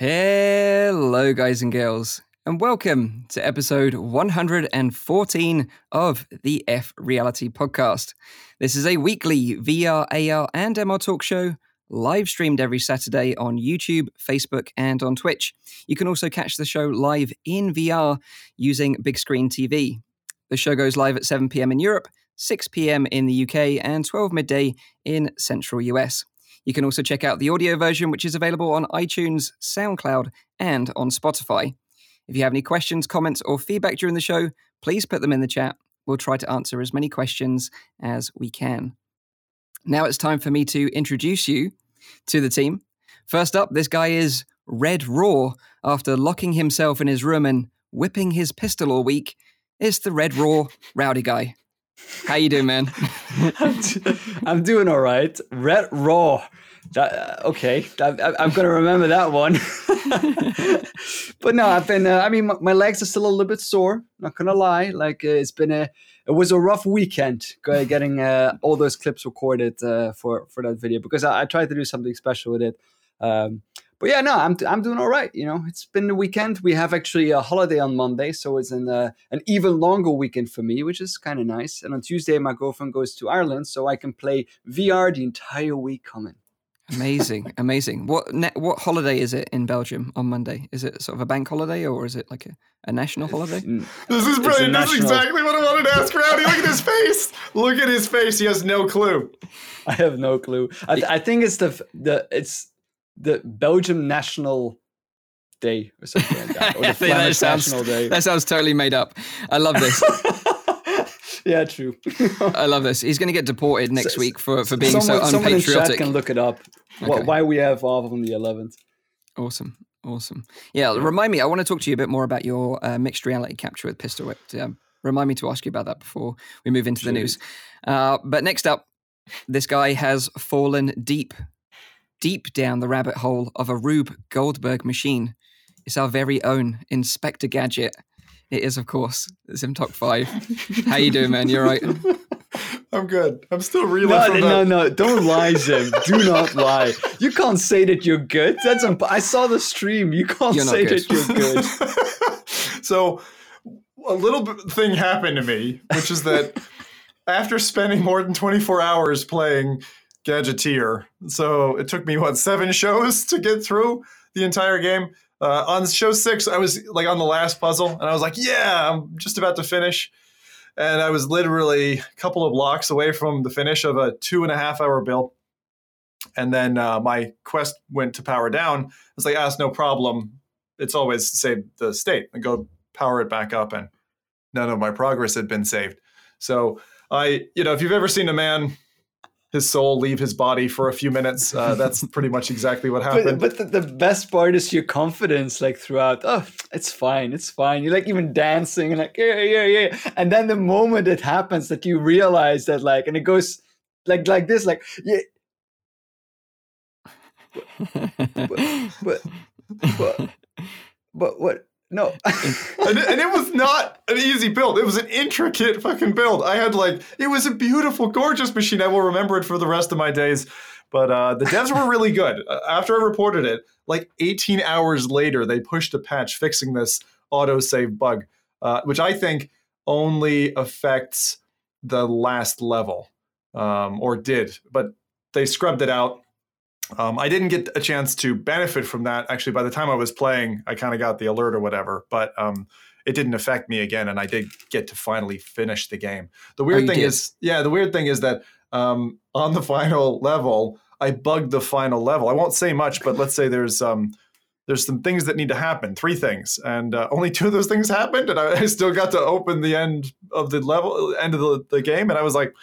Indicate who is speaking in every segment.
Speaker 1: Hello, guys and girls, and welcome to episode 114 of the F Reality Podcast. This is a weekly VR, AR, and MR talk show, live streamed every Saturday on YouTube, Facebook, and on Twitch. You can also catch the show live in VR using Big Screen TV. The show goes live at 7 pm in Europe, 6 pm in the UK, and 12 midday in central US. You can also check out the audio version, which is available on iTunes, SoundCloud, and on Spotify. If you have any questions, comments, or feedback during the show, please put them in the chat. We'll try to answer as many questions as we can. Now it's time for me to introduce you to the team. First up, this guy is Red Raw. After locking himself in his room and whipping his pistol all week, it's the Red Raw Rowdy guy. How you doing, man?
Speaker 2: I'm, d- I'm doing all right. Red Raw. That, uh, okay, I, am going to remember that one. but no, I've been. Uh, I mean, my, my, legs are still a little bit sore. Not gonna lie. Like uh, it's been a. It was a rough weekend getting uh, all those clips recorded uh, for for that video because I, I, tried to do something special with it. Um, but yeah, no, I'm I'm doing all right. You know, it's been the weekend. We have actually a holiday on Monday, so it's an uh, an even longer weekend for me, which is kind of nice. And on Tuesday, my girlfriend goes to Ireland, so I can play VR the entire week coming.
Speaker 1: Amazing, amazing. What ne- what holiday is it in Belgium on Monday? Is it sort of a bank holiday or is it like a, a national holiday?
Speaker 3: This is brilliant. This is exactly what I wanted to ask Rowdy. Look at his face. Look at his face. He has no clue.
Speaker 2: I have no clue. I, th- I think it's the the it's the Belgium National Day or something like that, or the
Speaker 1: Flemish sounds, National Day. That sounds totally made up. I love this.
Speaker 2: yeah, true.
Speaker 1: I love this. He's going to get deported next so, week for, for being someone, so unpatriotic. Someone in chat
Speaker 2: can look it up. Okay. Why we have off on the 11th.
Speaker 1: Awesome. Awesome. Yeah, remind me. I want to talk to you a bit more about your uh, mixed reality capture with Pistol Whip. Um, remind me to ask you about that before we move into the news. Uh, but next up, this guy has fallen deep deep down the rabbit hole of a Rube Goldberg machine. It's our very own Inspector Gadget. It is, of course, Zimtok 5. How you doing, man? You're right.
Speaker 3: I'm good. I'm still reeling
Speaker 2: no,
Speaker 3: from
Speaker 2: no, that. No, no, don't lie, Zim. Do not lie. You can't say that you're good. That's imp- I saw the stream. You can't you're say that you're good.
Speaker 3: so, a little thing happened to me, which is that after spending more than 24 hours playing Gadgeteer. So it took me what seven shows to get through the entire game. Uh, on show six, I was like on the last puzzle, and I was like, "Yeah, I'm just about to finish." And I was literally a couple of blocks away from the finish of a two and a half hour build. And then uh, my quest went to power down. I was like, "Ah, no problem. It's always save the state and go power it back up." And none of my progress had been saved. So I, you know, if you've ever seen a man his soul leave his body for a few minutes. Uh, that's pretty much exactly what happened.
Speaker 2: But, but the, the, best part is your confidence, like throughout. Oh, it's fine, it's fine. You're like even dancing and like yeah, yeah, yeah. And then the moment it happens that you realize that like, and it goes like like this, like yeah. but, but, but, but what? No.
Speaker 3: and, it, and, it was not an easy build. It was an intricate fucking build. I had like, it was a beautiful, gorgeous machine. I will remember it for the rest of my days. But uh, the devs were really good. Uh, after I reported it, like 18 hours later, they pushed a patch fixing this autosave bug, uh, which I think only affects the last level, um, or did. But they scrubbed it out um, I didn't get a chance to benefit from that. Actually, by the time I was playing, I kind of got the alert or whatever, but um, it didn't affect me again, and I did get to finally finish the game. The weird oh, thing did. is, yeah, the weird thing is that um, on the final level, I bugged the final level. I won't say much, but let's say there's um, there's some things that need to happen, three things, and uh, only two of those things happened, and I, I, still got to open the end of the level, end of the, the game, and I was like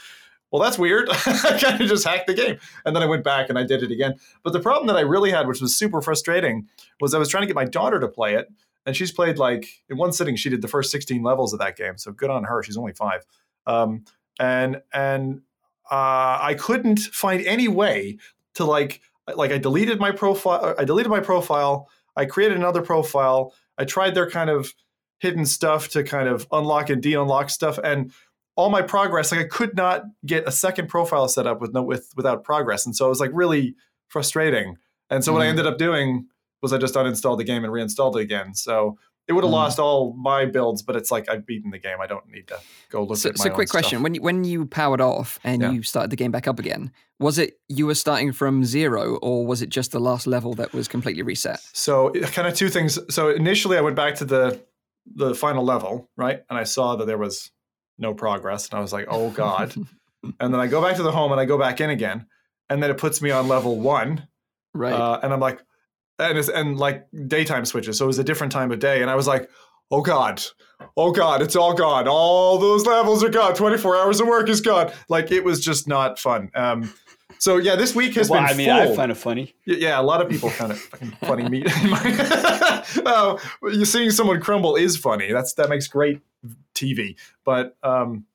Speaker 3: well, that's weird. I kind of just hacked the game. And then I went back and I did it again. But the problem that I really had, which was super frustrating, was I was trying to get my daughter to play it. And she's played like in one sitting, she did the first 16 levels of that game. So good on her. She's only five. Um, and and uh, I couldn't find any way to like like I deleted my profile. I deleted my profile. I created another profile. I tried their kind of hidden stuff to kind of unlock and de-unlock stuff. And all my progress like i could not get a second profile set up with no with without progress and so it was like really frustrating and so mm. what i mm. ended up doing was I just uninstalled the game and reinstalled it again. So it would have
Speaker 1: Mm.
Speaker 3: lost all my builds, but it's like I've beaten the game. I don't need to go look
Speaker 1: So,
Speaker 3: at my
Speaker 1: so quick
Speaker 3: stuff.
Speaker 1: question: when you, when you powered off and
Speaker 3: Yeah.
Speaker 1: you started the game back up again, was it you were starting from zero, or was it just the last level that was completely reset?
Speaker 3: So kind of two things. So initially, I went back to the the final level, right, and I saw that there was no progress, and I was like, "Oh God!" and then I go back to the home, and I go back in again, and then it puts me on level one,
Speaker 1: right.
Speaker 3: uh, and I'm like, and it's, and like daytime switches, so it was a different time of day, and I was like, "Oh God." Oh God, it's all gone. All those levels are gone. 24 hours of work is gone. Like it was just not fun. Um, so yeah, this week has
Speaker 2: well,
Speaker 3: been
Speaker 2: I mean,
Speaker 3: full.
Speaker 2: I find it funny.
Speaker 3: Yeah, a lot of people found it fucking funny. Me, oh, you seeing someone crumble is funny. That's that makes great TV. But um,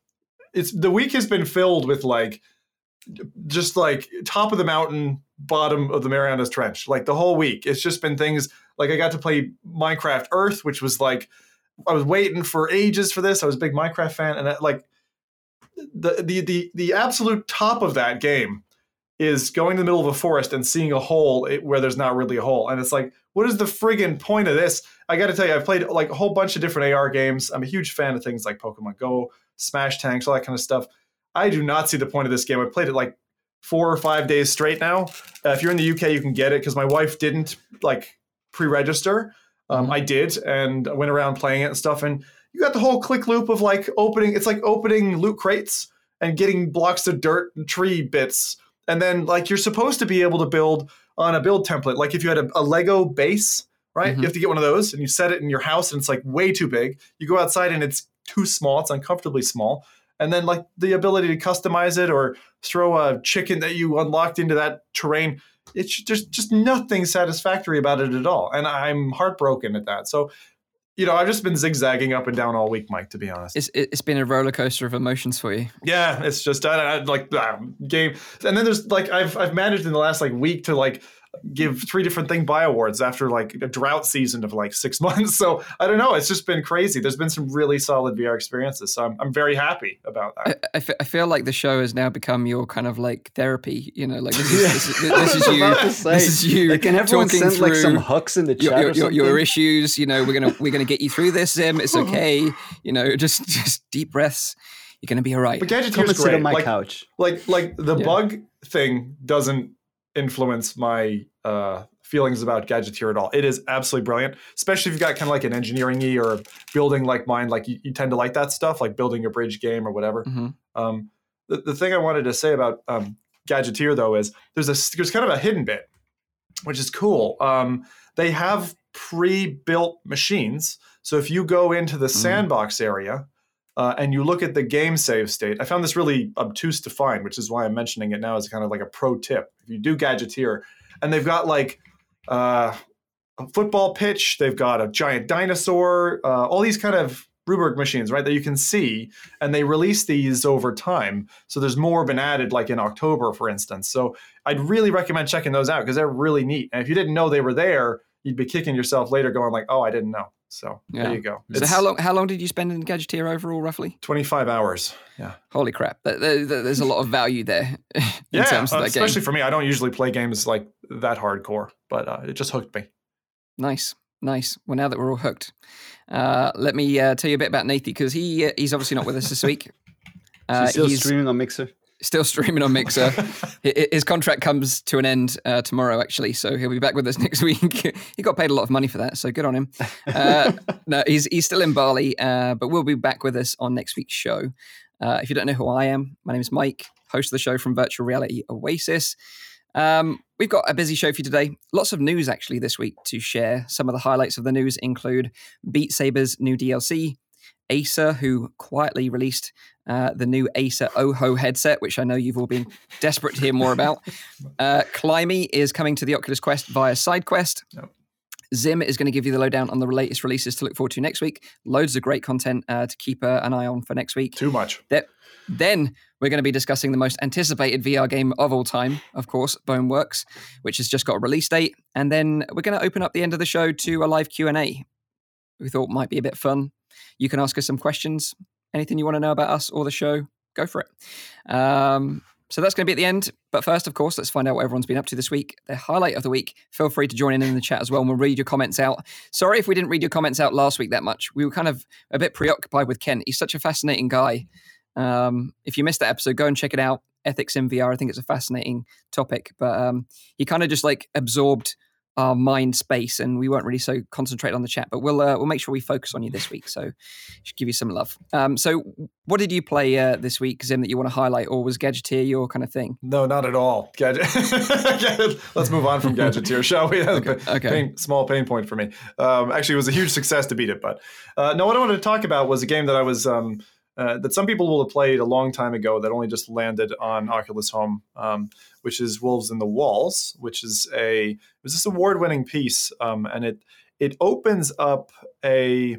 Speaker 3: it's the week has been filled with like just like top of the mountain, bottom of the Marianas Trench. Like the whole week, it's just been things like I got to play Minecraft Earth, which was like I was waiting for ages for this. I was a big Minecraft fan, and I, like the the the the absolute top of that game is going to the middle of a forest and seeing a hole where there's not really a hole. And it's like, what is the friggin' point of this? I got to tell you, I've played like a whole bunch of different AR games. I'm a huge fan of things like Pokemon Go, Smash Tanks, all that kind of stuff. I do not see the point of this game. I played it like four or five days straight now. Uh, if you're in the UK, you can get it because my wife didn't like pre-register. Um,
Speaker 1: Mhm.
Speaker 3: I did, and I went around playing it and stuff. And you got the whole click loop of like opening. It's like opening loot crates and getting blocks of dirt and tree bits and then like you're supposed to be able to build on a build template. Like if you had a, a lego base right?
Speaker 1: Mhm.
Speaker 3: you have to get one of those and you set it in your house and it's like way too big. You go outside and it's too small it's uncomfortably small. And then like the ability to customize it or throw a chicken that you unlocked into that terrain it's just just nothing satisfactory about it at all. And i'm heartbroken at that. So you know i've just been zigzagging up and down all week mike to be honest
Speaker 1: it's it's been a roller coaster of emotions for you.
Speaker 3: yeah, it's just I, I, like ah, game, and then there's like I've I've managed in the last like week to like give three different thing buy awards after like a drought season of like six months. So I don't know, it's just been crazy. There's been some really solid VR experiences, so I'm I'm very happy about that.
Speaker 1: I, I feel like the show has now become your kind of like therapy. You know, like this is, this is, this is you.
Speaker 2: about to say,
Speaker 1: This is you.
Speaker 2: Like, can everyone
Speaker 1: talking
Speaker 2: send like some hooks in the chat
Speaker 1: your, your, your, your issues. You know, we're gonna we're gonna get you through this. Sim, it's okay. You know, just just deep breaths. You're gonna be all right.
Speaker 3: But
Speaker 2: Come
Speaker 3: Gadgeteer's
Speaker 2: and sit
Speaker 3: great.
Speaker 2: on my
Speaker 3: like,
Speaker 2: couch.
Speaker 3: like like the
Speaker 1: Yeah.
Speaker 3: bug thing doesn't influence my uh feelings about gadgeteer at all. It is absolutely brilliant especially if you've got kind of like an engineering y or building like mine like you, you tend to like that stuff like building a bridge game or whatever.
Speaker 1: Mhm.
Speaker 3: um the, the thing i wanted to say about um gadgeteer though is there's a there's kind of a hidden bit which is cool. Um they have pre-built machines so if you go into the sandbox area uh, and you look at the game save state, I found this really obtuse to find, which is why I'm mentioning it now as kind of like a pro tip. If you do Gadgeteer, and they've got like uh, a football pitch, they've got a giant dinosaur, uh, all these kind of Ruberg machines, right, that you can see, and they release these over time. So there's more been added, like in October, for instance. So I'd really recommend checking those out because they're really neat. And if you didn't know they were there, you'd be kicking yourself later, going like, "Oh, I didn't know." So
Speaker 1: Yeah.
Speaker 3: there you go.
Speaker 1: So
Speaker 3: It's
Speaker 1: how long how long did you spend in Gadgeteer overall, roughly?
Speaker 3: 25 hours. Yeah.
Speaker 1: Holy crap! There- there- there's a lot of value there in
Speaker 3: yeah,
Speaker 1: terms of
Speaker 3: uh,
Speaker 1: that game.
Speaker 3: especially for me. I don't usually play games like that hardcore, but uh, it just hooked me.
Speaker 1: Nice, nice. Well, now that we're all hooked, uh, let me uh, tell you a bit about Nathy because he uh, he's obviously not with us this week. Uh,
Speaker 2: She's still
Speaker 1: he's
Speaker 2: streaming on Mixer.
Speaker 1: Still streaming on Mixer. Hi- hi- His contract comes to an end uh, tomorrow, actually, so he'll be back with us next week. he got paid a lot of money for that, so good on him. Uh, no, he's he's still in Bali, uh, but will be back with us on next week's show. Uh, if you don't know who I am, my name is Mike, host of the show from Virtual Reality Oasis. Um, we've got a busy show for you today. Lots of news actually this week to share. Some of the highlights of the news include Beat Saber's new DLC, Acer, who quietly released uh, the new Acer OJO headset, which I know you've all been desperate to hear more about. Uh, Climbey is coming to the Oculus Quest via SideQuest.
Speaker 3: Yep.
Speaker 1: Zim is going to give you the lowdown on the latest releases to look forward to next week. Loads of great content uh, to keep uh, an eye on for next week.
Speaker 3: Too much.
Speaker 1: Then we're going to be discussing the most anticipated VR game of all time, of course, Boneworks, which has just got a release date. And then we're going to open up the end of the show to a live Q&A. We thought might be a bit fun. You can ask us some questions. Anything you want to know about us or the show, go for it. Um, so that's going to be at the end. But first, of course, let's find out what everyone's been up to this week. The highlight of the week. Feel free to join in in the chat as well, and we'll read your comments out. Sorry if we didn't read your comments out last week that much. We were kind of a bit preoccupied with Kent. He's such a fascinating guy. Um, if you missed that episode, go and check it out. Ethics in VR. I think it's a fascinating topic, but um, he kind of just like absorbed our mind space, and we weren't really so concentrated on the chat. But we'll uh, we'll make sure we focus on you this week. So should give you some love. Um, so what did you play uh, this week, Zim, that you want to highlight, or was Gadgeteer your kind of thing?
Speaker 3: No, not at all. Gadget. Let's move on from Gadgeteer, shall we? okay. okay. Pain, small pain point for me. Um, actually, it was a huge success to beat it, but uh, no. What I wanted to talk about was a game that I was. Um, uh, that some people will have played a long time ago that only just landed on Oculus Home, um, which is Wolves in the Walls, which is a it was this award-winning piece, um, and it it opens up a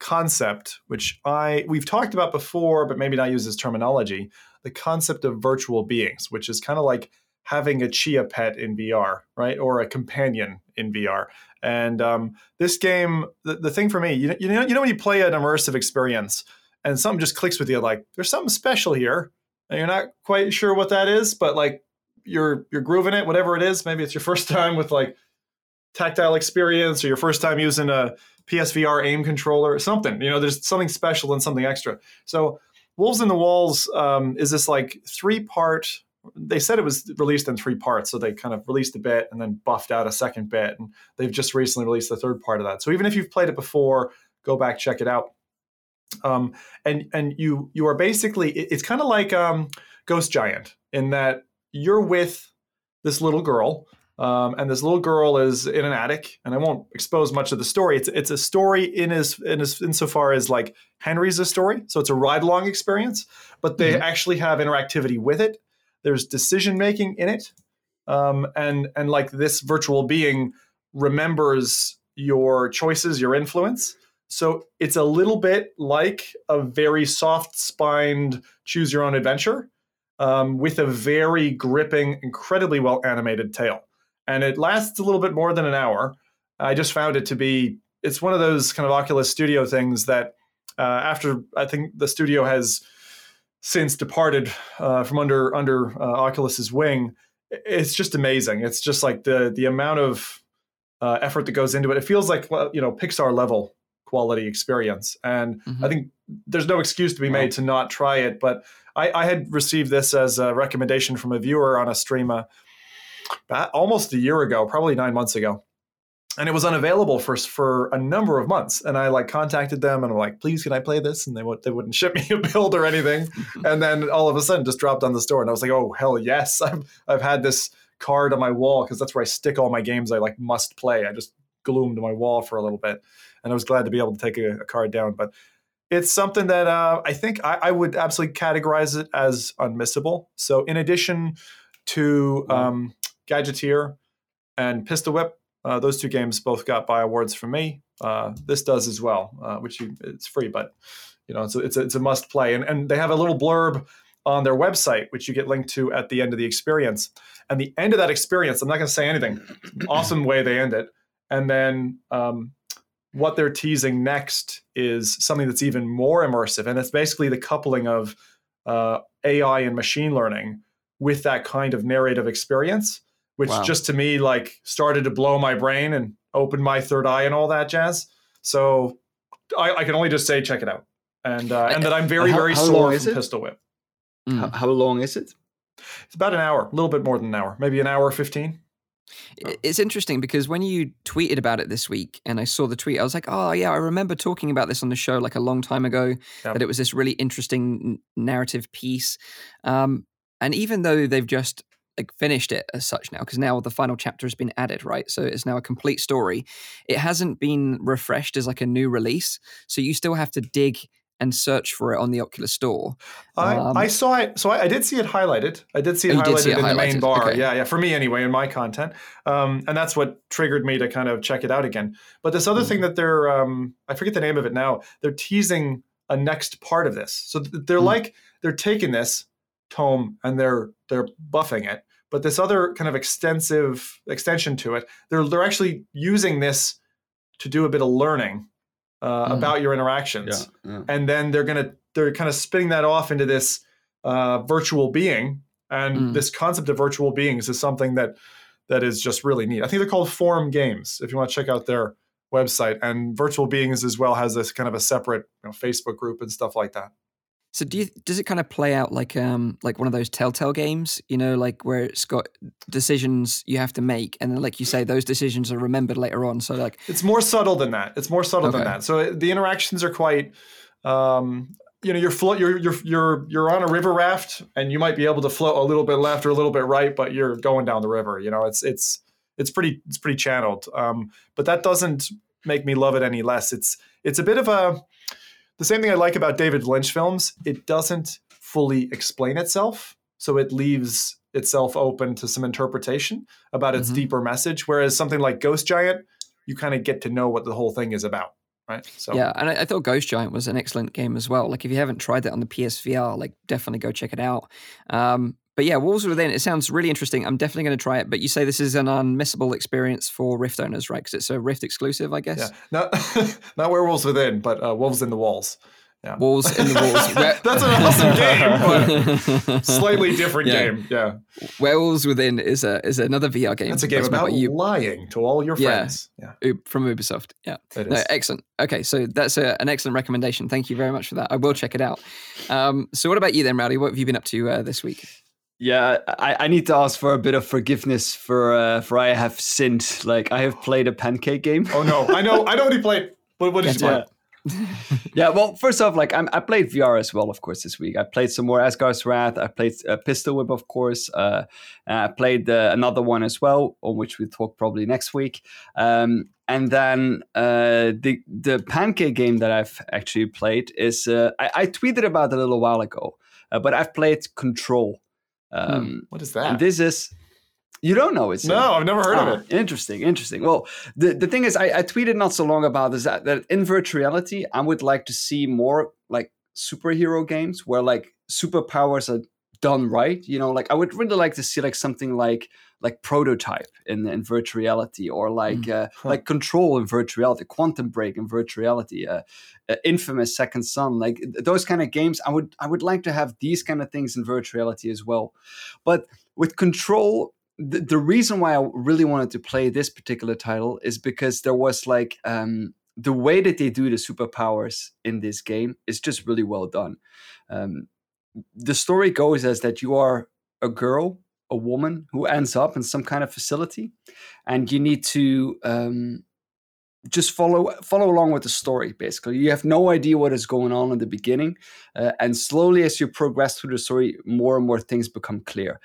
Speaker 3: concept which I we've talked about before, but maybe not use this terminology. The concept of virtual beings, which is kind of like having a chia pet in VR, right, or a companion in VR. And um, this game, the, the thing for me, you, you know, you know when you play an immersive experience and something just clicks with you like there's something special here. And you're not quite sure what that is but like you're you're grooving it whatever it is. Maybe it's your first time with like tactile experience or your first time using a psvr aim controller or something. You know there's something special and something extra. So wolves in the walls um, is this like three part they said it was released in three parts so they kind of released a bit and then buffed out a second bit and they've just recently released the third part of that. So even if you've played it before go back check it out um, and and you you are basically it's kind of like um, Ghost Giant in that you're with this little girl, um, and this little girl is in an attic. And I won't expose much of the story. It's it's a story in as in as insofar as like Henry's a story, so it's a ride along experience, but they mm-hmm. actually have interactivity with it. There's decision making in it, um, and and like this virtual being remembers your choices, your influence. So it's a little bit like a very soft spined choose your own adventure um, with a very gripping, incredibly well animated tale. And it lasts a little bit more than an hour. I just found it to be, it's one of those kind of Oculus Studio things that uh, after I think the studio has since departed uh, from under under uh, Oculus's wing, it's just amazing. It's just like the the amount of uh, effort that goes into it. It feels like you know Pixar level quality experience. And mm-hmm. I think there's no excuse to be made to not try it. But I, I, had received this as a recommendation from a viewer on a stream uh, almost a year ago, probably nine months ago. And it was unavailable for for a number of months, and I like contacted them and I'm like, "Please, can I play this?" And they would they wouldn't ship me a build or anything. and then all of a sudden, just dropped on the store, and I was like, "Oh hell yes!" I've I've had this card on my wall because that's where I stick all my games I like must play. I just to my wall for a little bit and I was glad to be able to take a, a card down. But it's something that uh, I think I, I, would absolutely categorize it as unmissable. So in addition to um, Gadgeteer and Pistol Whip, uh, those two games both got buy awards from me. Uh, this does as well, uh, which you, it's free, but you know it's a, it's a, it's a must play. And and they have a little blurb on their website, which you get linked to at the end of the experience. And the end of that experience, I'm not going to say anything. awesome way they end it. And then um, what they're teasing next is something that's even more immersive, and it's basically the coupling of uh, AI and machine learning with that kind of narrative experience, which wow. just to me like started to blow my brain and open my third eye and all that jazz. So I, I can only just say check it out, and uh, and that I'm very how, very how sore from Pistol Whip.
Speaker 2: Mm. How, how long is it?
Speaker 3: It's about an hour, a little bit more than an hour, maybe an hour fifteen.
Speaker 1: Oh. It's interesting because when you tweeted about it this week and I saw the tweet, I was like, oh, yeah, I remember talking about this on the show like a long time ago, yep. that it was this really interesting narrative piece. Um, and even though they've just like finished it as such now, because now the final chapter has been added, right? So it's now a complete story. It hasn't been refreshed as like a new release. So you still have to dig and search for it on the Oculus Store.
Speaker 3: I, um, I saw it. So I, I, did see it highlighted. I did see it oh, highlighted see it in highlighted. the main bar. Okay. Yeah, yeah. For me anyway, in my content, um, and that's what triggered me to kind of check it out again. But this other mm thing that they're, um, I forget the name of it now. They're teasing a next part of this. So they're mm like they're taking this tome and they're they're buffing it. But this other kind of extensive extension to it, they're they're actually using this to do a bit of learning uh, mm. about your interactions, yeah, yeah. and then they're gonna they're kind of spinning that off into this uh, virtual being And
Speaker 1: Mm.
Speaker 3: this concept of virtual beings is something that that is just really neat. I think they're called Forum Games. If you want to check out their website, and Virtual Beings as well has this kind of a separate you know, Facebook group and stuff like that.
Speaker 1: So do you, does it kind of play out like um like one of those telltale games, you know, like where it's got decisions you have to make, and then like you say, those decisions are remembered later on. So like,
Speaker 3: It's more subtle than that. It's more subtle than that. So the interactions are quite. Um, you know, you're float. You're you're you're you're on a river raft, and you might be able to float a little bit left or a little bit right, but you're going down the river. You know, it's it's it's pretty it's pretty channeled. Um, but that doesn't make me love it any less. It's it's a bit of a the same thing I like about David Lynch films. It doesn't fully explain itself, so it leaves itself open to some interpretation about its
Speaker 1: Mhm.
Speaker 3: deeper message. Whereas something like Ghost Giant, you kind of get to know what the whole thing is about, right? So
Speaker 1: yeah, and I, I thought Ghost Giant was an excellent game as well. Like if you haven't tried that on the PSVR, like definitely go check it out. Um, but yeah, Wolves Within, it sounds really interesting. I'm definitely going to try it. But you say this is an unmissable experience for Rift owners, right? Because it's a Rift exclusive, I guess.
Speaker 3: yeah, not not werewolves within, but uh, wolves in the walls. Yeah.
Speaker 1: Walls in the walls.
Speaker 3: That's an awesome game, but slightly different
Speaker 1: Yeah.
Speaker 3: game. Yeah,
Speaker 1: Werewolves Within is a is another VR game.
Speaker 3: that's a game about
Speaker 1: you
Speaker 3: lying to all your
Speaker 1: Yeah.
Speaker 3: friends. Yeah,
Speaker 1: U- from Ubisoft. Yeah.
Speaker 3: it
Speaker 1: No,
Speaker 3: is.
Speaker 1: excellent. Okay, so that's a, an excellent recommendation. Thank you very much for that. I will check it out. Um, so, what about you then, Rowdy? What have you been up to uh, this week?
Speaker 2: Yeah, I, I need to ask for a bit of forgiveness for uh, for I have sinned. Like I have played a pancake game.
Speaker 3: oh no, I know, I know what he played. What, what did you play?
Speaker 2: Yeah. yeah, well, first off, like I'm, I played VR as well, of course, this week. I played some more Asgard's Wrath. I played uh, Pistol Whip, of course. Uh, I played uh, another one as well, on which we'll talk probably next week. Um, and then uh, the the pancake game that I've actually played is uh, I, I tweeted about a little while ago, uh, but I've played Control. Um,
Speaker 3: What is that?
Speaker 2: this is you don't know it's
Speaker 3: no, I've never heard
Speaker 2: Ah,
Speaker 3: of it.
Speaker 2: Interesting, interesting. Well, the, the thing is, I, I tweeted not so long about this that, that in virtual reality, I would like to see more like superhero games where like superpowers are done right. You know, like I would really like to see like something like like prototype in in virtual reality or like uh,
Speaker 3: Huh.
Speaker 2: like control in virtual reality, quantum break in virtual reality, uh, uh, infamous second son, like those kind of games. I would I would like to have these kind of things in virtual reality as well. But with control, the, the reason why I really wanted to play this particular title is because there was like um, the way that they do the superpowers in this game is just really well done. Um, the story goes as that you are a girl, a woman who ends up in some kind of facility, and you need to um, just follow follow along with the story. Basically, you have no idea what is going on in the beginning, uh, and slowly as you progress through the story, more and more things become clear.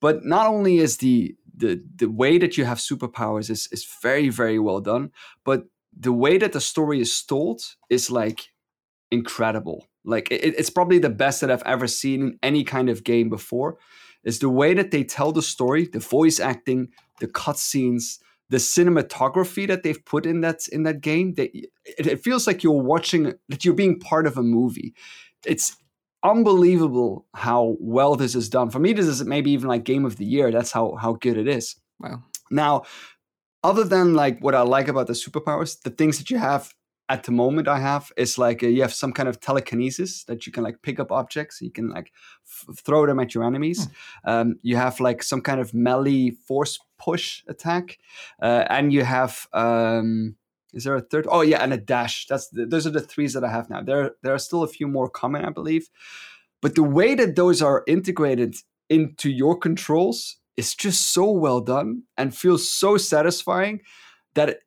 Speaker 2: But not only is the the the way that you have superpowers is is very very well done, but the way that the story is told is like incredible. Like it, it's probably the best that I've ever seen in any kind of game before. Is the way that they tell the story, the voice acting, the cutscenes, the cinematography that they've put in that in that game. They, it, it feels like you're watching that you're being part of a movie. It's unbelievable how well this is done. For me, this is maybe even like game of the year. That's how how good it is.
Speaker 1: Wow.
Speaker 2: Now, other than like what I like about the superpowers, the things that you have at the moment I have is like uh, you have some kind of telekinesis that you can like pick up objects, you can like f- throw them at your enemies. Um, you have like some kind of melee force push attack, uh, and you have um, is there a third? Oh yeah, and a dash. That's the, those are the threes that I have now. There there are still a few more coming, I believe, but the way that those are integrated into your controls is just so well done and feels so satisfying that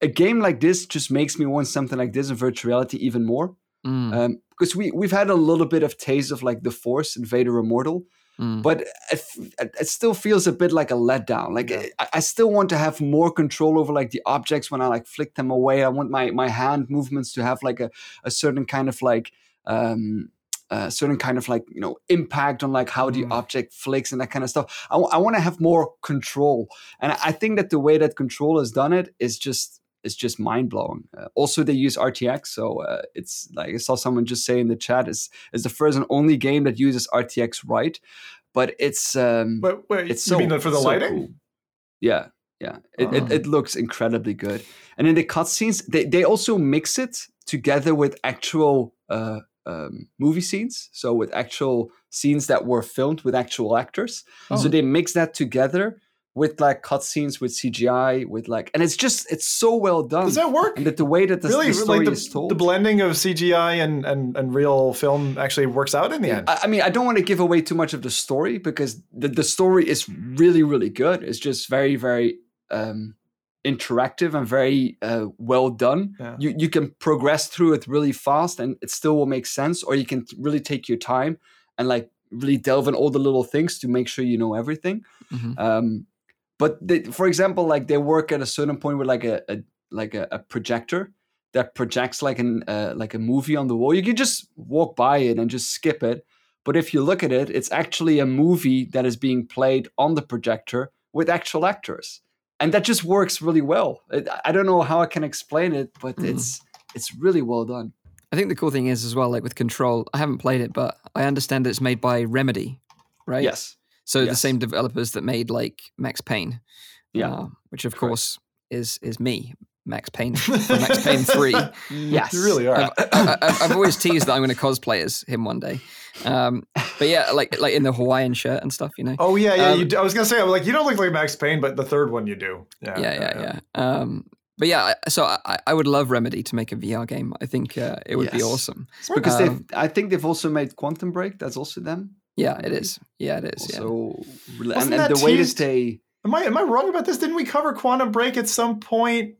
Speaker 2: a game like this just makes me want something like this in virtual reality even more.
Speaker 1: Mm,
Speaker 2: Um, because we we've had a little bit of taste of like the Force and Vader Immortal,
Speaker 1: mm.
Speaker 2: but it, it still feels a bit like a letdown. Like
Speaker 3: Yeah.
Speaker 2: I, I still want to have more control over like the objects when I like flick them away. I want my my hand movements to have like a, a certain kind of like um a certain kind of like you know impact on like how the
Speaker 3: Mm.
Speaker 2: object flicks and that kind of stuff. I, want to have more control, and I, I think that the way that control has done it is just is just mind blowing. Uh, also, they use RTX, so uh, it's like I saw someone just say in the chat is is the first and only game that uses RTX right, but it's um,
Speaker 3: But wait,
Speaker 2: it's
Speaker 3: you
Speaker 2: so
Speaker 3: mean that for the
Speaker 2: so
Speaker 3: lighting?
Speaker 2: cool. Yeah, yeah, it, it
Speaker 1: Oh.
Speaker 2: it looks incredibly good. And in the cutscenes, they they also mix it together with actual uh, um, movie scenes, so with actual scenes that were filmed with actual actors.
Speaker 1: Oh.
Speaker 2: So they mix that together with like cutscenes with CGI, with like, and it's just it's so well done.
Speaker 3: Does that work?
Speaker 2: and that the way that the,
Speaker 3: really,
Speaker 2: the story
Speaker 3: like
Speaker 2: is
Speaker 3: the,
Speaker 2: told.
Speaker 3: the blending of CGI and, and, and real film actually works out in the end.
Speaker 2: I, I mean, I don't want to give away too much of the story because the, the story is really, really good. It's just very, very um, interactive and very uh, well done.
Speaker 3: Yeah.
Speaker 2: You you can progress through it really fast and it still will make sense, or you can really take your time and like really delve in all the little things to make sure you know everything.
Speaker 1: Mhm.
Speaker 2: Um, but they, for example, like they work at a certain point with like a, a like a, a projector that projects like an uh, like a movie on the wall. You can just walk by it and just skip it. But if you look at it, it's actually a movie that is being played on the projector with actual actors, and that just works really well. It, I don't know how I can explain it, but
Speaker 1: Mhm.
Speaker 2: it's it's really well done.
Speaker 1: I think the cool thing is as well, like with Control, I haven't played it, but I understand that it's made by Remedy, right?
Speaker 2: Yes,
Speaker 1: So the same developers that made like Max Payne,
Speaker 2: Yeah.
Speaker 1: uh, which of
Speaker 2: Correct.
Speaker 1: course is is me, Max Payne from Max Payne Three.
Speaker 2: yes,
Speaker 3: You really are.
Speaker 1: I've, I, I- I've always teased that I'm going to cosplay as him one day. Um, but yeah, like like in the Hawaiian shirt and stuff, you know.
Speaker 3: Oh yeah, yeah.
Speaker 1: Um,
Speaker 3: you do, I was gonna say, I'm like, you don't look like Max Payne, but the third one you do. Yeah,
Speaker 1: yeah, yeah, yeah. Um, but yeah, so I, I would love Remedy to make a VR game. I think uh, it would be awesome.
Speaker 2: It's because
Speaker 1: Um,
Speaker 2: they've. I think they've also made Quantum Break. That's also them.
Speaker 1: Yeah, it is. Yeah, it is. Yeah.
Speaker 2: Also, and,
Speaker 3: Wasn't
Speaker 2: and
Speaker 3: that
Speaker 2: the way that
Speaker 3: teased?
Speaker 2: they.
Speaker 3: Am I am I wrong about this? Didn't we cover Quantum Break at some point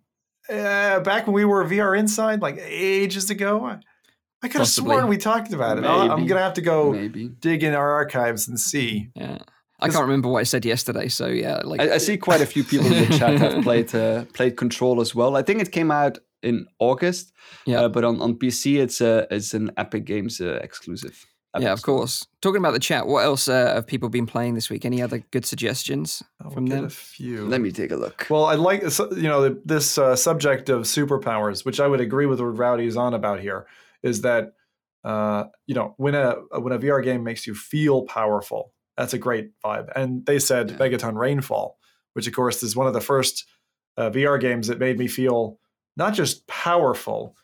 Speaker 3: uh, back when we were VR Inside, like ages ago? I, I could have sworn we talked about it. I'll- I'm gonna have to go
Speaker 2: Maybe.
Speaker 3: dig in our archives and see.
Speaker 1: Yeah. I can't remember what I said yesterday, so yeah, like
Speaker 2: I, I see quite a few people in the chat have played uh, played Control as well. I think it came out in August.
Speaker 1: Yeah.
Speaker 2: uh, but on, on PC it's a it's an Epic Games uh, exclusive.
Speaker 1: Yeah, of course. Talking about the chat, what else uh, have people been playing this week? Any other good suggestions
Speaker 3: I'll
Speaker 1: from
Speaker 3: get
Speaker 1: them?
Speaker 3: a few.
Speaker 2: Let me take a look.
Speaker 3: Well, I like you know this uh, subject of superpowers, which I would agree with what Rowdy is on about here. Is that uh, you know when a when a VR game makes you feel powerful, that's a great vibe. And they said
Speaker 1: Yeah.
Speaker 3: Megaton Rainfall, which of course is one of the first uh, VR games that made me feel not just powerful,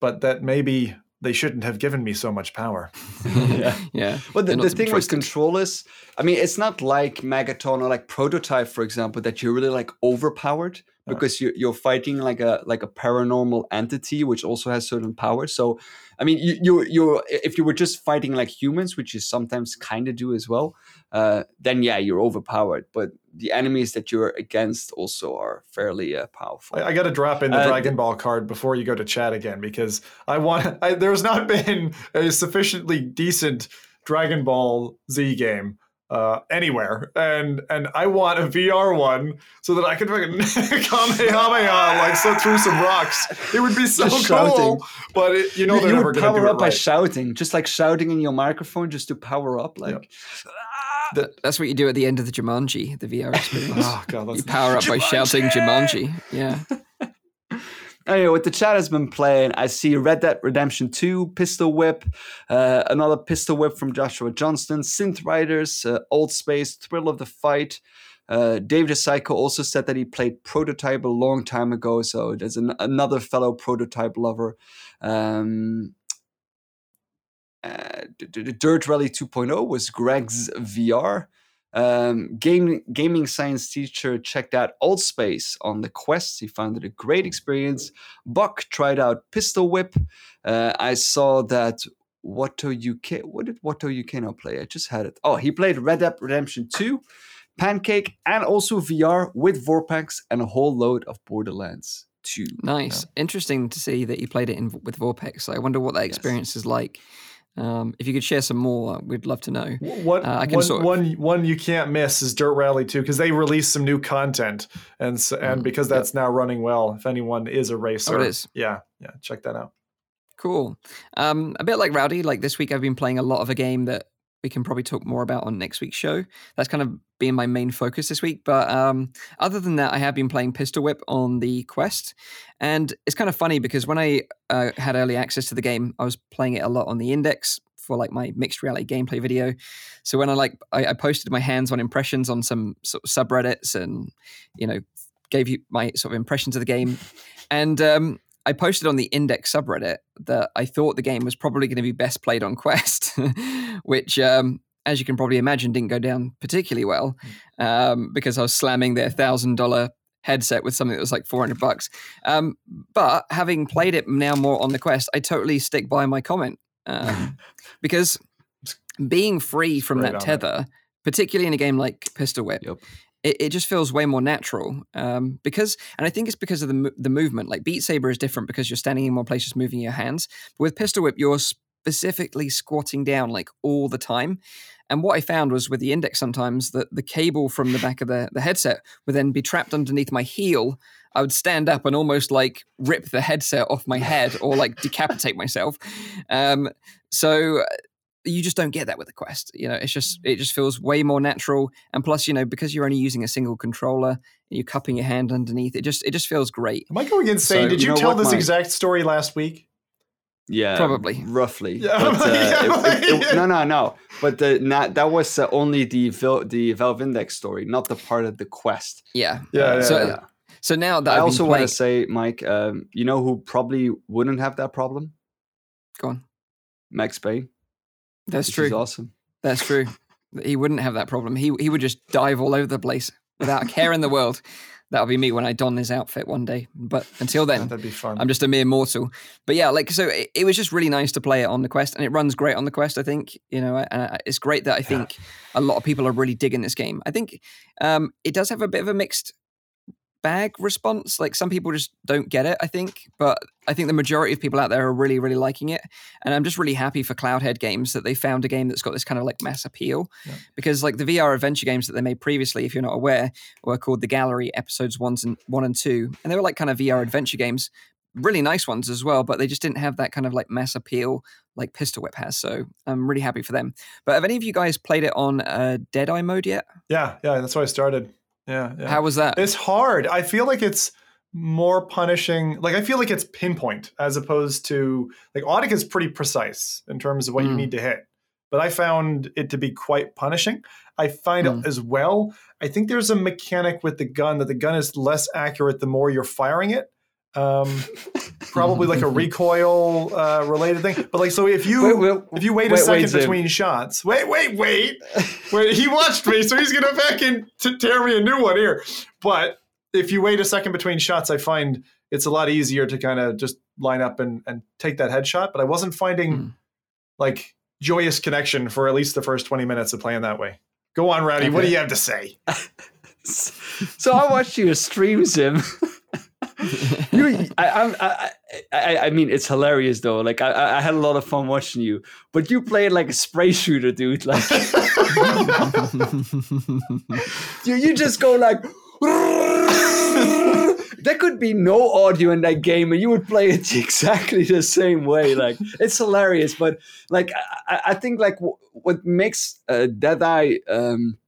Speaker 3: but that maybe they shouldn't have given me so much power.
Speaker 2: yeah.
Speaker 1: yeah.
Speaker 2: But the, the thing with
Speaker 1: trusted.
Speaker 2: Control is, I mean, it's not like Megaton or like Prototype, for example, that you're really like overpowered
Speaker 3: Yeah.
Speaker 2: Because you're, you're fighting like a like a paranormal entity which also has certain powers. So, I mean, you you you're if you were just fighting like humans, which you sometimes kind of do as well, uh, then yeah, you're overpowered. But the enemies that you're against also are fairly uh, powerful.
Speaker 3: I, I got to drop in the
Speaker 2: Uh,
Speaker 3: Dragon Ball card before you go to chat again because I want. I, there's not been a sufficiently decent Dragon Ball Z game uh, anywhere, and and I want a VR one so that I can fucking kamehameha like so through some rocks. It would be so
Speaker 2: Just
Speaker 3: cool,
Speaker 2: shouting.
Speaker 3: but it, you know
Speaker 2: you,
Speaker 3: they're
Speaker 2: you
Speaker 3: never
Speaker 2: would
Speaker 3: going to
Speaker 2: power
Speaker 3: do
Speaker 2: up
Speaker 3: it
Speaker 2: by shouting, just like shouting in your microphone, just to power up. Like,
Speaker 1: Th- That's what you do at the end of the Jumanji, the VR experience.
Speaker 3: oh god,
Speaker 1: you power up by shouting Jumanji. Yeah.
Speaker 2: Anyway, what the chat has been playing, I see Red Dead Redemption 2, Pistol Whip, uh, another Pistol Whip from Joshua Johnston, Synth Riders, uh, Old Space, Thrill of the Fight. Uh, David the Psycho also said that he played Prototype a long time ago, so there's an, another fellow Prototype lover. Um, uh, D- Dirt Rally 2.0 was Greg's VR. Um, game, gaming science teacher checked out Old Space on the Quest. He found it a great experience. Buck tried out Pistol Whip. Uh, I saw that Watto UK. What did Watto UK now play? I just had it. Oh, he played Red Dead Redemption 2, Pancake, and also VR with VorpX and a whole load of Borderlands 2.
Speaker 1: Nice. Interesting to see that you played it in with VorpX. I wonder what that experience is like. Um, if you could share some more, we'd love to know.
Speaker 3: What
Speaker 1: Uh,
Speaker 3: one,
Speaker 1: sort of-
Speaker 3: one one you can't miss is Dirt Rally 2 because they released some new content and so, and
Speaker 1: Mm,
Speaker 3: because
Speaker 1: yep.
Speaker 3: that's now running well. If anyone is a racer,
Speaker 1: is.
Speaker 3: yeah, yeah, check that out.
Speaker 1: Cool. Um, a bit like Rowdy, like this week I've been playing a lot of a game that we can probably talk more about on next week's show. That's kind of been my main focus this week. But um, other than that, I have been playing Pistol Whip on the Quest. And it's kind of funny because when I uh, had early access to the game, I was playing it a lot on the index for like my mixed reality gameplay video. So when I like I, I posted my hands-on impressions on some sort of subreddits and you know gave you my sort of impressions of the game, and um, I posted on the Index subreddit that I thought the game was probably going to be best played on Quest, which, um, as you can probably imagine, didn't go down particularly well um, because I was slamming their thousand dollar headset with something that was like 400 bucks. Um, but having played it now more on the Quest, I totally stick by my comment um, because being free from that
Speaker 3: on it.
Speaker 1: tether, particularly in a game like Pistol Whip,
Speaker 2: Yep.
Speaker 1: It, it just feels way more natural um, because, and I think it's because of the the movement. Like Beat Saber is different because you're standing in one place, just moving your hands. But with Pistol Whip, you're specifically squatting down like all the time. And what I found was with the index sometimes that the cable from the back of the, the headset would then be trapped underneath my heel. I would stand up and almost like rip the headset off my head or like decapitate myself. Um, so you just don't get that with the quest you know it's just it just feels way more natural and plus you know because you're only using a single controller and you're cupping your hand underneath it just it just feels great
Speaker 3: Am I going insane?
Speaker 1: So,
Speaker 3: Did
Speaker 2: you
Speaker 3: you,
Speaker 2: know
Speaker 3: tell this
Speaker 2: Mike?
Speaker 3: exact story last week?
Speaker 2: Yeah,
Speaker 1: Probably.
Speaker 2: roughly.
Speaker 3: Yeah,
Speaker 2: But, uh,
Speaker 3: yeah,
Speaker 2: it- it-
Speaker 3: yeah.
Speaker 2: no, no, no. But the not, that was uh, only the Val- the Valve Index story, not the part of the quest.
Speaker 1: yeah
Speaker 3: Yeah, yeah,
Speaker 1: so
Speaker 3: yeah.
Speaker 1: so now that
Speaker 2: I
Speaker 1: I've
Speaker 2: also want to say, Mike, um, you know who probably wouldn't have that problem?
Speaker 1: go on
Speaker 2: Max Payne.
Speaker 1: That's true
Speaker 2: awesome.
Speaker 1: that's true he wouldn't have that problem he he would just dive all over the place without a care in the world that'll be me when i don his outfit one day but until then
Speaker 3: That'd be fun.
Speaker 1: I'm just a mere mortal. But yeah, like so, it, it was just really nice to play it on the Quest, and it runs great on the Quest. I think you know, and it's great that I think a lot of people are really digging this game. I think um, it does have a bit of a mixed bag response. Like some people just don't get it. I think, but I think the majority of people out there are really, really liking it, and I'm just really happy for Cloudhead Games that they found a game that's got this kind of like mass appeal.
Speaker 3: Yeah.
Speaker 1: Because like the VR adventure games that they made previously, if you're not aware, were called the Gallery Episodes Ones and One and Two, and they were like kind of VR adventure games really nice ones as well, but they just didn't have that kind of like mass appeal like Pistol Whip has. So I'm really happy for them. But have any of you guys played it on uh, Deadeye mode yet?
Speaker 3: yeah, yeah. That's why I started. Yeah, yeah.
Speaker 1: How was that?
Speaker 3: It's hard. I feel like it's more punishing. Like I feel like it's pinpoint as opposed to like Audica is pretty precise in terms of what you
Speaker 1: Mm.
Speaker 3: need to hit. But I found it to be quite punishing. I find
Speaker 1: Mm.
Speaker 3: it as well. I think there's a mechanic with the gun that the gun is less accurate the more you're firing it. Um, probably like a recoil uh, related thing. But like, so if you
Speaker 2: Wait, wait,
Speaker 3: if you wait, a second
Speaker 2: wait,
Speaker 3: between shots, wait, wait, wait. wait he watched me, so he's gonna fucking t- tear me a new one here. But if you wait a second between shots, I find it's a lot easier to kind of just line up and, and take that headshot. But I wasn't finding
Speaker 1: Hmm.
Speaker 3: like joyous connection for at least the first 20 minutes of playing that way. Go on, Rowdy. What do you have to say?
Speaker 2: so I watched you stream, him. you, I, I, I, I, mean, it's hilarious though. Like, I- I, had a lot of fun watching you, but you play it like a spray shooter, dude. Like, you, you just go like. there could be no audio in that game, and you would play it exactly the same way. Like, it's hilarious, but like, I, I- think like w- what makes uh, Deadeye. Um,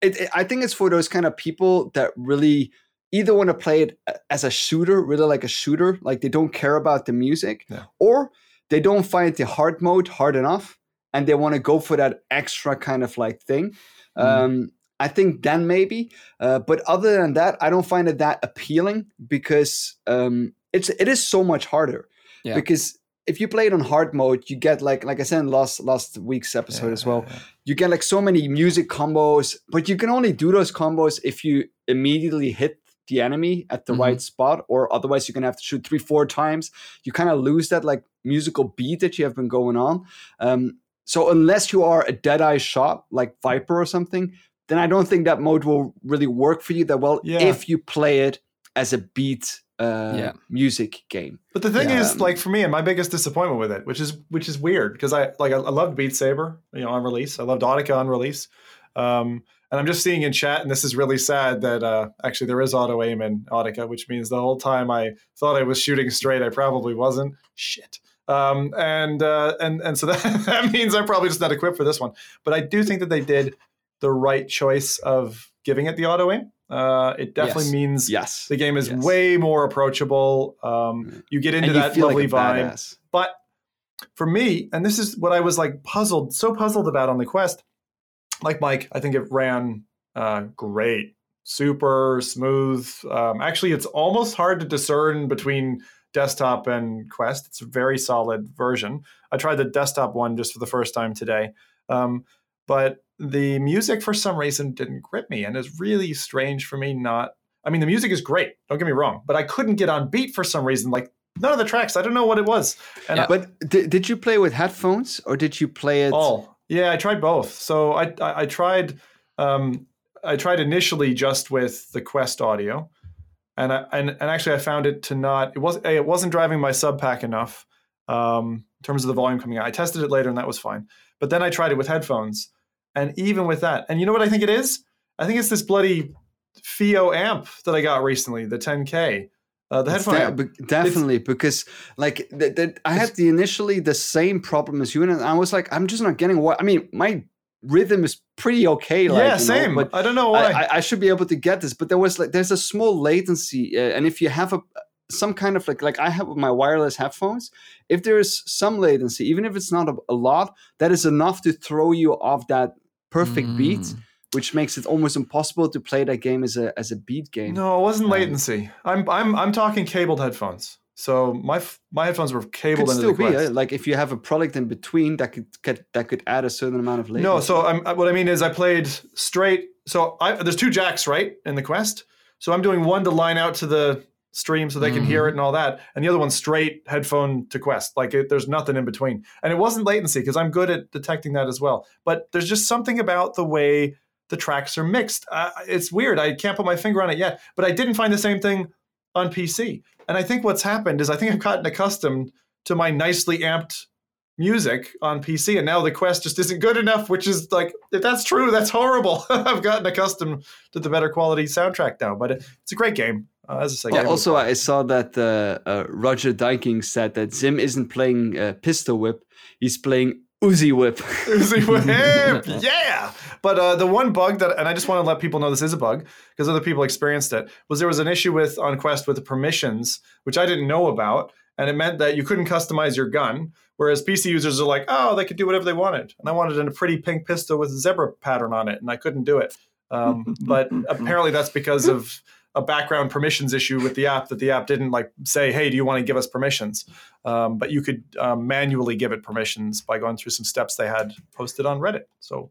Speaker 2: it, it- I think it's for those kind of people that really either want to play it as a shooter, really like a shooter, like they don't care about the music,
Speaker 3: Yeah.
Speaker 2: or they don't find the hard mode hard enough and they want to go for that extra kind of like thing.
Speaker 1: Mm.
Speaker 2: Um, I think then maybe, uh, but other than that, I don't find it that appealing because um, it's it is so much harder.
Speaker 1: Yeah.
Speaker 2: Because if you play it on hard mode, you get like like I said in last last week's episode as well you get like so many music combos, but you can only do those combos if you immediately hit the enemy at the
Speaker 1: Mhm.
Speaker 2: right spot, or otherwise you're gonna have to shoot three, four times. You kind of lose that like musical beat that you have been going on. Um, so unless you are a dead-eye shot like Viper or something, then I don't think that mode will really work for you that well
Speaker 3: Yeah.
Speaker 2: if you play it as a beat uh,
Speaker 1: Yeah.
Speaker 2: music game.
Speaker 3: But the thing
Speaker 2: Yeah.
Speaker 3: is, like for me, and my biggest disappointment with it, which is which is weird, because I like I, I loved Beat Saber, you know, on release. I loved Audica on release, um, and I'm just seeing in chat, and this is really sad that uh, actually there is auto aim in Audica, which means the whole time I thought I was shooting straight, I probably wasn't. Shit. Um, and uh, and and so that, that means I'm probably just not equipped for this one. But I do think that they did the right choice of giving it the auto aim. Uh, it definitely
Speaker 1: Yes.
Speaker 3: means
Speaker 2: Yes.
Speaker 3: the game is
Speaker 2: Yes.
Speaker 3: way more approachable. Um, you get into
Speaker 2: you
Speaker 3: that lovely
Speaker 2: like
Speaker 3: vibe. But for me, and this is what I was like puzzled, so puzzled about on the quest. Like Mike, I think it ran uh, great super smooth. Um, actually, it's almost hard to discern between desktop and Quest. It's a very solid version. I tried the desktop one just for the first time today. Um, but the music for some reason didn't grip me and it's really strange for me not I mean the music is great, don't get me wrong, but I couldn't get on beat for some reason. Like none of the tracks, I don't know what it was.
Speaker 2: And yeah, I, but did, did you play with headphones or did you play it
Speaker 3: all? Yeah, I tried both. So I I, I tried um, I tried initially just with the Quest audio, and I and, and actually I found it to not it was it wasn't driving my SubPack enough um, in terms of the volume coming out. I tested it later and that was fine, but then I tried it with headphones, and even with that, and you know what I think it is? I think it's this bloody FiiO amp that I got recently, the 10K. Uh, the headphone
Speaker 2: de- definitely it's, because like the, the, I had the initially the same problem as you and I was like I'm just not getting what I mean my rhythm is pretty okay. Like,
Speaker 3: yeah, same. Know, but I don't know why.
Speaker 2: I, I, should be able to get this, but there was like there's a small latency, uh, and if you have a some kind of like like I have my wireless headphones, if there is some latency, even if it's not a, a lot, that is enough to throw you off that perfect mm. beat which makes it almost impossible to play that game as a as a beat game.
Speaker 3: No, it wasn't um, latency. I'm I'm I'm talking cabled headphones. So my my headphones were cabled could into still the Quest.
Speaker 2: Be, like if you have a product in between that could, could that could add a certain amount of latency.
Speaker 3: No, so I'm, what I mean is I played straight. So I, there's two jacks right in the Quest. So I'm doing one to line out to the stream so they mm-hmm. can hear it mm-hmm. and all that, and the other one straight headphone to Quest. Like it, there's nothing in between, and it wasn't latency because I'm good at detecting that as well. But there's just something about the way the tracks are mixed. Uh, it's weird. I can't put my finger on it yet, but I didn't find the same thing on PC. And I think what's happened is I think I've gotten accustomed to my nicely amped music on PC, and now the Quest just isn't good enough. Which is like, if that's true, that's horrible. I've gotten accustomed to the better quality soundtrack now, but it's a great game. Uh, as I say,
Speaker 2: well, also I saw that uh, uh, Roger Dyking said that Zim isn't playing uh, Pistol Whip; he's playing Uzi Whip.
Speaker 3: Uzi Whip, yeah. But uh, the one bug that, and I just want to let people know this is a bug because other people experienced it, was there was an issue with on Quest with the permissions, which I didn't know about, and it meant that you couldn't customize your gun. Whereas PC users are like, oh, they could do whatever they wanted, and I wanted a pretty pink pistol with a zebra pattern on it, and I couldn't do it. Um, but apparently that's because of a background permissions issue with the app that the app didn't like say, hey, do you want to give us permissions? Um, but you could um, manually give it permissions by going through some steps they had posted on Reddit. So,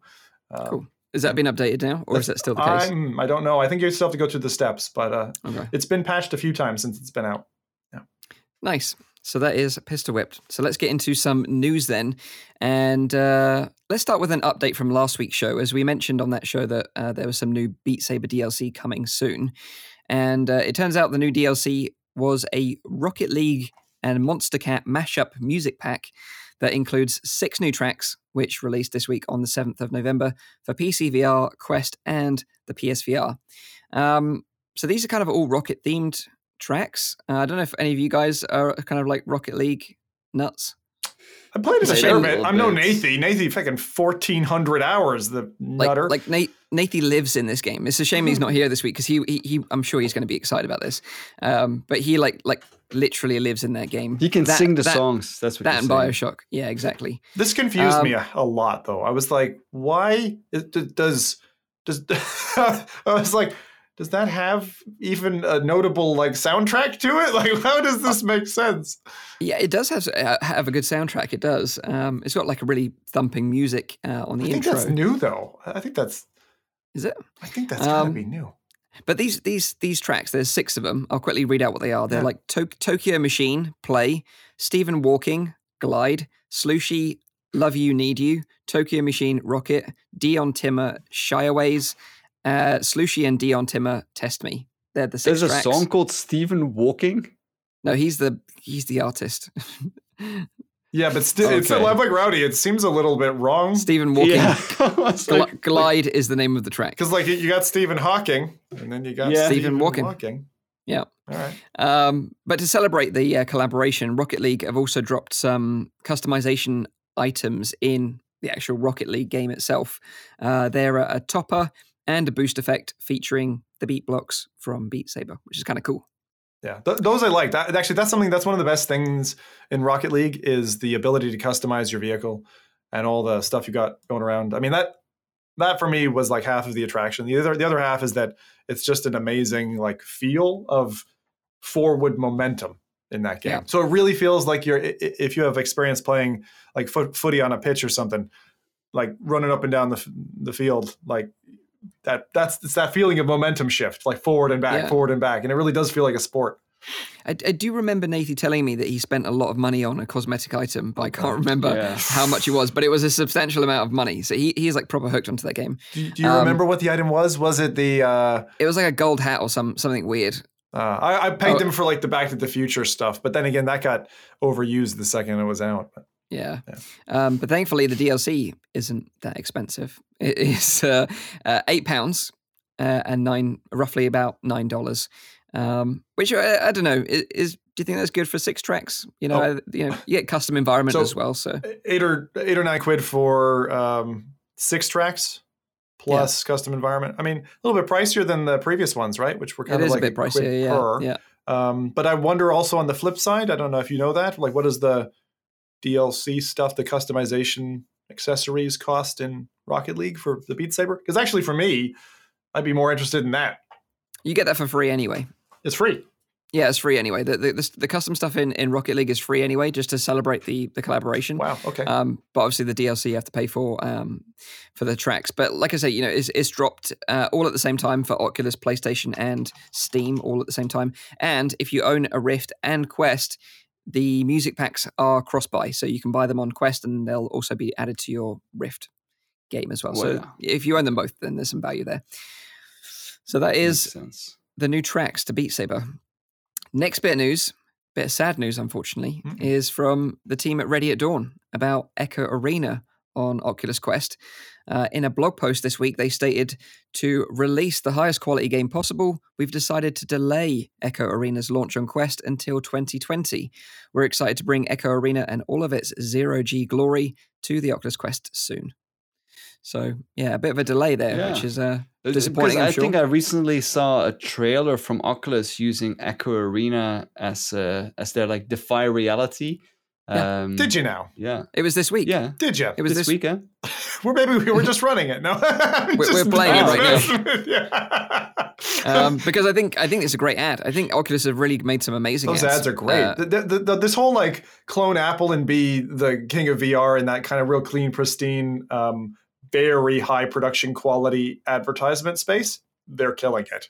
Speaker 1: um, cool. Is that been updated now, or is that still the case?
Speaker 3: I'm, I don't know. I think you still have to go through the steps, but uh, okay. it's been patched a few times since it's been out. Yeah.
Speaker 1: Nice. So that is Pistol Whipped. So let's get into some news then. And uh, let's start with an update from last week's show. As we mentioned on that show, that uh, there was some new Beat Saber DLC coming soon. And uh, it turns out the new DLC was a Rocket League and Monstercat mashup music pack that includes six new tracks, which released this week on the 7th of November for PC VR, Quest, and the PSVR. Um, so these are kind of all Rocket themed tracks. Uh, I don't know if any of you guys are kind of like Rocket League nuts.
Speaker 3: I played it a fair bit. I'm no Nathy. Nathy fucking 1,400 hours, the nutter.
Speaker 1: Like, like Nate, Nathy lives in this game. It's a shame he's not here this week because he, he, he, I'm sure he's going to be excited about this. Um, but he like, like literally lives in that game.
Speaker 2: He can
Speaker 1: that,
Speaker 2: sing the that, songs. That's what
Speaker 1: that and saying. Bioshock. Yeah, exactly.
Speaker 3: This confused um, me a, a, lot though. I was like, why does does I was like, does that have even a notable like soundtrack to it? Like, how does this make sense?
Speaker 1: Yeah, it does have uh, have a good soundtrack. It does. Um, it's got like a really thumping music uh, on the
Speaker 3: I think
Speaker 1: intro.
Speaker 3: that's new though. I think that's.
Speaker 1: Is it?
Speaker 3: I think that's gotta um, be new.
Speaker 1: But these these these tracks, there's six of them. I'll quickly read out what they are. They're yeah. like to- Tokyo Machine, Play, Stephen Walking, Glide, Slushii, Love You Need You, Tokyo Machine, Rocket, Dion Timmer, Shiawase, uh, Slushii and Dion Timmer test me. They're the six
Speaker 2: There's
Speaker 1: tracks.
Speaker 2: a song called Stephen Walking.
Speaker 1: No, he's the he's the artist.
Speaker 3: yeah, but still, okay. it's a Love Like Rowdy. It seems a little bit wrong.
Speaker 1: Stephen Walking. Yeah. like, Glide like, is the name of the track.
Speaker 3: Because like you got Stephen Hawking, and then you got yeah. Stephen Walking. Walking.
Speaker 1: Yeah.
Speaker 3: All right.
Speaker 1: Um, but to celebrate the uh, collaboration, Rocket League have also dropped some customization items in the actual Rocket League game itself. Uh, they're a, a topper and a boost effect featuring the beat blocks from Beat Saber, which is kind of cool.
Speaker 3: Yeah, th- those I like. That actually, that's something that's one of the best things in Rocket League is the ability to customize your vehicle and all the stuff you got going around. I mean that that for me was like half of the attraction. The other the other half is that it's just an amazing like feel of forward momentum in that game.
Speaker 1: Yeah.
Speaker 3: So it really feels like you're if you have experience playing like foot, footy on a pitch or something, like running up and down the the field, like that that's it's that feeling of momentum shift, like forward and back,
Speaker 1: Yeah.
Speaker 3: forward and back, and it really does feel like a sport.
Speaker 1: I, I do remember Nathy telling me that he spent a lot of money on a cosmetic item, but I can't remember
Speaker 2: Yeah.
Speaker 1: how much it was. But it was a substantial amount of money. So he, he is like proper hooked onto that game.
Speaker 3: Do, you- do you
Speaker 1: Um,
Speaker 3: remember what the item was? Was it the uh,
Speaker 1: It was like a gold hat or some something weird.
Speaker 3: uh I, I pegged
Speaker 1: Oh.
Speaker 3: them for like the Back to the Future stuff, but then again, that got overused the second it was out.
Speaker 1: Yeah.
Speaker 3: Yeah.
Speaker 1: Um, but thankfully, the DLC isn't that expensive. It is uh, uh, eight pounds uh, and nine, roughly about nine dollars. Um, which I, I don't know is, is. Do you think that's good for six tracks? You know,
Speaker 3: Oh.
Speaker 1: uh, you know, you get custom environment
Speaker 3: So-
Speaker 1: as well. So
Speaker 3: eight or eight or nine quid for um, six tracks plus custom environment. I mean, a little bit pricier than the previous ones, right? Which were kind
Speaker 1: it
Speaker 3: of like
Speaker 1: a bit pricier. Yeah.
Speaker 3: per.
Speaker 1: Yeah.
Speaker 3: Um, but I wonder also on the flip side. I don't know if you know that. Like, what is the DLC stuff, the customization accessories cost in Rocket League for the Beat Saber? Because actually, for me, I'd be more interested in that.
Speaker 1: You get that for free anyway.
Speaker 3: It's free.
Speaker 1: Yeah, it's free anyway. The the, the, the custom stuff in, in Rocket League is free anyway, just to celebrate the the collaboration.
Speaker 3: Wow. Okay.
Speaker 1: Um, but obviously the DLC you have to pay for um, for the tracks. But like I say, you know, it's, it's dropped uh, all at the same time for Oculus, PlayStation, and Steam, all at the same time. And if you own a Rift and Quest, the music packs are cross buy, so you can buy them on Quest, and they'll also be added to your Rift game as well. So if you own them both, then there's some value there. So that is the new tracks to Beat Saber. Next bit of news, bit of sad news, unfortunately,
Speaker 3: Mm-mm.
Speaker 1: is from the team at Ready at Dawn about Echo Arena on Oculus Quest. Uh, in a blog post this week, they stated to release the highest quality game possible, we've decided to delay Echo Arena's launch on Quest until 2020. We're excited to bring Echo Arena and all of its zero G glory to the Oculus Quest soon. So, yeah, a bit of a delay there, which is uh,
Speaker 2: Uh,
Speaker 1: disappointing.
Speaker 2: because
Speaker 1: I'm
Speaker 2: I think I recently saw a trailer from Oculus using Echo Arena as uh, as their like defy reality.
Speaker 1: Yeah.
Speaker 2: Um,
Speaker 3: Did you now?
Speaker 2: Yeah.
Speaker 1: it was this week.
Speaker 2: Yeah.
Speaker 3: Did you?
Speaker 1: It was
Speaker 2: this,
Speaker 1: this
Speaker 2: weekend.
Speaker 3: We're maybe we were just running it. No,
Speaker 1: We're- we're playing
Speaker 2: it right
Speaker 3: now.
Speaker 1: um, because I think I think it's a great ad. I think Oculus have really made some amazing ads.
Speaker 3: Those
Speaker 1: ads.
Speaker 3: ads are great.
Speaker 1: Uh,
Speaker 3: The- the- the- the- this whole like clone Apple and be the king of VR in that kind of real clean, pristine, um, very high production quality advertisement space, they're killing it.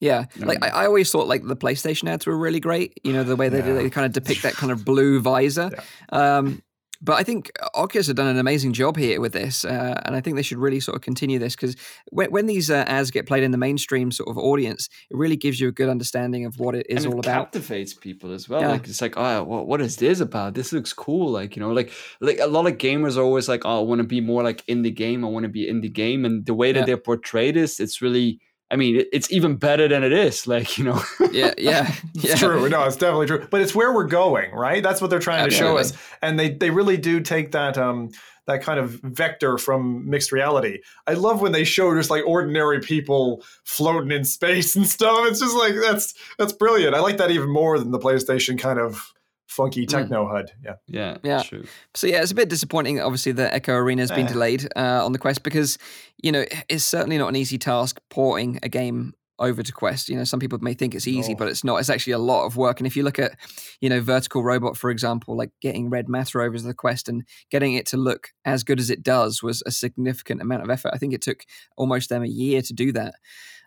Speaker 1: Yeah, like I, I always thought like the PlayStation ads were really great. You know the way they
Speaker 3: Yeah.
Speaker 1: they kind of depict that kind of blue visor. Um, but I think Oculus have done an amazing job here with this, uh, and I think they should really sort of continue this because when, when these uh, ads get played in the mainstream sort of audience, it really gives you a good understanding of what it is
Speaker 2: and
Speaker 1: all
Speaker 2: it
Speaker 1: about.
Speaker 2: captivates people as well.
Speaker 1: Yeah.
Speaker 2: Like it's like, oh, what, what is this about? This looks cool. Like you know, like like a lot of gamers are always like, oh, I want to be more like in the game. I want to be in the game, and the way that
Speaker 1: yeah.
Speaker 2: they're portrayed is, it's really. I mean, it's even better than it is. Like you know.
Speaker 1: yeah, yeah,
Speaker 3: It's true. No, it's definitely true. But it's where we're going, right? That's what they're trying to show us. And they they really do take that um that kind of vector from mixed reality. I love when they show just like ordinary people floating in space and stuff. It's just like that's that's brilliant. I like that even more than the PlayStation kind of funky
Speaker 1: Mm.
Speaker 3: techno HUD. Yeah.
Speaker 2: yeah.
Speaker 1: Yeah.
Speaker 2: True.
Speaker 1: So yeah, it's a bit disappointing. Obviously, the Echo Arena has been
Speaker 3: Eh.
Speaker 1: delayed uh, on the Quest because you know it's certainly not an easy task porting a game over to Quest. You know, some people may think it's easy,
Speaker 3: No.
Speaker 1: but it's not. It's actually a lot of work. And if you look at, you know, Vertical Robot, for example, like getting Red Matter over to the Quest and getting it to look as good as it does was a significant amount of effort. I think it took almost them a year to do that.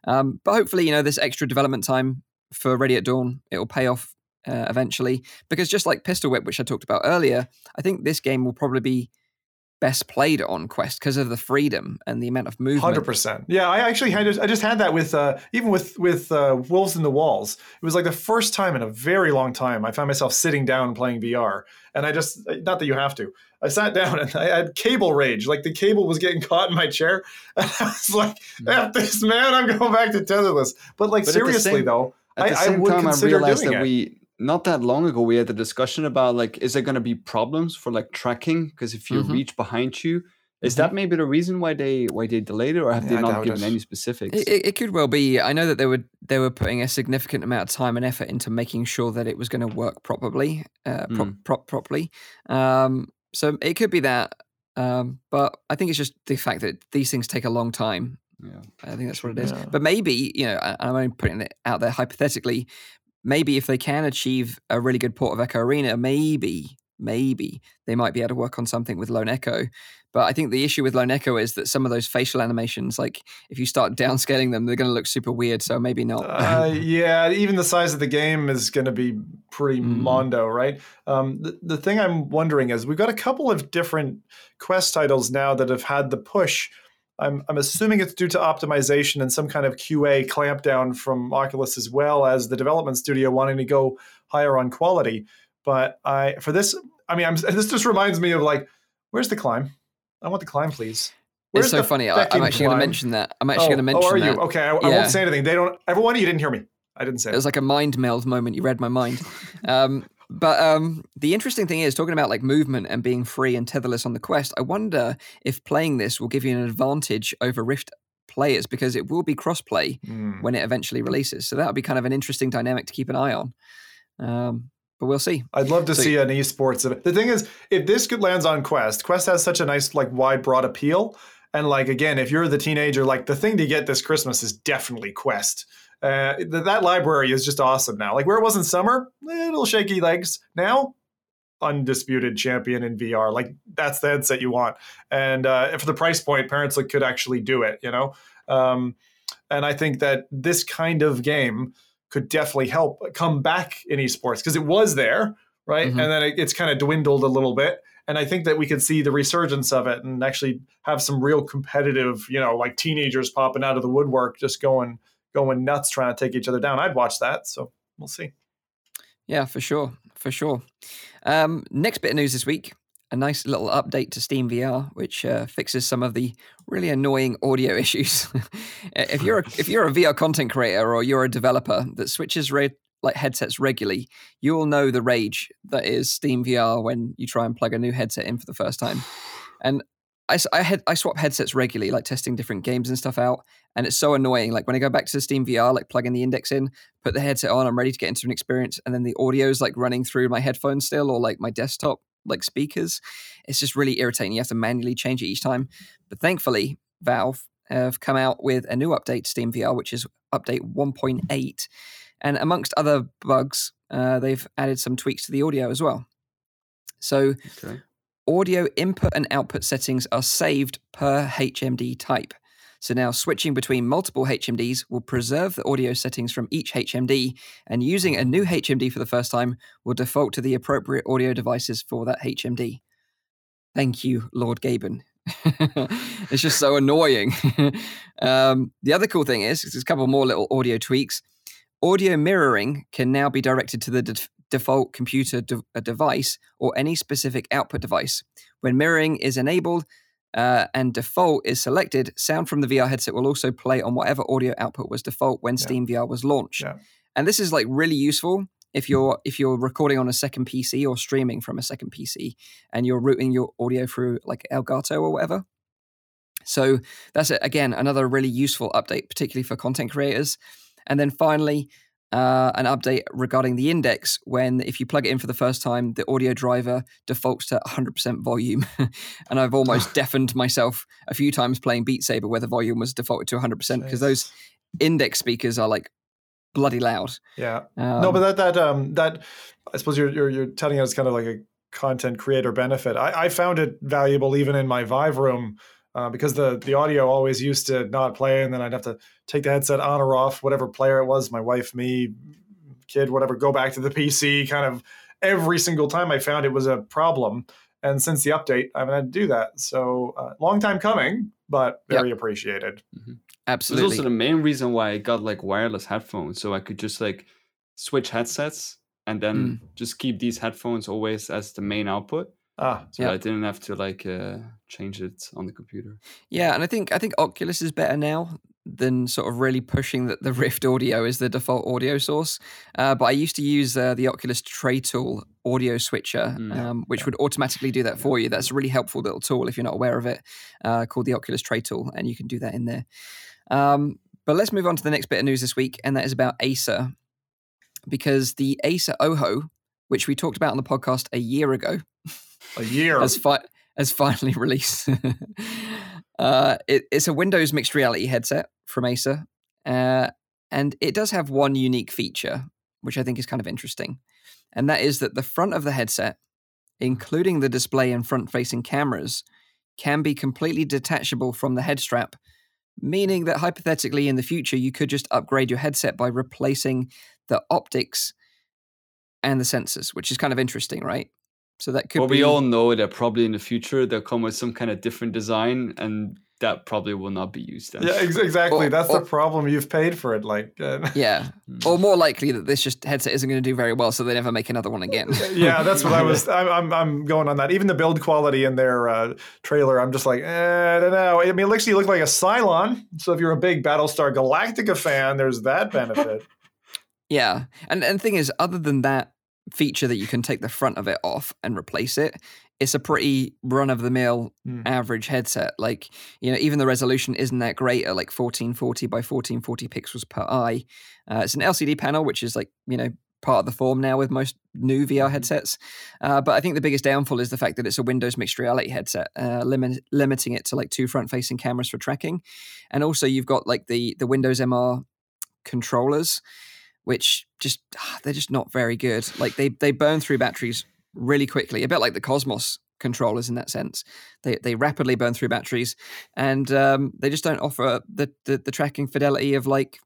Speaker 1: Um, but hopefully, you know, this extra development time for Ready at Dawn, it will pay off uh, eventually. Because just like Pistol Whip, which I talked about earlier, I think this game will probably be best played on Quest because of the freedom and the amount of movement.
Speaker 3: Hundred percent. Yeah, I actually had I just had that with uh, even with with uh, Wolves in the Walls. It was like the first time in a very long time I found myself sitting down playing VR, and I just not that you have to. I sat down and I had cable rage. Like the cable was getting caught in my chair, and I was like, "F this, man! I'm going back to tetherless." But like
Speaker 2: But
Speaker 3: seriously
Speaker 2: same-
Speaker 3: though,
Speaker 2: At the
Speaker 3: I, I
Speaker 2: same
Speaker 3: would
Speaker 2: time, I
Speaker 3: consider
Speaker 2: realized
Speaker 3: doing
Speaker 2: that
Speaker 3: it.
Speaker 2: we not that long ago we had a discussion about like, is there going to be problems for like tracking? Because if you
Speaker 1: Mhm.
Speaker 2: reach behind you, is that maybe the reason why they why they delayed it, or have
Speaker 3: Mm-hmm. Yeah,
Speaker 2: they not given
Speaker 3: it.
Speaker 2: any specifics?
Speaker 1: It, it, could well be. I know that they were they were putting a significant amount of time and effort into making sure that it was going to work properly, uh, pro-
Speaker 2: Mm.
Speaker 1: pro- properly. Um, so it could be that, um, but I think it's just the fact that these things take a long time.
Speaker 2: Yeah.
Speaker 1: I think that's what it is.
Speaker 3: Yeah.
Speaker 1: But maybe, you know, I'm only putting it out there hypothetically, maybe if they can achieve a really good port of Echo Arena, maybe, maybe they might be able to work on something with Lone Echo. But I think the issue with Lone Echo is that some of those facial animations, like if you start downscaling them, they're going to look super weird. So maybe not.
Speaker 3: Uh, yeah, even the size of the game is going to be pretty
Speaker 1: Mm.
Speaker 3: mondo, right? Um, the, the thing I'm wondering is we've got a couple of different quest titles now that have had the push. I'm, I'm assuming it's due to optimization and some kind of QA clampdown from Oculus as well as the development studio wanting to go higher on quality. But I for this, I mean, I'm, this just reminds me of like, where's the climb? I want the climb, please. Where's
Speaker 1: it's so funny. I, I'm actually going to mention that. I'm actually going to
Speaker 3: oh,
Speaker 1: mention
Speaker 3: oh, are
Speaker 1: that.
Speaker 3: you? Okay, I, I
Speaker 1: Yeah.
Speaker 3: won't say anything. They don't. Everyone, you didn't hear me. I didn't say
Speaker 1: It
Speaker 3: it.
Speaker 1: was like a mind meld moment. You read my mind. Um, but um, the interesting thing is, talking about like movement and being free and tetherless on the quest, I wonder if playing this will give you an advantage over Rift players because it will be crossplay
Speaker 3: Hmm.
Speaker 1: when it eventually releases. So that'll be kind of an interesting dynamic to keep an eye on. Um, but we'll see.
Speaker 3: I'd love to
Speaker 1: So-
Speaker 3: see an esports event. The thing is, if this could lands on Quest, Quest has such a nice, like, wide, broad appeal. And like again, if you're the teenager, like the thing to get this Christmas is definitely Quest. Uh, th- that library is just awesome now. Like where it was in summer, little shaky legs. Now, undisputed champion in VR. Like that's the headset you want. And uh, for the price point, parents like, could actually do it. You know, um, and I think that this kind of game could definitely help come back in esports because it was there, right?
Speaker 1: Mhm.
Speaker 3: And then it, it's kind of dwindled a little bit. And I think that we could see the resurgence of it and actually have some real competitive, you know, like teenagers popping out of the woodwork, just going going nuts trying to take each other down. I'd watch that. So we'll see.
Speaker 1: Yeah, for sure, for sure. Um, next bit of news this week: a nice little update to Steam VR, which uh, fixes some of the really annoying audio issues. if you're a, if you're a VR content creator or you're a developer that switches re- like headsets regularly, you will know the rage that is Steam VR when you try and plug a new headset in for the first time. And I, I, had, I swap headsets regularly, like testing different games and stuff out. And it's so annoying. Like when I go back to the Steam VR, like plugging the index in, put the headset on, I'm ready to get into an experience, and then the audio is like running through my headphones still, or like my desktop like speakers. It's just really irritating. You have to manually change it each time. But thankfully, Valve have come out with a new update to Steam VR, which is update 1.8, and amongst other bugs, uh, they've added some tweaks to the audio as well. So
Speaker 2: Okay.
Speaker 1: Audio input and output settings are saved per HMD type. So now switching between multiple HMDs will preserve the audio settings from each HMD, and using a new HMD for the first time will default to the appropriate audio devices for that HMD. Thank you, Lord Gaben. it's just so annoying. um, the other cool thing is, there's a couple more little audio tweaks. Audio mirroring can now be directed to the def- default computer de- a device or any specific output device. When mirroring is enabled uh, and default is selected, sound from the VR headset will also play on whatever audio output was default when
Speaker 3: Yeah.
Speaker 1: Steam VR was launched.
Speaker 3: Yeah.
Speaker 1: And this is like really useful if you're if you're recording on a second PC or streaming from a second PC and you're routing your audio through like Elgato or whatever. So that's it. Again, another really useful update, particularly for content creators. And then finally, uh, an update regarding the index when if you plug it in for the first time, the audio driver defaults to 100% volume. and I've almost deafened myself a few times playing Beat Saber where the volume was defaulted to 100% because those index speakers are like bloody loud.
Speaker 3: Yeah.
Speaker 1: Um,
Speaker 3: no, but that that um that I suppose you're you're you're telling us kind of like a content creator benefit. I, I found it valuable even in my Vive room uh, because the the audio always used to not play, and then I'd have to take the headset on or off, whatever player it was, my wife, me, kid, whatever, go back to the PC. Kind of every single time I found it was a problem. And since the update, I haven't had to do that. So uh, long time coming, but
Speaker 1: Yep.
Speaker 3: very appreciated.
Speaker 2: This
Speaker 1: absolutely.
Speaker 2: is also the main reason why I got like wireless headphones, so I could just like switch headsets and then
Speaker 1: Mm.
Speaker 2: just keep these headphones always as the main output,
Speaker 3: Ah,
Speaker 2: so
Speaker 1: Yeah.
Speaker 2: I didn't have to like uh, change it on the computer.
Speaker 1: Yeah, and I think I think Oculus is better now than sort of really pushing that the Rift audio is the default audio source. Uh, but I used to use uh, the Oculus Tray Tool audio switcher,
Speaker 2: Mm.
Speaker 1: um, which would automatically do that for you. That's a really helpful little tool if you're not aware of it, uh, called the Oculus Tray Tool, and you can do that in there. Um, but let's move on to the next bit of news this week, and that is about Acer, because the Acer OJO, which we talked about on the podcast a year ago,
Speaker 3: a year.
Speaker 1: has, fi- has finally released. Uh, it, it's a Windows mixed reality headset from Acer, uh, and it does have one unique feature, which I think is kind of interesting, and that is that the front of the headset, including the display and front-facing cameras, can be completely detachable from the head strap, meaning that hypothetically in the future you could just upgrade your headset by replacing the optics and the sensors, which is kind of interesting, right? So that could
Speaker 2: well,
Speaker 1: be
Speaker 2: we all know that probably in the future they'll come with some kind of different design, and that probably will not be used. Then.
Speaker 3: Yeah, ex- exactly.
Speaker 1: Or-
Speaker 3: That's
Speaker 1: or-
Speaker 3: the problem. You've paid for it. Like, uh,
Speaker 1: yeah,
Speaker 2: Mm.
Speaker 1: or more likely that this just headset isn't going to do very well, so they never make another one again.
Speaker 3: yeah, that's what I was. I'm, I'm, I'm going on that. Even the build quality in their uh, trailer, I'm just like, eh, I don't know. I mean, it looks you look like a Cylon. So if you're a big Battlestar Galactica fan, there's that benefit.
Speaker 1: Yeah, and and the thing is, other than that feature that you can take the front of it off and replace it, it's a pretty run of the mill
Speaker 3: Hmm.
Speaker 1: average headset. Like you know, even the resolution isn't that great at like 1440 by 1440 pixels per eye. Uh, it's an LCD panel, which is like you know part of the form now with most new VR headsets. Uh, but I think the biggest downfall is the fact that it's a Windows mixed reality headset, uh, limit, limiting it to like two front-facing cameras for tracking, and also you've got like the the Windows MR controllers, which just ah, they're just not very good. Like they they burn through batteries really quickly, a bit like the Cosmos controllers in that sense. They they rapidly burn through batteries, and um, they just don't offer the, the the tracking fidelity of like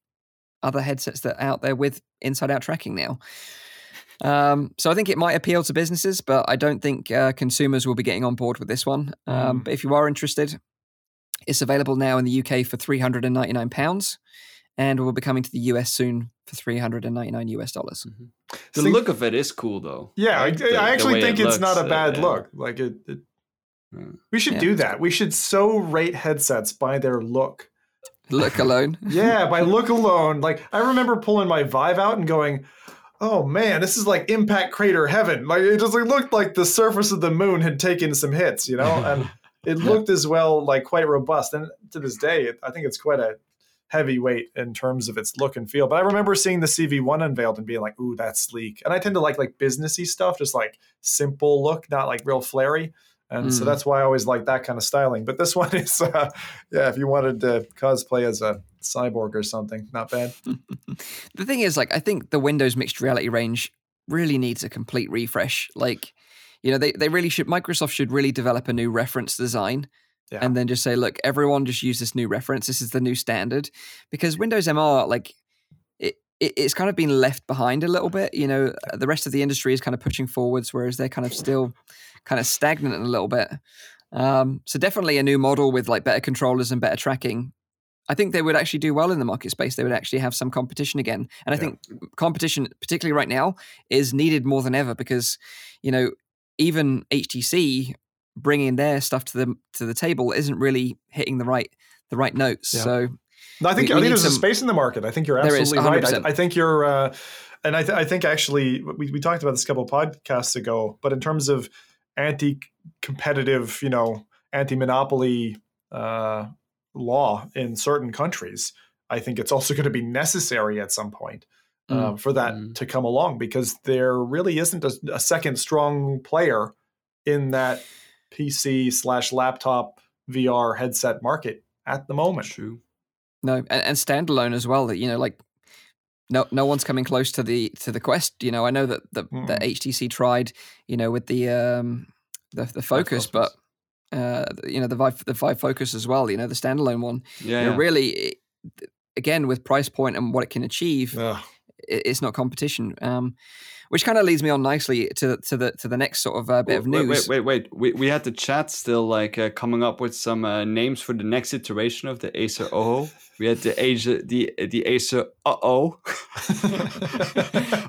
Speaker 1: other headsets that are out there with inside out tracking now. Um, so I think it might appeal to businesses, but I don't think uh, consumers will be getting on board with this one. Um,
Speaker 3: Mm.
Speaker 1: But if you are interested, it's available now in the UK for three hundred and ninety nine pounds, and we will be coming to the US soon for three hundred and ninety nine US dollars.
Speaker 2: The
Speaker 3: Think-
Speaker 2: look of it is cool, though.
Speaker 3: Yeah,
Speaker 2: right?
Speaker 3: I,
Speaker 2: The-
Speaker 3: I actually think
Speaker 2: it
Speaker 3: it's not a
Speaker 2: looks, uh,
Speaker 3: bad
Speaker 2: yeah.
Speaker 3: look. Like it, it
Speaker 2: Yeah.
Speaker 3: we should
Speaker 1: Yeah.
Speaker 3: do that. We should so rate headsets by their look.
Speaker 1: Look alone.
Speaker 3: Yeah, by look alone. Like I remember pulling my Vive out and going, "Oh man, this is like impact crater heaven." Like it just like, looked like the surface of the moon had taken some hits, you know, and it looked as well like quite robust. And to this day, I think it's quite a heavyweight in terms of its look and feel. But I remember seeing the CV1 unveiled and being like, "Ooh, that's sleek." And I tend to like like businessy stuff, just like simple look, not like real flary. And so
Speaker 1: Mm.
Speaker 3: that's why I always like that kind of styling. But this one is, uh, yeah, if you wanted to cosplay as a cyborg or something, not bad.
Speaker 1: the thing is, like, I think the Windows mixed reality range really needs a complete refresh. Like, you know, they, they really should, Microsoft should really develop a new reference design
Speaker 3: Yeah.
Speaker 1: and then just say, look, everyone just use this new reference. This is the new standard. Because Windows MR, like, it, it it's kind of been left behind a little bit. You know, the rest of the industry is kind of pushing forwards, whereas they're kind of still kind of stagnant a little bit. Um, so definitely a new model with like better controllers and better tracking. I think they would actually do well in the market space. They would actually have some competition again. And I
Speaker 3: Yeah.
Speaker 1: think competition, particularly right now, is needed more than ever because, you know, even HTC bringing their stuff to the to the table isn't really hitting the right the right notes.
Speaker 3: Yeah.
Speaker 1: So
Speaker 3: No, I think
Speaker 1: We-
Speaker 3: I think there's a space in the market. I think you're absolutely right.
Speaker 1: 100%.
Speaker 3: I, I think you're, uh, and I, th- I think actually we, we talked about this a couple of podcasts ago. But in terms of anti-competitive, you know, anti-monopoly uh, law in certain countries, I think it's also going to be necessary at some point. um, for that
Speaker 2: Mm.
Speaker 3: to come along because there really isn't a, a second strong player in that PC slash laptop VR headset market at the moment.
Speaker 2: True.
Speaker 1: no, and, and standalone as well. That you know, like no no one's coming close to the to the Quest. You know, I know that the
Speaker 3: Mm.
Speaker 1: that HTC tried, you know, with the um the the Focus, but uh you know the Vive the Vive Focus as well. You know, the standalone one.
Speaker 2: Yeah.
Speaker 1: You know,
Speaker 2: yeah.
Speaker 1: really, it- again with price point and what it can achieve, it, it's not competition. Um, which kind of leads me on nicely to to the to the next sort of uh, bit of news.
Speaker 2: Wait, wait, wait. wait. We, we had the chat still like uh, coming up with some uh, names for the next iteration of the Acer OJO. We had the Acer, the the Acer Uh Oh,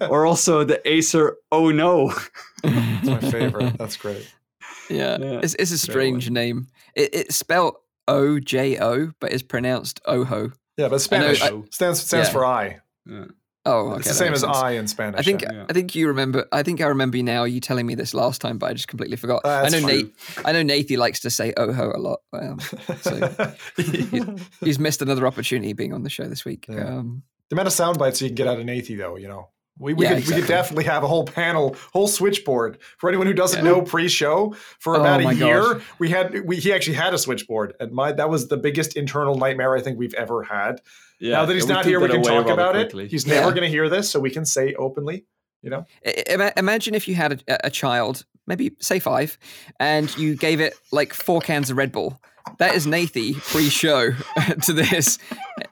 Speaker 2: or also the Acer Oh No.
Speaker 3: That's my favorite. That's great.
Speaker 1: Yeah,
Speaker 2: Yeah,
Speaker 1: it's, it's a
Speaker 2: great
Speaker 1: strange name. It, it's spelled O J O, but it's pronounced Oho.
Speaker 3: Yeah, but
Speaker 1: I know-
Speaker 3: Spanish
Speaker 2: I-
Speaker 3: stands stands
Speaker 1: Yeah.
Speaker 3: for I.
Speaker 2: Yeah.
Speaker 1: Oh, okay.
Speaker 3: it's the same as
Speaker 1: sense.
Speaker 3: I in Spanish.
Speaker 1: I think
Speaker 3: yeah.
Speaker 1: I think you remember. I think I remember now. You telling me this last time, but I just completely forgot.
Speaker 3: Uh,
Speaker 1: I know
Speaker 3: true.
Speaker 1: Nate. I know Nathy likes to say "oh ho" a lot. Um, so he's missed another opportunity being on the show this week.
Speaker 3: Yeah.
Speaker 1: Um,
Speaker 3: the amount of sound bites you can get out of Nathy, though, you know, We, we,
Speaker 1: Yeah,
Speaker 3: could, we could definitely have a whole panel, whole switchboard for anyone who doesn't
Speaker 1: Yeah.
Speaker 3: know pre-show. For
Speaker 1: Oh
Speaker 3: about a year,
Speaker 1: gosh.
Speaker 3: we had we he actually had a switchboard, and my that was the biggest internal nightmare I think we've ever had.
Speaker 2: Yeah,
Speaker 3: now that he's
Speaker 2: we
Speaker 3: not here, we can talk about
Speaker 2: quickly.
Speaker 3: it. He's
Speaker 1: Yeah.
Speaker 3: never going to hear this, so we can say openly. You know,
Speaker 1: I- Imagine if you had a, a child, maybe say five, and you gave it like four cans of Red Bull. That is Nathy pre-show to this.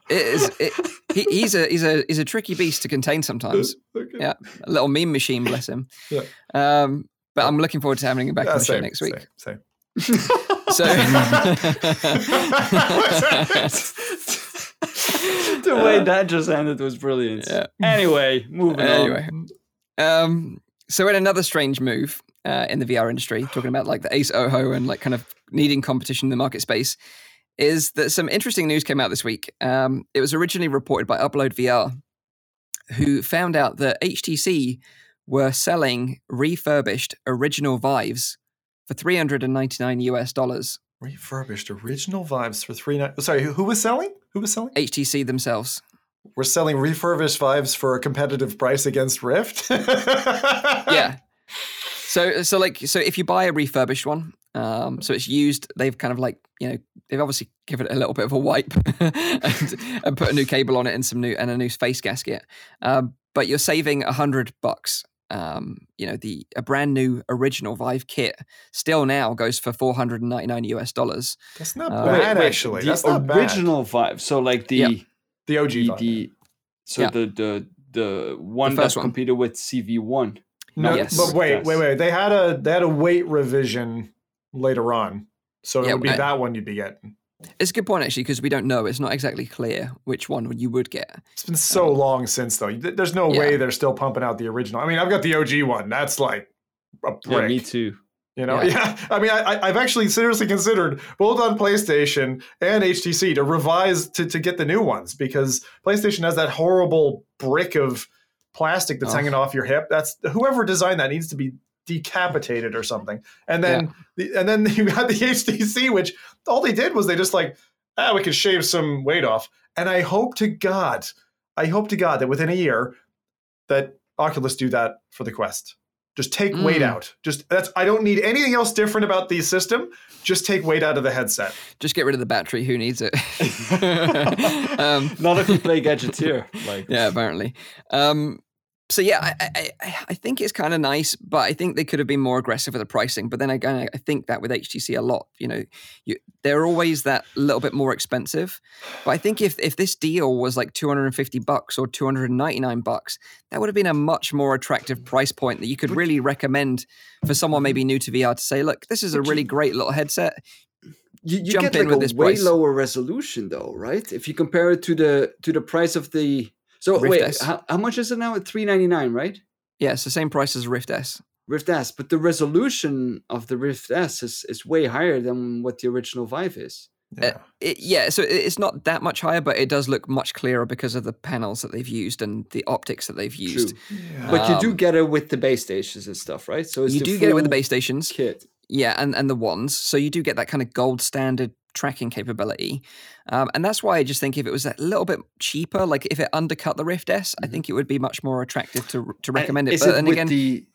Speaker 1: It is. It, he, he's a he's a he's a tricky beast to contain sometimes.
Speaker 3: Okay.
Speaker 1: Yeah, a little meme machine, bless him.
Speaker 3: Yeah.
Speaker 1: Um, but I'm looking forward to having him back
Speaker 3: Yeah,
Speaker 1: on the show next week.
Speaker 3: Same. same.
Speaker 1: So.
Speaker 2: The way that just ended was brilliant.
Speaker 1: Yeah.
Speaker 2: Anyway, moving
Speaker 1: Anyway.
Speaker 2: on.
Speaker 1: Um, so in another strange move uh, in the VR industry, talking about like the Ace OJO and like kind of needing competition in the market space, is that some interesting news came out this week. Um, it was originally reported by Upload VR, who found out that HTC were selling refurbished original Vives for 399 US dollars.
Speaker 3: Refurbished original Vives for three nine. Sorry, who, who was selling? Who was selling?
Speaker 1: HTC themselves.
Speaker 3: We're selling refurbished Vives for a competitive price against Rift.
Speaker 1: yeah. So so like so if you buy a refurbished one, um, so it's used, they've kind of like you know they've obviously given it a little bit of a wipe and, and put a new cable on it and some new and a new face gasket, um, but you're saving a hundred bucks. Um, you know the a brand new original Vive kit still now goes for four hundred and ninety nine US dollars.
Speaker 3: That's not
Speaker 1: Uh,
Speaker 3: bad,
Speaker 2: Wait, wait,
Speaker 3: actually.
Speaker 2: the
Speaker 3: That's not bad.
Speaker 2: original Vive. So like the
Speaker 1: Yeah.
Speaker 3: The OG
Speaker 2: the,
Speaker 3: Vive.
Speaker 2: the so
Speaker 1: Yeah.
Speaker 2: the the the one
Speaker 1: first
Speaker 2: that
Speaker 1: one.
Speaker 2: competed with CV one.
Speaker 3: No,
Speaker 1: Yes.
Speaker 3: but wait,
Speaker 2: Yes.
Speaker 3: wait, wait. They had a they had a weight revision later on, so it
Speaker 1: Yeah,
Speaker 3: would be
Speaker 1: I-
Speaker 3: that one you'd be getting.
Speaker 1: It's a good point actually because we don't know. It's not exactly clear which one you would get.
Speaker 3: It's been so um, long since though. There's no
Speaker 1: Yeah.
Speaker 3: way they're still pumping out the original. I mean, I've got the OG one. That's like a brick.
Speaker 2: Yeah, me too.
Speaker 3: You know,
Speaker 1: Yeah.
Speaker 3: yeah. I mean, I, I- I've actually seriously considered both on PlayStation and HTC to revise to, to get the new ones because PlayStation has that horrible brick of plastic that's
Speaker 1: Oh.
Speaker 3: hanging off your hip. That's whoever designed that needs to be decapitated or something. And then the, and then you got the HTC, which all they did was they just like, ah, we could shave some weight off. And I hope to God, I hope to God that within a year that Oculus do that for the Quest. Just take weight
Speaker 1: Mm.
Speaker 3: out. Just that's I don't need anything else different about the system. Just take weight out of the headset.
Speaker 1: Just get rid of the battery. Who needs it? um,
Speaker 2: Not if you play Gadgeteer. Like
Speaker 1: yeah, apparently. Um, so yeah, I, I, I- think it's kind of nice, but I think they could have been more aggressive with the pricing. But then again, I- I think that with HTC a lot, you know, you, they're always that little bit more expensive. But I think if if this deal was like two hundred and fifty bucks or two hundred and ninety nine bucks, that would have been a much more attractive mm. price point that you could really recommend for someone mm-hmm. maybe new to VR to say, look, this is a really great little headset.
Speaker 2: you, you
Speaker 1: jump
Speaker 2: get
Speaker 1: in
Speaker 2: like
Speaker 1: with
Speaker 2: a
Speaker 1: this
Speaker 2: way
Speaker 1: price.
Speaker 2: lower resolution though, right? If you compare it to the to the price of the so
Speaker 1: Rift
Speaker 2: wait,
Speaker 1: S.
Speaker 2: how, how much is it now? At three ninety nine, right?
Speaker 1: Yeah, it's the same price as Rift S.
Speaker 2: Rift S, but the resolution of the Rift S is, is way higher than what the original Vive is.
Speaker 3: Yeah.
Speaker 1: It, yeah, so it's not that much higher, but it does look much clearer because of the panels that they've used and the optics that they've used.
Speaker 2: True.
Speaker 3: Yeah.
Speaker 2: But you do
Speaker 1: Um,
Speaker 2: get it with the base stations and stuff, right? So it's
Speaker 1: You do get it with the base stations,
Speaker 2: kit.
Speaker 1: yeah, and and the wands. So you do get that kind of gold standard tracking capability, um, and that's why I just think if it was a little bit cheaper, like if it undercut the Rift S, I
Speaker 2: Mhm.
Speaker 1: think it would be much more attractive to to
Speaker 2: And
Speaker 1: recommend it.
Speaker 2: Is
Speaker 1: But
Speaker 2: it
Speaker 1: then
Speaker 2: with
Speaker 1: again,
Speaker 2: the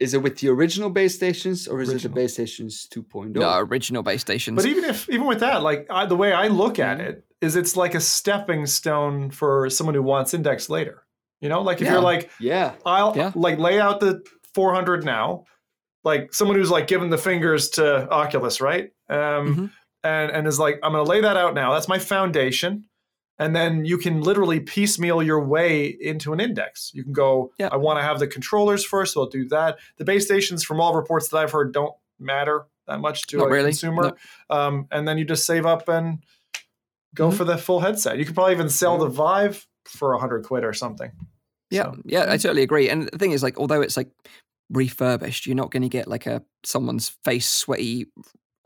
Speaker 2: is it with the original base stations or is it the base stations oh? 2.0?
Speaker 1: no original base stations.
Speaker 3: But even if even with that, like I, the way I look at
Speaker 2: Mhm.
Speaker 3: it is, it's like a stepping stone for someone who wants index later. You know, like if
Speaker 1: Yeah.
Speaker 3: you're like,
Speaker 2: Yeah.
Speaker 3: I'll
Speaker 1: Yeah.
Speaker 3: like lay out the 400 now, like someone who's like giving the fingers to Oculus, right? Um,
Speaker 1: Mhm.
Speaker 3: And and is like, I'm going to lay that out now. That's my foundation. And then you can literally piecemeal your way into an index. You can go,
Speaker 1: Yeah.
Speaker 3: I want to have the controllers first, so I'll do that. The base stations, from all reports that I've heard, don't matter that much to
Speaker 1: Not
Speaker 3: a
Speaker 1: really,
Speaker 3: consumer. Um, and then you just save up and go
Speaker 1: Mhm.
Speaker 3: for the full headset. You could probably even sell the Vive for a hundred quid or something.
Speaker 1: Yeah,
Speaker 3: So-
Speaker 1: yeah, I totally agree. And the thing is, like, although it's like refurbished, you're not going to get like a someone's face sweaty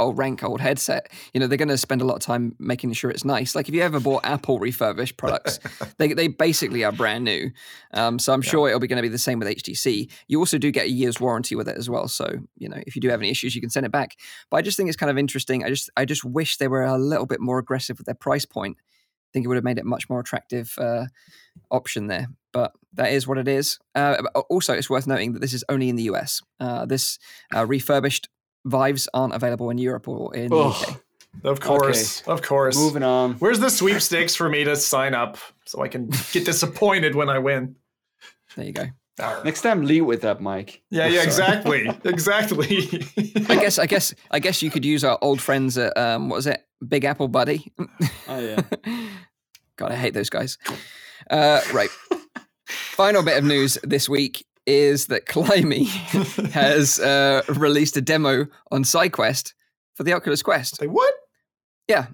Speaker 1: old rank old headset. You know, they're going to spend a lot of time making sure it's nice. Like if you ever bought Apple refurbished products, they they basically are brand new. Um, so I'm
Speaker 3: Yeah.
Speaker 1: sure it'll be going to be the same with HTC. You also do get a year's warranty with it as well. So you know, if you do have any issues, you can send it back. But I just think it's kind of interesting. I just I just wish they were a little bit more aggressive with their price point. I think it would have made it much more attractive uh, option there. But that is what it is. Uh, also, it's worth noting that this is only in the US. Uh, this uh, refurbished Vives aren't available in Europe or in the UK.
Speaker 3: Of course, of course.
Speaker 2: Moving on.
Speaker 3: Where's the sweepstakes for me to sign up so I can get disappointed when I win?
Speaker 1: There you go.
Speaker 3: Arr.
Speaker 2: Next time, lead with that, Mike.
Speaker 3: Yeah, yeah, exactly, exactly.
Speaker 1: I guess, I guess, I guess you could use our old friends at um, what was it, Big Apple Buddy?
Speaker 2: Oh yeah.
Speaker 1: God, I hate those guys. Uh, right. Final bit of news this week is that Climbey has uh, released a demo on SideQuest for the Oculus Quest.
Speaker 3: Say what? Yeah.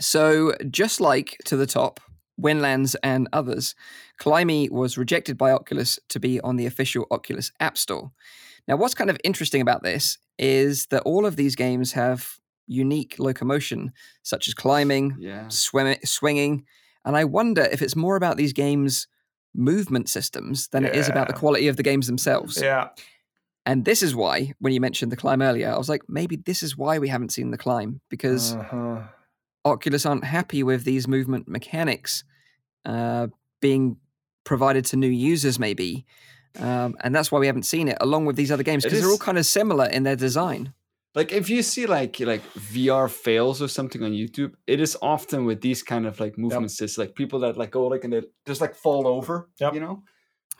Speaker 1: So, just like To the Top, Windlands, and others, Climbey was rejected by Oculus to be on the official Oculus App Store. Now, what's kind of interesting about this is that all of these games have unique locomotion, such as climbing,
Speaker 2: Yeah.
Speaker 1: swim- swinging, and I wonder if it's more about these games' movement systems than it is about the quality of the games themselves.
Speaker 3: Yeah,
Speaker 1: And this is why, when you mentioned the climb earlier, I was like, maybe this is why we haven't seen the climb because
Speaker 3: uh-huh.
Speaker 1: Oculus aren't happy with these movement mechanics uh, being provided to new users, maybe. Um, and that's why we haven't seen it along with these other games because they're all kind of similar in their design.
Speaker 2: Like if you see like like VR fails or something on YouTube, it is often with these kind of like movement systems, like people that like go like and they just like fall over.
Speaker 3: Yep.
Speaker 2: You know.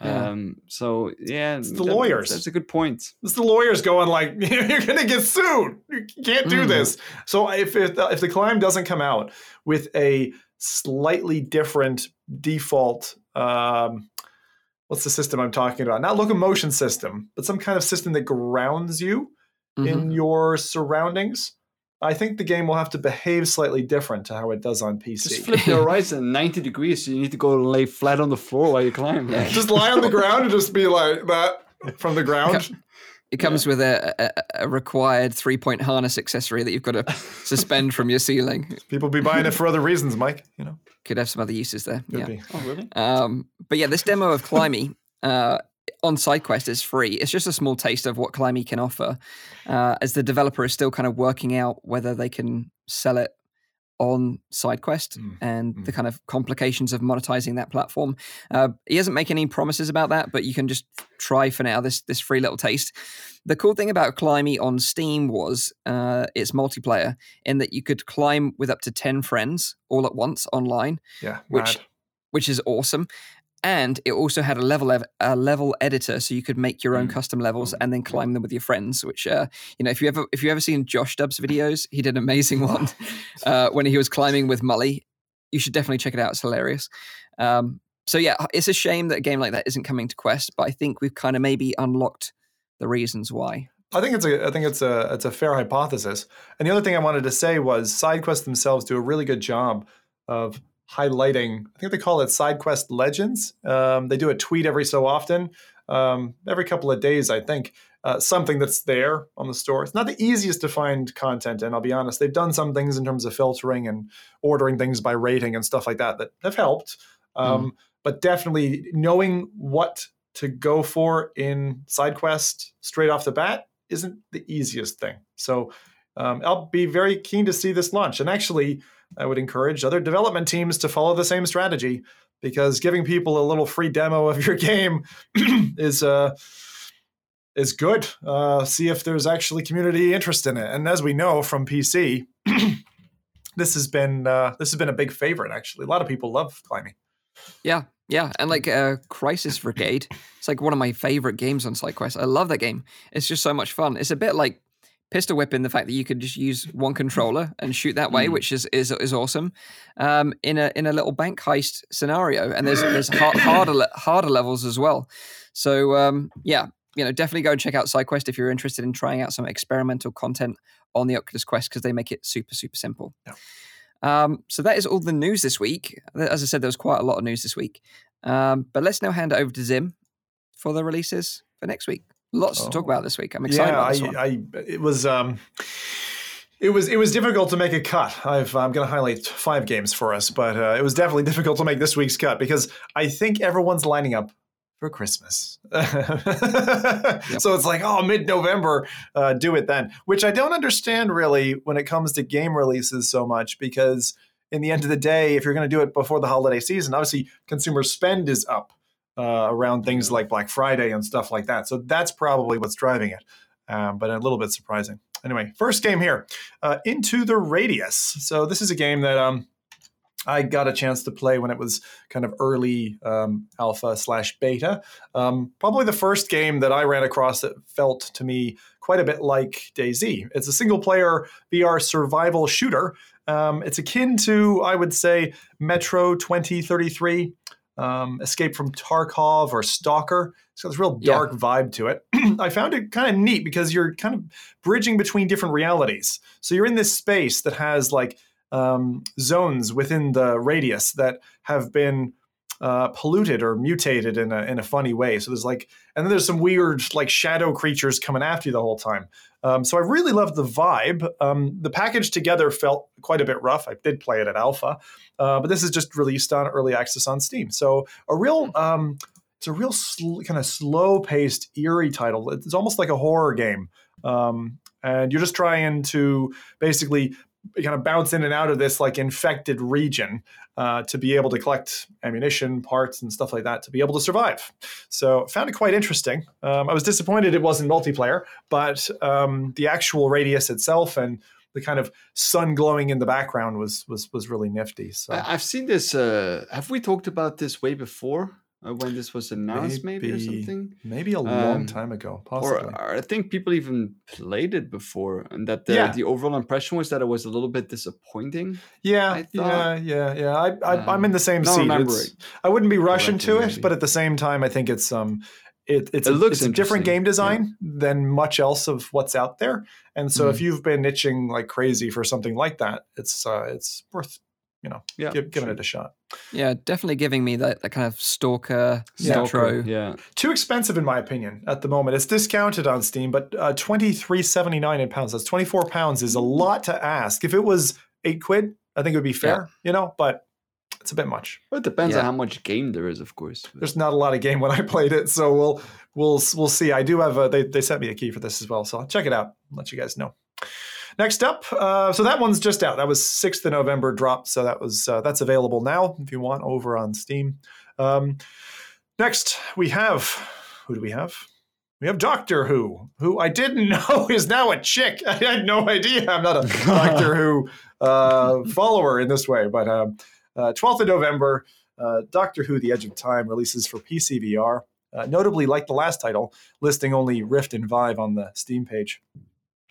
Speaker 1: Yeah.
Speaker 2: Um. So yeah,
Speaker 3: It's the
Speaker 2: that-
Speaker 3: lawyers.
Speaker 2: That's a good point.
Speaker 3: It's the lawyers going like, "You're gonna get sued. You can't do
Speaker 1: Mm.
Speaker 3: this." So if if the, if the climb doesn't come out with a slightly different default, um, what's the system I'm talking about? Not locomotion system, but some kind of system that grounds you
Speaker 1: Mhm.
Speaker 3: in your surroundings. I think the game will have to behave slightly different to how it does on PC.
Speaker 2: Just flip the horizon 90 degrees. So you need to go and lay flat on the floor while you climb.
Speaker 1: Yeah.
Speaker 3: Just lie on the ground and just be like that from the ground.
Speaker 1: It comes with a, a, a required three point harness accessory that you've got to suspend from your ceiling.
Speaker 3: People be buying it for other reasons, Mike. You know,
Speaker 1: Could have some other uses there.
Speaker 3: could
Speaker 1: yeah.
Speaker 3: be.
Speaker 2: oh really?
Speaker 1: Um, but yeah, this demo of Climbey uh, on SideQuest is free. It's just a small taste of what Climbey can offer, uh, as the developer is still kind of working out whether they can sell it on SideQuest
Speaker 3: Mm,
Speaker 1: and the kind of complications of monetizing that platform. Uh, he doesn't make any promises about that, but you can just try for now this this free little taste. The cool thing about Climbey on Steam was uh, it's multiplayer in that you could climb with up to ten friends all at once online
Speaker 3: Yeah,
Speaker 1: Which-
Speaker 3: mad.
Speaker 1: which is awesome. And it also had a level ev- a level editor, so you could make your own
Speaker 2: Mm.
Speaker 1: custom levels and then climb them with your friends. Which, uh, you know, if you ever if you ever seen Josh Dub's videos, he did an amazing one uh, when he was climbing with Mully. You should definitely check it out; it's hilarious. Um, so yeah, it's a shame that a game like that isn't coming to Quest, but I think we've kind of maybe unlocked the reasons why.
Speaker 3: I think it's a I think it's a it's a fair hypothesis. And the other thing I wanted to say was side quests themselves do a really good job of highlighting. I think they call it SideQuest Legends. Um, they do a tweet every so often, um, every couple of days, I think. Uh, something that's there on the store. It's not the easiest to find content, and I'll be honest, they've done some things in terms of filtering and ordering things by rating and stuff like that that have helped. Um, But definitely knowing what to go for in SideQuest straight off the bat isn't the easiest thing. So um, I'll be very keen to see this launch. And actually, I would encourage other development teams to follow the same strategy because giving people a little free demo of your game is uh, is good. Uh, see if there's actually community interest in it. And as we know from PC, this has been uh, this has been a big favorite. Actually, a lot of people love climbing.
Speaker 1: Yeah, yeah, and like uh, Crisis VRigade, it's like one of my favorite games on SideQuest. I love that game. It's just so much fun. It's a bit like Pistol Whip in the fact that you could just use one controller and shoot that way,
Speaker 2: Mm.
Speaker 1: which is is is awesome. Um, in a in a little bank heist scenario, and there's there's har- harder harder levels as well. So um, yeah, you know, definitely go and check out SideQuest if you're interested in trying out some experimental content on the Oculus Quest because they make it super super simple.
Speaker 3: Yeah.
Speaker 1: Um, so that is all the news this week. As I said, there was quite a lot of news this week. Um, but let's now hand it over to Zim for the releases for next week. Lots to talk
Speaker 3: Oh.
Speaker 1: about this week. I'm excited
Speaker 3: yeah,
Speaker 1: about this one.
Speaker 3: I, I, it was, um, it was, it was difficult to make a cut. I've, I'm going to highlight five games for us, but uh, it was definitely difficult to make this week's cut because I think everyone's lining up for Christmas. So it's like, oh, mid-November, uh, do it then. Which I don't understand really when it comes to game releases so much because in the end of the day, if you're going to do it before the holiday season, obviously consumer spend is up uh, around things like Black Friday and stuff like that. So that's probably what's driving it, um, but a little bit surprising. Anyway, first game here, uh, Into the Radius. So this is a game that um, I got a chance to play when it was kind of early um, alpha slash beta. Um, probably the first game that I ran across that felt to me quite a bit like DayZ. It's a single player VR survival shooter. Um, it's akin to, I would say, Metro 2033, um, Escape from Tarkov, or Stalker. It's got this real dark yeah. vibe to it. I found it kind of neat because you're kind of bridging between different realities. So you're in this space that has like um, zones within the radius that have been uh, polluted or mutated in a in a funny way. So there's like, and then there's some weird like shadow creatures coming after you the whole time. Um, so I really loved the vibe. Um, the package together felt quite a bit rough. I did play it at alpha, uh, but this is just released on early access on Steam. So a real, um, it's a real sl- kind of slow paced, eerie title. It's almost like a horror game. Um, and you're just trying to basically kind of bounce in and out of this like infected region uh, to be able to collect ammunition, parts, and stuff like that to be able to survive. So found it quite interesting. Um, I was disappointed it wasn't multiplayer, but um, the actual radius itself and the kind of sun glowing in the background was was was really nifty. So
Speaker 2: I've seen this. Uh, have we talked about this way before? Uh, when this was announced, maybe, maybe, or something.
Speaker 3: Maybe a long um, time ago, possibly.
Speaker 2: Or, or, I think people even played it before, and that the, yeah. the overall impression was that it was a little bit disappointing.
Speaker 3: Yeah, yeah, yeah, yeah. I, I am in the same um, seat. I wouldn't be rushing to it, maybe. but at the same time, I think it's um, it, it's, it a, looks it's a different game design yeah. than much else of what's out there. And so, mm. if you've been itching like crazy for something like that, it's uh, it's worth you know, yeah, give, giving it a shot.
Speaker 1: Yeah, definitely giving me that, that kind of stalker,
Speaker 2: stalker. Yeah,
Speaker 3: too expensive in my opinion at the moment. It's discounted on Steam, but uh, twenty three seventy nine in pounds. That's twenty four pounds is a lot to ask. If it was eight quid, I think it would be fair. Yeah. You know, but it's a bit much.
Speaker 2: Well, it depends yeah. on how much game there is, of course.
Speaker 3: There's not a lot of game when I played it, so we'll we'll we'll see. I do have a they they sent me a key for this as well, so I'll check it out. let you guys know. Next up, uh, so that one's just out. That was 6th of November drop, so that was uh, that's available now if you want over on Steam. Um, next, we have who do we have? We have Doctor Who, who I didn't know is now a chick. I had no idea. I'm not a Doctor Who uh, follower in this way, but um, 12th uh, of November, uh, Doctor Who: The Edge of Time releases for PC VR. Uh, notably, like the last title, listing only Rift and Vive on the Steam page.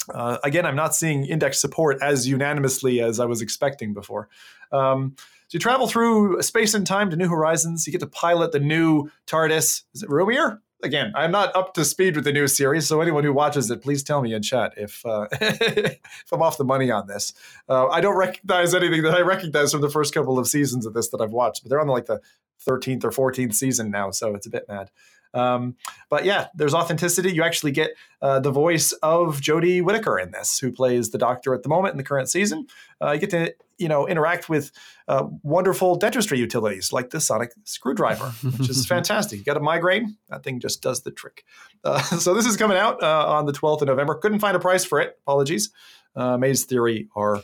Speaker 3: Uh, again, I'm not seeing index support as unanimously as I was expecting before. Um, so you travel through space and time to new horizons. You get to pilot the new TARDIS. Is it Rumir? Again, I'm not up to speed with the new series, so anyone who watches it, please tell me in chat if uh, if I'm off the money on this. Uh, I don't recognize anything that I recognize from the first couple of seasons of this that I've watched, but they're on like the 13th or 14th season now, so it's a bit mad. Um, but yeah, there's authenticity. You actually get uh, the voice of Jodie Whittaker in this, who plays the Doctor at the moment in the current season. Uh, you get to you know interact with uh, wonderful dentistry utilities like the sonic screwdriver, which is fantastic. You got a migraine, that thing just does the trick. Uh, so this is coming out uh, on the 12th of November. Couldn't find a price for it. Apologies. Uh, Maze Theory are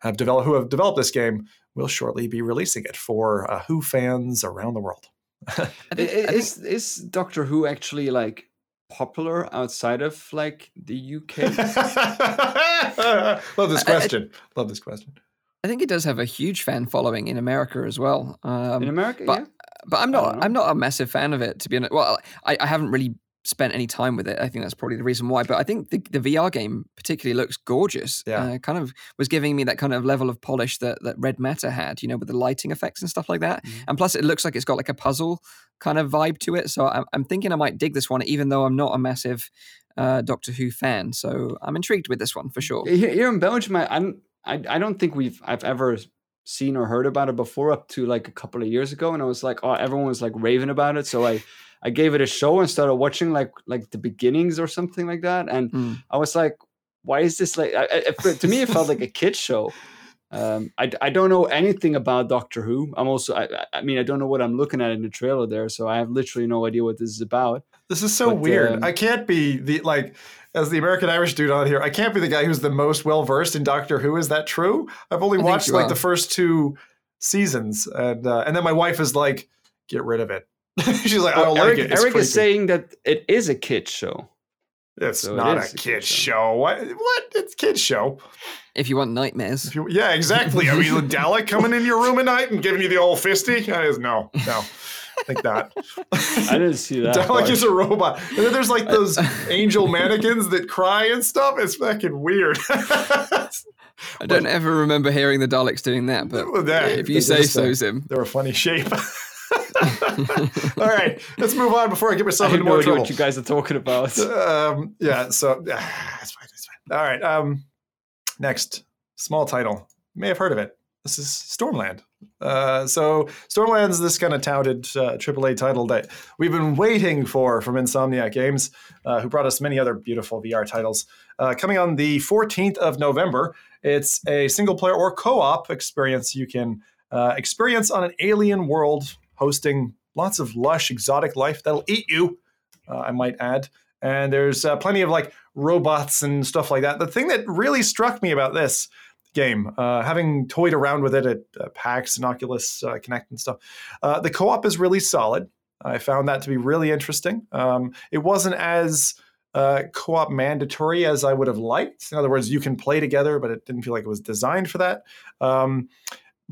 Speaker 3: have developed who have developed this game will shortly be releasing it for uh, Who fans around the world.
Speaker 2: is is Doctor Who actually like popular outside of like the UK?
Speaker 3: Love this question. I, I, Love this question.
Speaker 1: I think it does have a huge fan following in America as well.
Speaker 2: Um, in America,
Speaker 1: but,
Speaker 2: yeah.
Speaker 1: But I'm not. I'm not a massive fan of it to be honest. Well, I, I haven't really spent any time with it. I think that's probably the reason why. But I think the, the VR game particularly looks gorgeous. Yeah. Uh, kind of was giving me that kind of level of polish that, that Red Matter had, you know, with the lighting effects and stuff like that. Mm-hmm. And plus, it looks like it's got like a puzzle kind of vibe to it. So I'm, I'm thinking I might dig this one, even though I'm not a massive uh, Doctor Who fan. So I'm intrigued with this one for sure.
Speaker 2: Here in Belgium, I, I'm, I, I don't think we've I've ever seen or heard about it before up to like a couple of years ago and I was like oh everyone was like raving about it so I I gave it a show and started watching like like the beginnings or something like that, and mm. I was like, why is this like? I, I, to me, it felt like a kid show. Um, I, I don't know anything about Doctor Who. I'm also I, I mean I don't know what I'm looking at in the trailer there, so I have literally no idea what this is about.
Speaker 3: This is so
Speaker 2: But,
Speaker 3: weird.
Speaker 2: um,
Speaker 3: I can't be the like as the American Irish dude on here. I can't be the guy who's the most well versed in Doctor Who. Is that true? I've only
Speaker 1: I
Speaker 3: watched like
Speaker 1: are.
Speaker 3: the first two seasons, and uh, and then my wife is like, "Get rid of it." She's like, "I
Speaker 2: Well,
Speaker 3: don't
Speaker 2: Eric,
Speaker 3: like it." It's
Speaker 2: Eric is saying that it is a kid show.
Speaker 3: it's
Speaker 2: so
Speaker 3: not
Speaker 2: is
Speaker 3: a
Speaker 2: a
Speaker 3: kid
Speaker 2: kid show.
Speaker 3: show. What? What? It's kids show.
Speaker 1: If you want nightmares.
Speaker 3: You- Yeah, exactly. I mean, the Dalek coming in your room at night and giving you the old fisty. That is no, no. I think not.
Speaker 2: I didn't see that.
Speaker 3: Dalek
Speaker 2: part.
Speaker 3: is a robot. And then there's like those angel mannequins that cry and stuff. It's fucking weird.
Speaker 1: I don't ever remember hearing the Daleks doing that, but
Speaker 3: that-
Speaker 1: if you say so,
Speaker 3: a-
Speaker 1: Zim.
Speaker 3: They're a funny shape. All right, let's move on before I get myself
Speaker 2: have
Speaker 3: into more trouble.
Speaker 2: what you guys are talking about.
Speaker 3: um, yeah, so it's fine, it's fine. All right. Um, next, small title. You may have heard of it. This is Stormland. Uh, so Stormland's this kind of touted uh, AAA title that we've been waiting for from Insomniac Games, uh, who brought us many other beautiful VR titles. Uh, coming on the 14th of November, it's a single player or co-op experience you can uh, experience on an alien world hosting lots of lush exotic life that'll eat you. Uh, I might add and there's uh, plenty of like robots and stuff like that. The thing that really struck me about this game, uh, having toyed around with it at uh, PAX and Oculus uh, Connect and stuff, uh, the co-op is really solid. I found that to be really interesting. Um, it wasn't as uh, co-op mandatory as I would have liked. In other words, you can play together, but it didn't feel like it was designed for that. Um,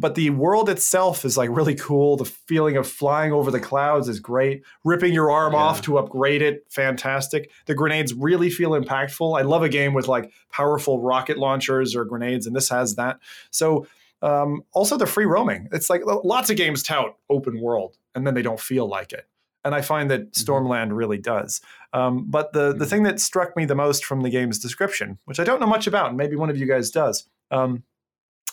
Speaker 3: but the world itself is like really cool. The feeling of flying over the clouds is great. Ripping your arm
Speaker 2: Yeah.
Speaker 3: off to upgrade it, fantastic. The grenades really feel impactful. I love a game with like powerful rocket launchers or grenades, and this has that. So um, also the free roaming. It's like lots of games tout open world, and then they don't feel like it. And I find that Stormland really does. Um, but the the
Speaker 2: Mhm.
Speaker 3: thing that struck me the most from the game's description, which I don't know much about, and maybe one of you guys does, um,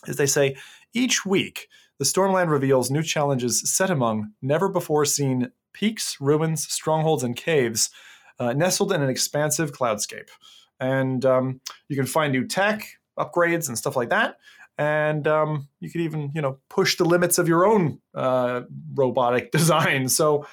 Speaker 3: is they say each week the Stormland reveals new challenges set among never before seen peaks, ruins, strongholds, and caves uh, nestled in an expansive cloudscape. And um, you can find new tech, upgrades, and stuff like that. And um, you could even, you know, push the limits of your own uh, robotic design. So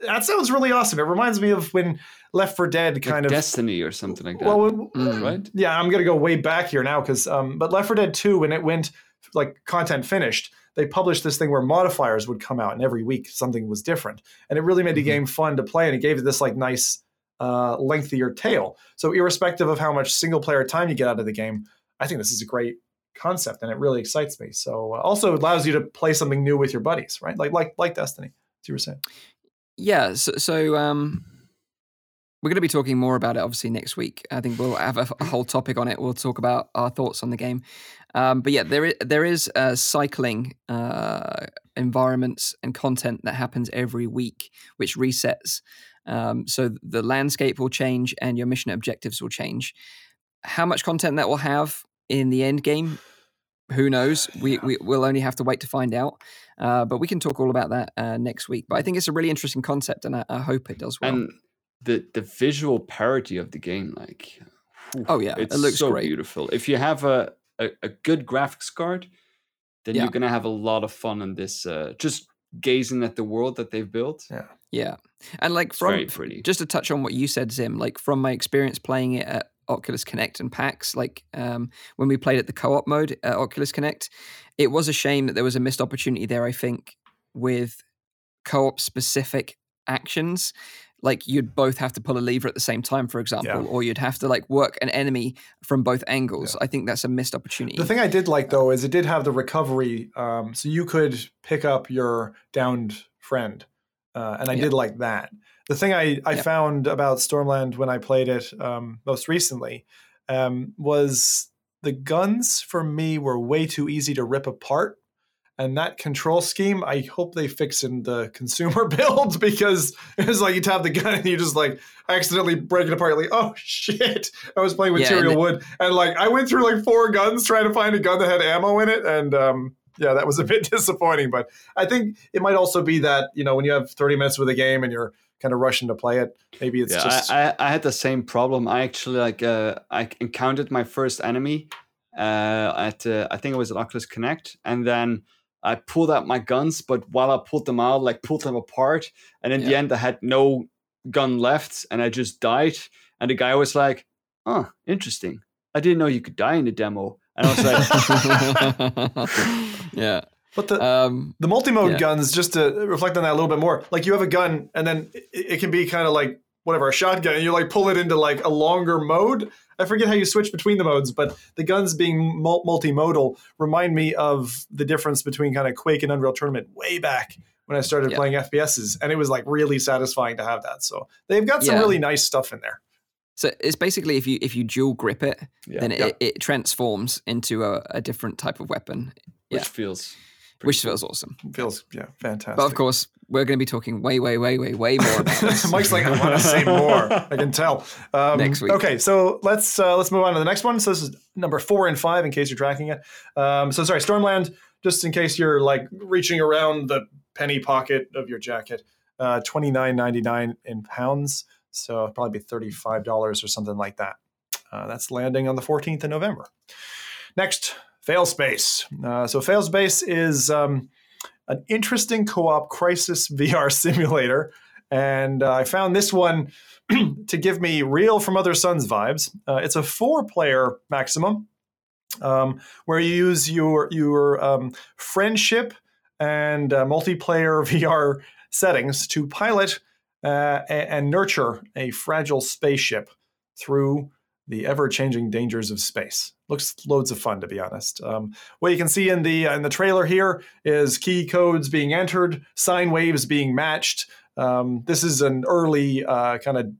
Speaker 3: that sounds really awesome. It reminds me of when Left for Dead
Speaker 2: Like
Speaker 3: kind of
Speaker 2: Destiny or something like that.
Speaker 3: well,
Speaker 1: Mm.
Speaker 2: right?
Speaker 3: yeah, I'm gonna go way back here now because, um, but Left for Dead 2, when it went like content finished, they published this thing where modifiers would come out, and every week something was different, and it really made the
Speaker 1: Mhm.
Speaker 3: game fun to play, and it gave it this like nice, uh, lengthier tail. So, irrespective of how much single player time you get out of the game, I think this is a great concept, and it really excites me. So, uh, also it allows you to play something new with your buddies, right? Like like like Destiny, as you were saying.
Speaker 1: Yeah, so, so um, we're going to be talking more about it obviously next week. I think we'll have a, a whole topic on it. We'll talk about our thoughts on the game. Um, but yeah, there is, there is uh, cycling uh, environments and content that happens every week, which resets. Um, so the landscape will change and your mission objectives will change. How much content that will have in the end game, who knows? We, we will only have to wait to find out. Uh, but we can talk all about that uh, next week. But I think it's a really interesting concept, and I, I hope it does well.
Speaker 2: And the the visual parity of the game, like, whew,
Speaker 1: Oh, yeah, it looks
Speaker 2: so
Speaker 1: great.
Speaker 2: beautiful. If you have a, a, a good graphics card, then
Speaker 1: Yeah.
Speaker 2: you're gonna have a lot of fun in this. Uh, just gazing at the world that they've built.
Speaker 3: Yeah.
Speaker 1: yeah, and like
Speaker 2: It's
Speaker 1: from
Speaker 2: very pretty.
Speaker 1: just to touch on what you said, Zim, like from my experience playing it at Oculus Connect and PAX, like um, when we played at the co-op mode at Oculus Connect, it was a shame that there was a missed opportunity there. I think with co-op specific actions. Like you'd both have to pull a lever at the same time, for example, or you'd have to like work an enemy from both angles. I think that's a missed opportunity.
Speaker 3: The thing I did like though is it did have the recovery, um, so you could pick up your downed friend, uh, and I
Speaker 1: Yeah.
Speaker 3: did like that. The thing I, I
Speaker 1: Yeah.
Speaker 3: found about Stormland when I played it um, most recently um, was the guns for me were way too easy to rip apart. And that control scheme, I hope they fix in the consumer build because it was like you tap the gun and you just like accidentally break it apart. Like, oh shit! I was playing with
Speaker 1: Yeah,
Speaker 3: material
Speaker 1: the-
Speaker 3: wood, and like I went through like four guns trying to find a gun that had ammo in it, and um, yeah, that was a bit disappointing. But I think it might also be that you know when you have 30 minutes with a game and you're kind of rushing to play it, maybe it's
Speaker 2: yeah,
Speaker 3: just
Speaker 2: I, I, I had the same problem. I actually like uh, I encountered my first enemy, uh, at uh, I think it was at Oculus Connect, and then I pulled out my guns. But while I pulled them out, like pulled them apart, and in the end, I had no gun left, and I just died. And the guy was like, "Oh, interesting. I didn't know you could die in the demo." And I was like,
Speaker 1: yeah.
Speaker 3: But the
Speaker 1: Um,
Speaker 3: the multi-mode
Speaker 1: yeah.
Speaker 3: guns, just to reflect on that a little bit more, like you have a gun and then it, it can be kind of like whatever a shotgun, and you like pull it into like a longer mode. I forget how you switch between the modes, but the guns being mul- multimodal remind me of the difference between kind of Quake and Unreal Tournament way back when I started
Speaker 1: Yeah.
Speaker 3: playing FPSs, and it was like really satisfying to have that. So they've got some
Speaker 1: Yeah.
Speaker 3: really nice stuff in there.
Speaker 1: so it's basically if you if you dual grip it,
Speaker 2: yeah,
Speaker 1: then it,
Speaker 3: Yeah.
Speaker 1: it transforms into a, a different type of weapon,
Speaker 2: which feels
Speaker 1: which feels awesome.
Speaker 3: Feels yeah, fantastic.
Speaker 1: But of course, we're going to be talking way, way, way, way, way more about this.
Speaker 3: Mike's like, I want to say more. I can tell. Um,
Speaker 1: Next week.
Speaker 3: Okay, so let's uh, let's move on to the next one. So this is number four and five, in case you're tracking it. Um, so sorry, Stormland. Just in case you're like reaching around the penny pocket of your jacket, uh, twenty nine ninety nine in pounds. So probably be thirty five dollars or something like that. Uh, that's landing on the fourteenth of November. Next, Failspace. Uh, so Failspace is um, an interesting co-op crisis VR simulator, and uh, I found this one to give me real From Other Suns vibes. Uh, it's a four-player maximum, um, where you use your your um, friendship and uh, multiplayer VR settings to pilot uh, and nurture a fragile spaceship through the ever-changing dangers of space. Looks loads of fun, to be honest. Um, what you can see in the in the trailer here is key codes being entered, sine waves being matched. Um, this is an early uh, kind of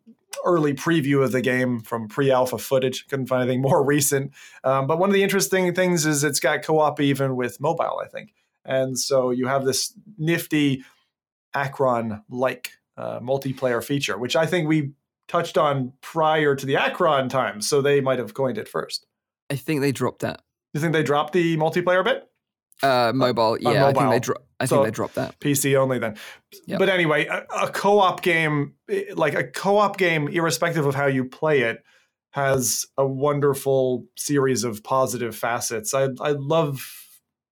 Speaker 3: early preview of the game from pre-alpha footage. Couldn't find anything more recent. Um, but one of the interesting things is it's got co-op even with mobile, I think. And so you have this nifty Acron-like uh, multiplayer feature, which I think we touched on prior to the Acron times. So they might have coined it first.
Speaker 1: I think they dropped that.
Speaker 3: You think they dropped the multiplayer bit?
Speaker 1: Uh, mobile, yeah, I think
Speaker 3: mobile.
Speaker 1: they dro- I
Speaker 3: So-
Speaker 1: think they dropped that.
Speaker 3: PC only then.
Speaker 1: Yep.
Speaker 3: But anyway, a, a co-op game, like a co-op game, irrespective of how you play it, has a wonderful series of positive facets. I I love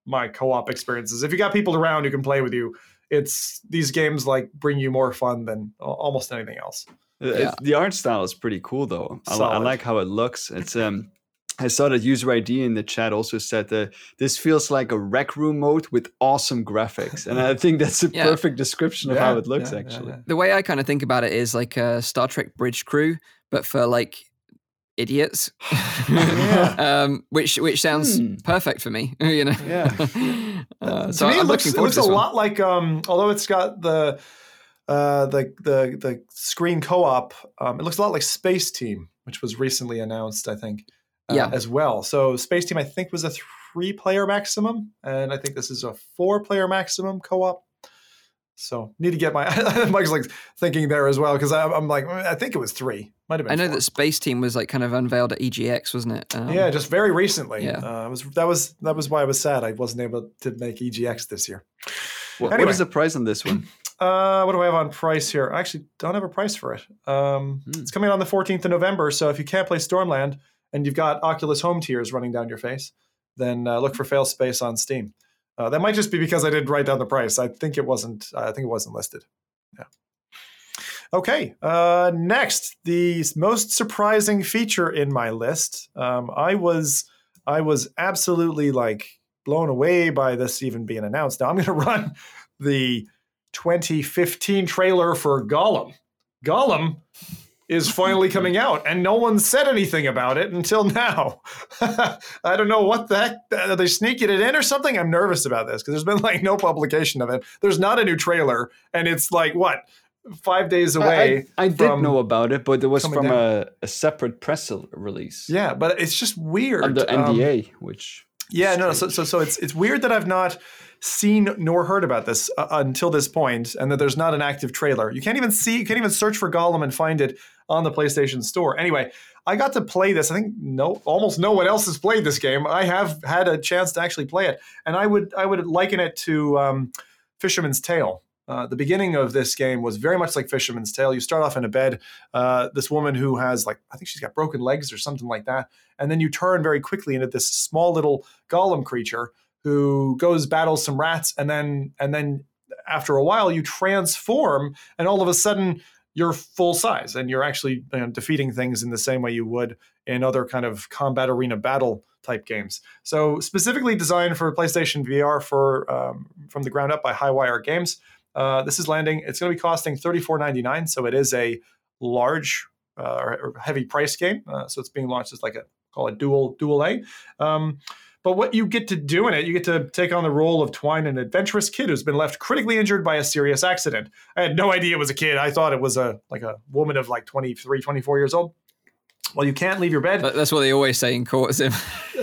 Speaker 3: my co-op experiences. If you got people around who can play with you, it's these games like bring you more fun than almost anything else.
Speaker 1: Yeah.
Speaker 2: The art style is pretty cool, though. I, I like how it looks. It's um, I saw that user ID in the chat also said that this feels like a rec room mode with awesome graphics, and I think that's a
Speaker 1: Yeah.
Speaker 2: perfect description of how it looks. actually.
Speaker 1: The way I kind of think about it is like a Star Trek bridge crew, but for like idiots. Um, which which sounds
Speaker 2: Hmm.
Speaker 1: perfect for me. You know.
Speaker 2: Yeah.
Speaker 1: uh,
Speaker 3: to me,
Speaker 1: I'm
Speaker 3: it looks, it looks a
Speaker 1: one.
Speaker 3: lot like, um, although it's got the uh, the the the screen co-op, um, it looks a lot like Space Team, which was recently announced, I think, uh,
Speaker 1: Yeah.
Speaker 3: as well. So Space Team, I think, was a three-player maximum, and I think this is a four-player maximum co-op. So need to get my Mike's like thinking there as well because I'm, I'm like I think it was three, might have been.
Speaker 1: I know
Speaker 3: four.
Speaker 1: that Space Team was like kind of unveiled at EGX, wasn't it? Um,
Speaker 3: yeah, just very recently.
Speaker 1: yeah.
Speaker 3: uh, it was that was that was why I was sad I wasn't able to make EGX this year.
Speaker 2: what,
Speaker 3: Anyway.
Speaker 2: what is the price on this one?
Speaker 3: Uh, what do I have on price here? I actually don't have a price for it. Um,
Speaker 2: Hmm.
Speaker 3: It's coming on the 14th of November. So if you can't play Stormland and you've got Oculus Home tears running down your face, then uh, look for Fail Space on Steam. Uh, that might just be because I didn't write down the price. I think it wasn't. I think it wasn't listed. Yeah. Okay. Uh, next, the most surprising feature in my list. Um, I was, I was absolutely like blown away by this even being announced. Now I'm going to run the 2015 trailer for Golem. Golem is finally coming out, and no one said anything about it until now. I don't know what the heck. Are they sneaking it in or something? I'm nervous about this because there's been like no publication of it. There's not a new trailer, and it's like what five days away.
Speaker 2: I, I did
Speaker 3: from
Speaker 2: know about it, but it was from a, a separate press release
Speaker 3: Yeah, but it's just weird.
Speaker 2: under
Speaker 3: Um,
Speaker 2: NDA, which
Speaker 3: Yeah, no. So, so, so it's it's weird that I've not seen nor heard about this uh, until this point, and that there's not an active trailer. You can't even see, you can't even search for Golem and find it on the PlayStation Store. Anyway, I got to play this. I think no, almost no one else has played this game. I have had a chance to actually play it, and I would I would liken it to um, Fisherman's Tale. Uh, the beginning of this game was very much like Fisherman's Tale. You start off in a bed. Uh, this woman who has like I think she's got broken legs or something like that, and then you turn very quickly into this small little golem creature who goes battles some rats, and then and then after a while you transform, and all of a sudden you're full size and you're actually you know, defeating things in the same way you would in other kind of combat arena battle type games. So specifically designed for PlayStation VR for um, from the ground up by Highwire Games. Uh, this is landing. It's going to be costing $34.99, so it is a large uh, or heavy price game. Uh, so it's being launched as like a call it dual dual A. Um, but what you get to do in it, you get to take on the role of Twine, an adventurous kid who's been left critically injured by a serious accident. I had no idea it was a kid. I thought it was a like a woman of like 23, 24 years old. Well, you can't leave your bed.
Speaker 1: That's what they always say in courts.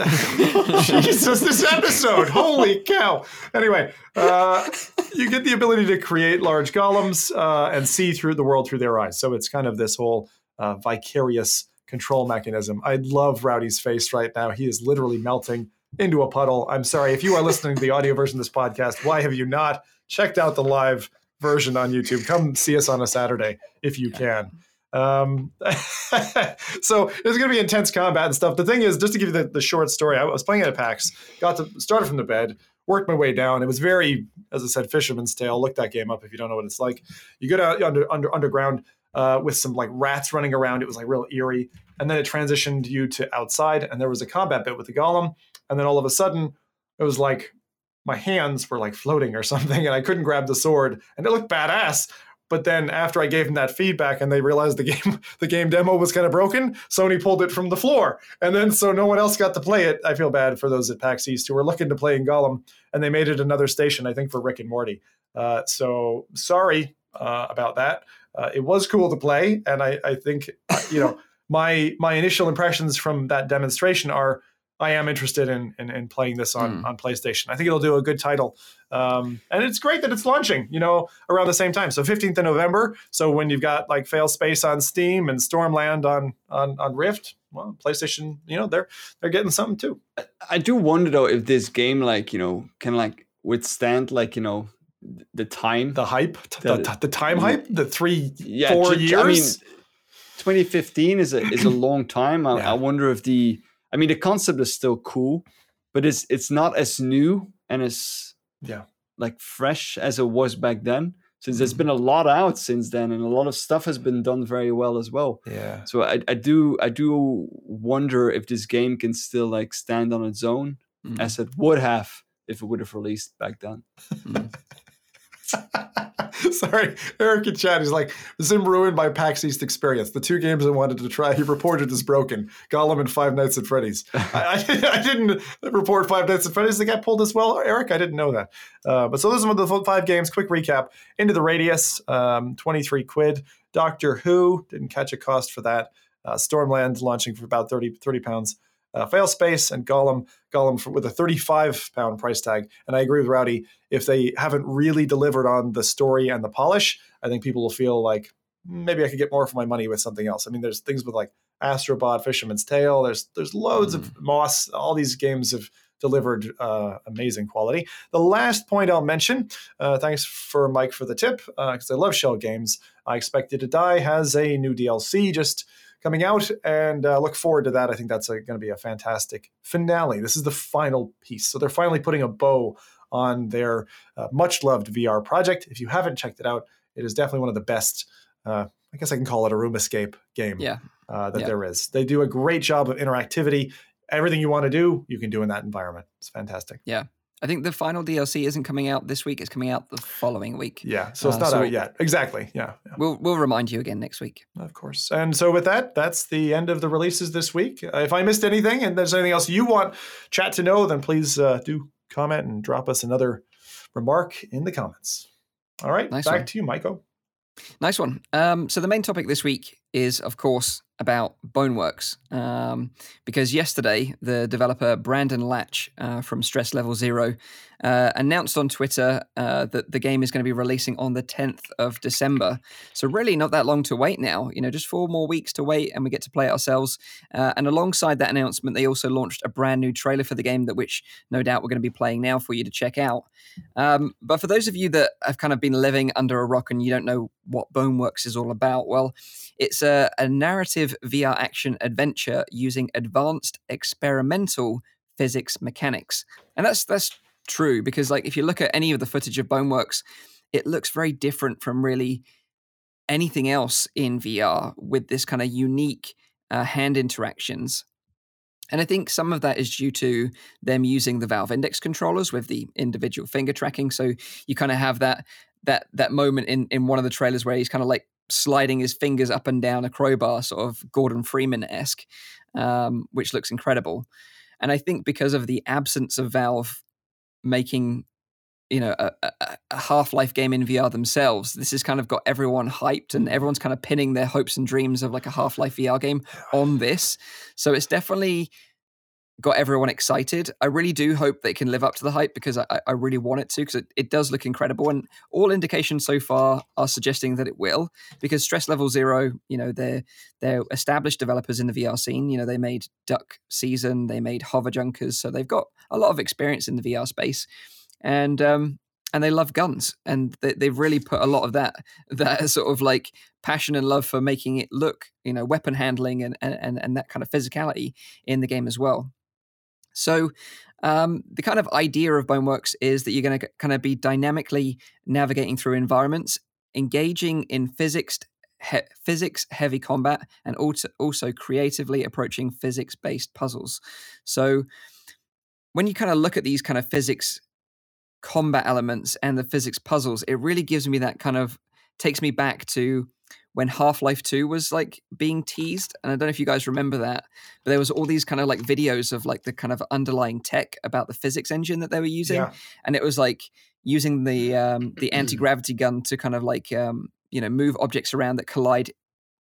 Speaker 3: Jesus, this episode. Holy cow. Anyway, uh, you get the ability to create large golems uh, and see through the world through their eyes. So it's kind of this whole uh, vicarious control mechanism. I love Rowdy's face right now. He is literally melting into a puddle. I'm sorry. If you are listening to the audio version of this podcast, why have you not checked out the live version on YouTube? Come see us on a Saturday if you can. Um, so there's going to be intense combat and stuff. The thing is, just to give you the, the short story, I was playing at a PAX, got to started from the bed, worked my way down. It was very, as I said, Fisherman's Tale. Look that game up if you don't know what it's like. You go out under, under underground uh, with some like rats running around. It was like real eerie, and then it transitioned you to outside, and there was a combat bit with the golem, and then all of a sudden it was like my hands were like floating or something, and I couldn't grab the sword, and it looked badass. But then after I gave them that feedback and they realized the game the game demo was kind of broken, Sony pulled it from the floor. And then so no one else got to play it. I feel bad for those at PAX East who were looking to play in Golem and they made it another station, I think, for Rick and Morty. Uh, so sorry uh, about that. Uh, it was cool to play, and I, I think uh, you know my my initial impressions from that demonstration are I am interested in in, in playing this on mm. on PlayStation. I think it'll do a good title, um, and it's great that it's launching. You know, around the same time. So 15th of November. So when you've got like Fail Space on Steam and Stormland on on on Rift, well, PlayStation, you know, they're they're getting something too.
Speaker 2: I do wonder though if this game like you know can like withstand like you know the time,
Speaker 3: the hype, the, the, the time hype, the three yeah, four years. I mean,
Speaker 2: 2015 is a is a long time. I, yeah. I wonder if the I mean, the concept is still cool, but it's it's not as new and as
Speaker 3: yeah
Speaker 2: like fresh as it was back then. Since there's been a lot out since then, and a lot of stuff has been done very well as well.
Speaker 3: Yeah.
Speaker 2: So I, I do I do wonder if this game can still like stand on its own mm. as it would have if it would have released back then. Mm.
Speaker 3: Sorry, Eric in chat is like, Zim ruined my PAX East experience. The two games I wanted to try, he reported as broken. Golem and Five Nights at Freddy's. I, I, I, didn't report Five Nights at Freddy's. They got pulled as well, Eric. I didn't know that. Uh, but so those are the five games. Quick recap: Into the Radius, um, twenty three quid. Doctor Who didn't catch a cost for that. Uh, Stormland launching for about 30, 30 pounds uh, Failspace and Golem, Golem for, with a 35 pound price tag. And I agree with Rowdy. If they haven't really delivered on the story and the polish, I think people will feel like maybe I could get more for my money with something else. I mean, there's things with like Astrobot, Fisherman's Tale. There's there's loads mm. of Moss. All these games have delivered uh, amazing quality. The last point I'll mention, uh, thanks for Mike for the tip, because uh, I love Schell Games. I Expect You To Die has a new DLC just coming out, and uh, look forward to that. I think that's going to be a fantastic finale. This is the final piece, so they're finally putting a bow on their uh, much loved VR project. If you haven't checked it out, it is definitely one of the best. Uh, I guess I can call it a room escape game.
Speaker 1: Yeah.
Speaker 3: Uh, that yeah. there is. They do a great job of interactivity. Everything you want to do, you can do in that environment. It's fantastic.
Speaker 1: Yeah. I think the final DLC isn't coming out this week. It's coming out the following week.
Speaker 3: Yeah, so it's uh, not so out yet. Exactly. Yeah,
Speaker 1: yeah, We'll we'll remind you again next week.
Speaker 3: Of course. And so with that, that's the end of the releases this week. Uh, if I missed anything and there's anything else you want chat to know, then please uh, do comment and drop us another remark in the comments. All right, nice back one. to you, Michael.
Speaker 1: Nice one. Um, so the main topic this week is, of course, about Boneworks um, because yesterday the developer Brandon Laatsch uh, from Stress Level Zero uh, announced on Twitter uh, that the game is going to be releasing on the 10th of December. So really, not that long to wait now. You know, just four more weeks to wait, and we get to play it ourselves. Uh, and alongside that announcement, they also launched a brand new trailer for the game that, which no doubt we're going to be playing now for you to check out. Um, but for those of you that have kind of been living under a rock and you don't know what Boneworks is all about, well. It's a, a narrative VR action adventure using advanced experimental physics mechanics. And that's that's true because like if you look at any of the footage of Boneworks, it looks very different from really anything else in VR with this kind of unique uh, hand interactions. And I think some of that is due to them using the Valve Index controllers with the individual finger tracking. So you kind of have that that that moment in in one of the trailers where he's kind of like sliding his fingers up and down a crowbar, sort of Gordon Freeman esque, um, which looks incredible. And I think because of the absence of Valve making, you know, a, a, a Half Life game in VR themselves, this has kind of got everyone hyped, and everyone's kind of pinning their hopes and dreams of like a Half Life VR game on this. So it's definitely got everyone excited. I really do hope they can live up to the hype because I, I really want it to because it, it does look incredible. And all indications so far are suggesting that it will because Stress Level Zero, you know, they're they're established developers in the VR scene. You know, they made Duck Season, they made Hover Junkers, so they've got a lot of experience in the VR space. And um, and they love guns and they, have really put a lot of that that sort of like passion and love for making it look you know weapon handling and and and that kind of physicality in the game as well so, um, the kind of idea of Boneworks is that you're going to kind of be dynamically navigating through environments, engaging in physics he- physics heavy combat, and also also creatively approaching physics based puzzles. So, when you kind of look at these kind of physics combat elements and the physics puzzles, it really gives me that kind of takes me back to when Half Life 2 was like being teased. And I don't know if you guys remember that, but there was all these kind of like videos of like the kind of underlying tech about the physics engine that they were using. Yeah. And it was like using the um, the anti-gravity gun to kind of like um, you know move objects around that collide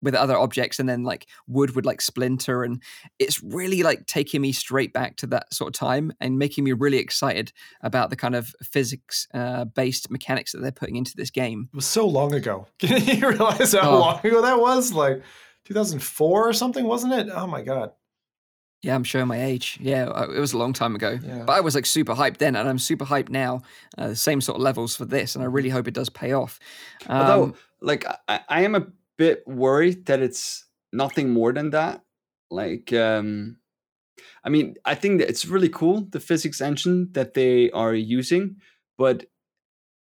Speaker 1: with other objects and then like wood would like splinter and it's really like taking me straight back to that sort of time and making me really excited about the kind of physics uh, based mechanics that they're putting into this game
Speaker 3: it was so long ago can you realize how oh. long ago that was like 2004 or something wasn't it oh my god
Speaker 1: yeah, I'm showing my age. Yeah, uh, it was a long time ago. Yeah. But I was like super hyped then, and I'm super hyped now. Uh, the same sort of levels for this, and I really hope it does pay off.
Speaker 2: Um, Although, like, I, I am a bit worried that it's nothing more than that. Like, um, I mean, I think that it's really cool the physics engine that they are using, but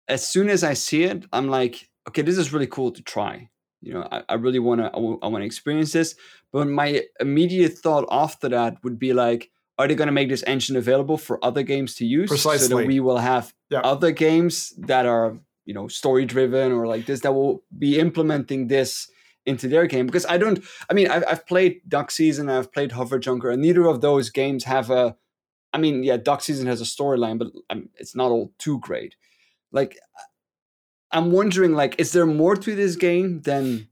Speaker 2: as soon as I see it, I'm like, okay, this is really cool to try. You know, I, I really want to, I, w- I want to experience this. But my immediate thought after that would be like, are they going to make this engine available for other games to use?
Speaker 3: Precisely.
Speaker 2: So that we will have yeah. other games that are you know story driven or like this that will be implementing this into their game because I don't. I mean, I've, I've played Duck Season, I've played Hover Junker, and neither of those games have a. I mean, yeah, Duck Season has a storyline, but um, it's not all too great. Like, I'm wondering, like, is there more to this game than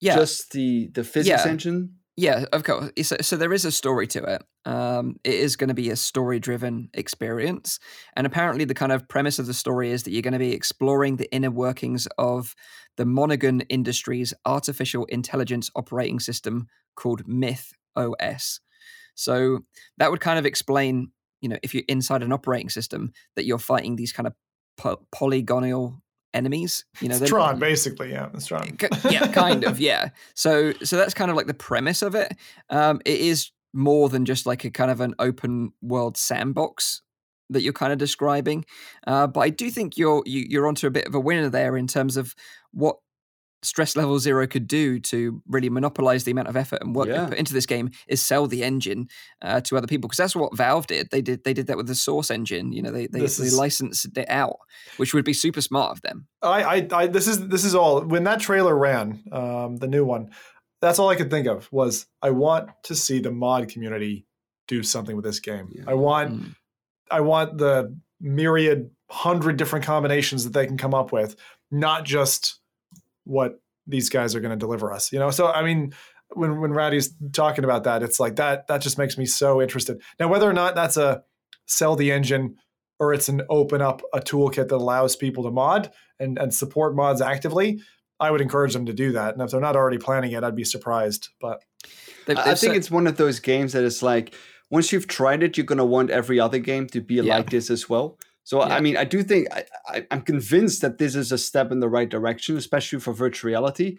Speaker 2: yeah. just the the physics
Speaker 1: yeah.
Speaker 2: engine?
Speaker 1: Yeah, of course. So, so there is a story to it. Um, it is going to be a story driven experience. And apparently, the kind of premise of the story is that you're going to be exploring the inner workings of the Monogon Industries artificial intelligence operating system called Myth OS. So that would kind of explain, you know, if you're inside an operating system, that you're fighting these kind of po- polygonal enemies. You know,
Speaker 3: it's Tron, basically. Yeah, it's Tron.
Speaker 1: yeah, kind of. Yeah. So, so that's kind of like the premise of it. Um, it is more than just like a kind of an open world sandbox that you're kind of describing. Uh, but I do think you're you, are you are onto a bit of a winner there in terms of what stress level zero could do to really monopolize the amount of effort and work yeah. they put into this game is sell the engine uh, to other people because that's what Valve did. They did they did that with the Source engine. You know, they they, they licensed it out, which would be super smart of them.
Speaker 3: I, I, I this is this is all when that trailer ran, um, the new one. That's all I could think of was I want to see the mod community do something with this game. Yeah. I want mm. I want the myriad hundred different combinations that they can come up with, not just what these guys are going to deliver us. You know, so I mean, when when Ratty's talking about that, it's like that that just makes me so interested. Now, whether or not that's a sell the engine or it's an open up a toolkit that allows people to mod and, and support mods actively, I would encourage them to do that. And if they're not already planning it, I'd be surprised. But
Speaker 2: they've, they've I think it's one of those games that is like once you've tried it, you're gonna want every other game to be yeah. like this as well. So yeah. I mean, I do think I, I, I'm convinced that this is a step in the right direction, especially for virtual reality.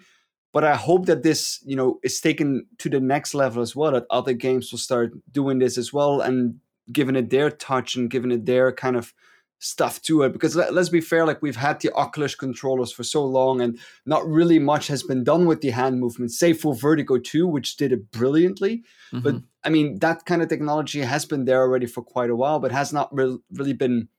Speaker 2: But I hope that this, you know, is taken to the next level as well. That other games will start doing this as well and giving it their touch and giving it their kind of stuff to it because let, us be fair like we've had the oculus controllers for so long and not really much has been done with the hand movement save for vertigo 2 which did it brilliantly mm-hmm. but i mean that kind of technology has been there already for quite a while but has not re- really been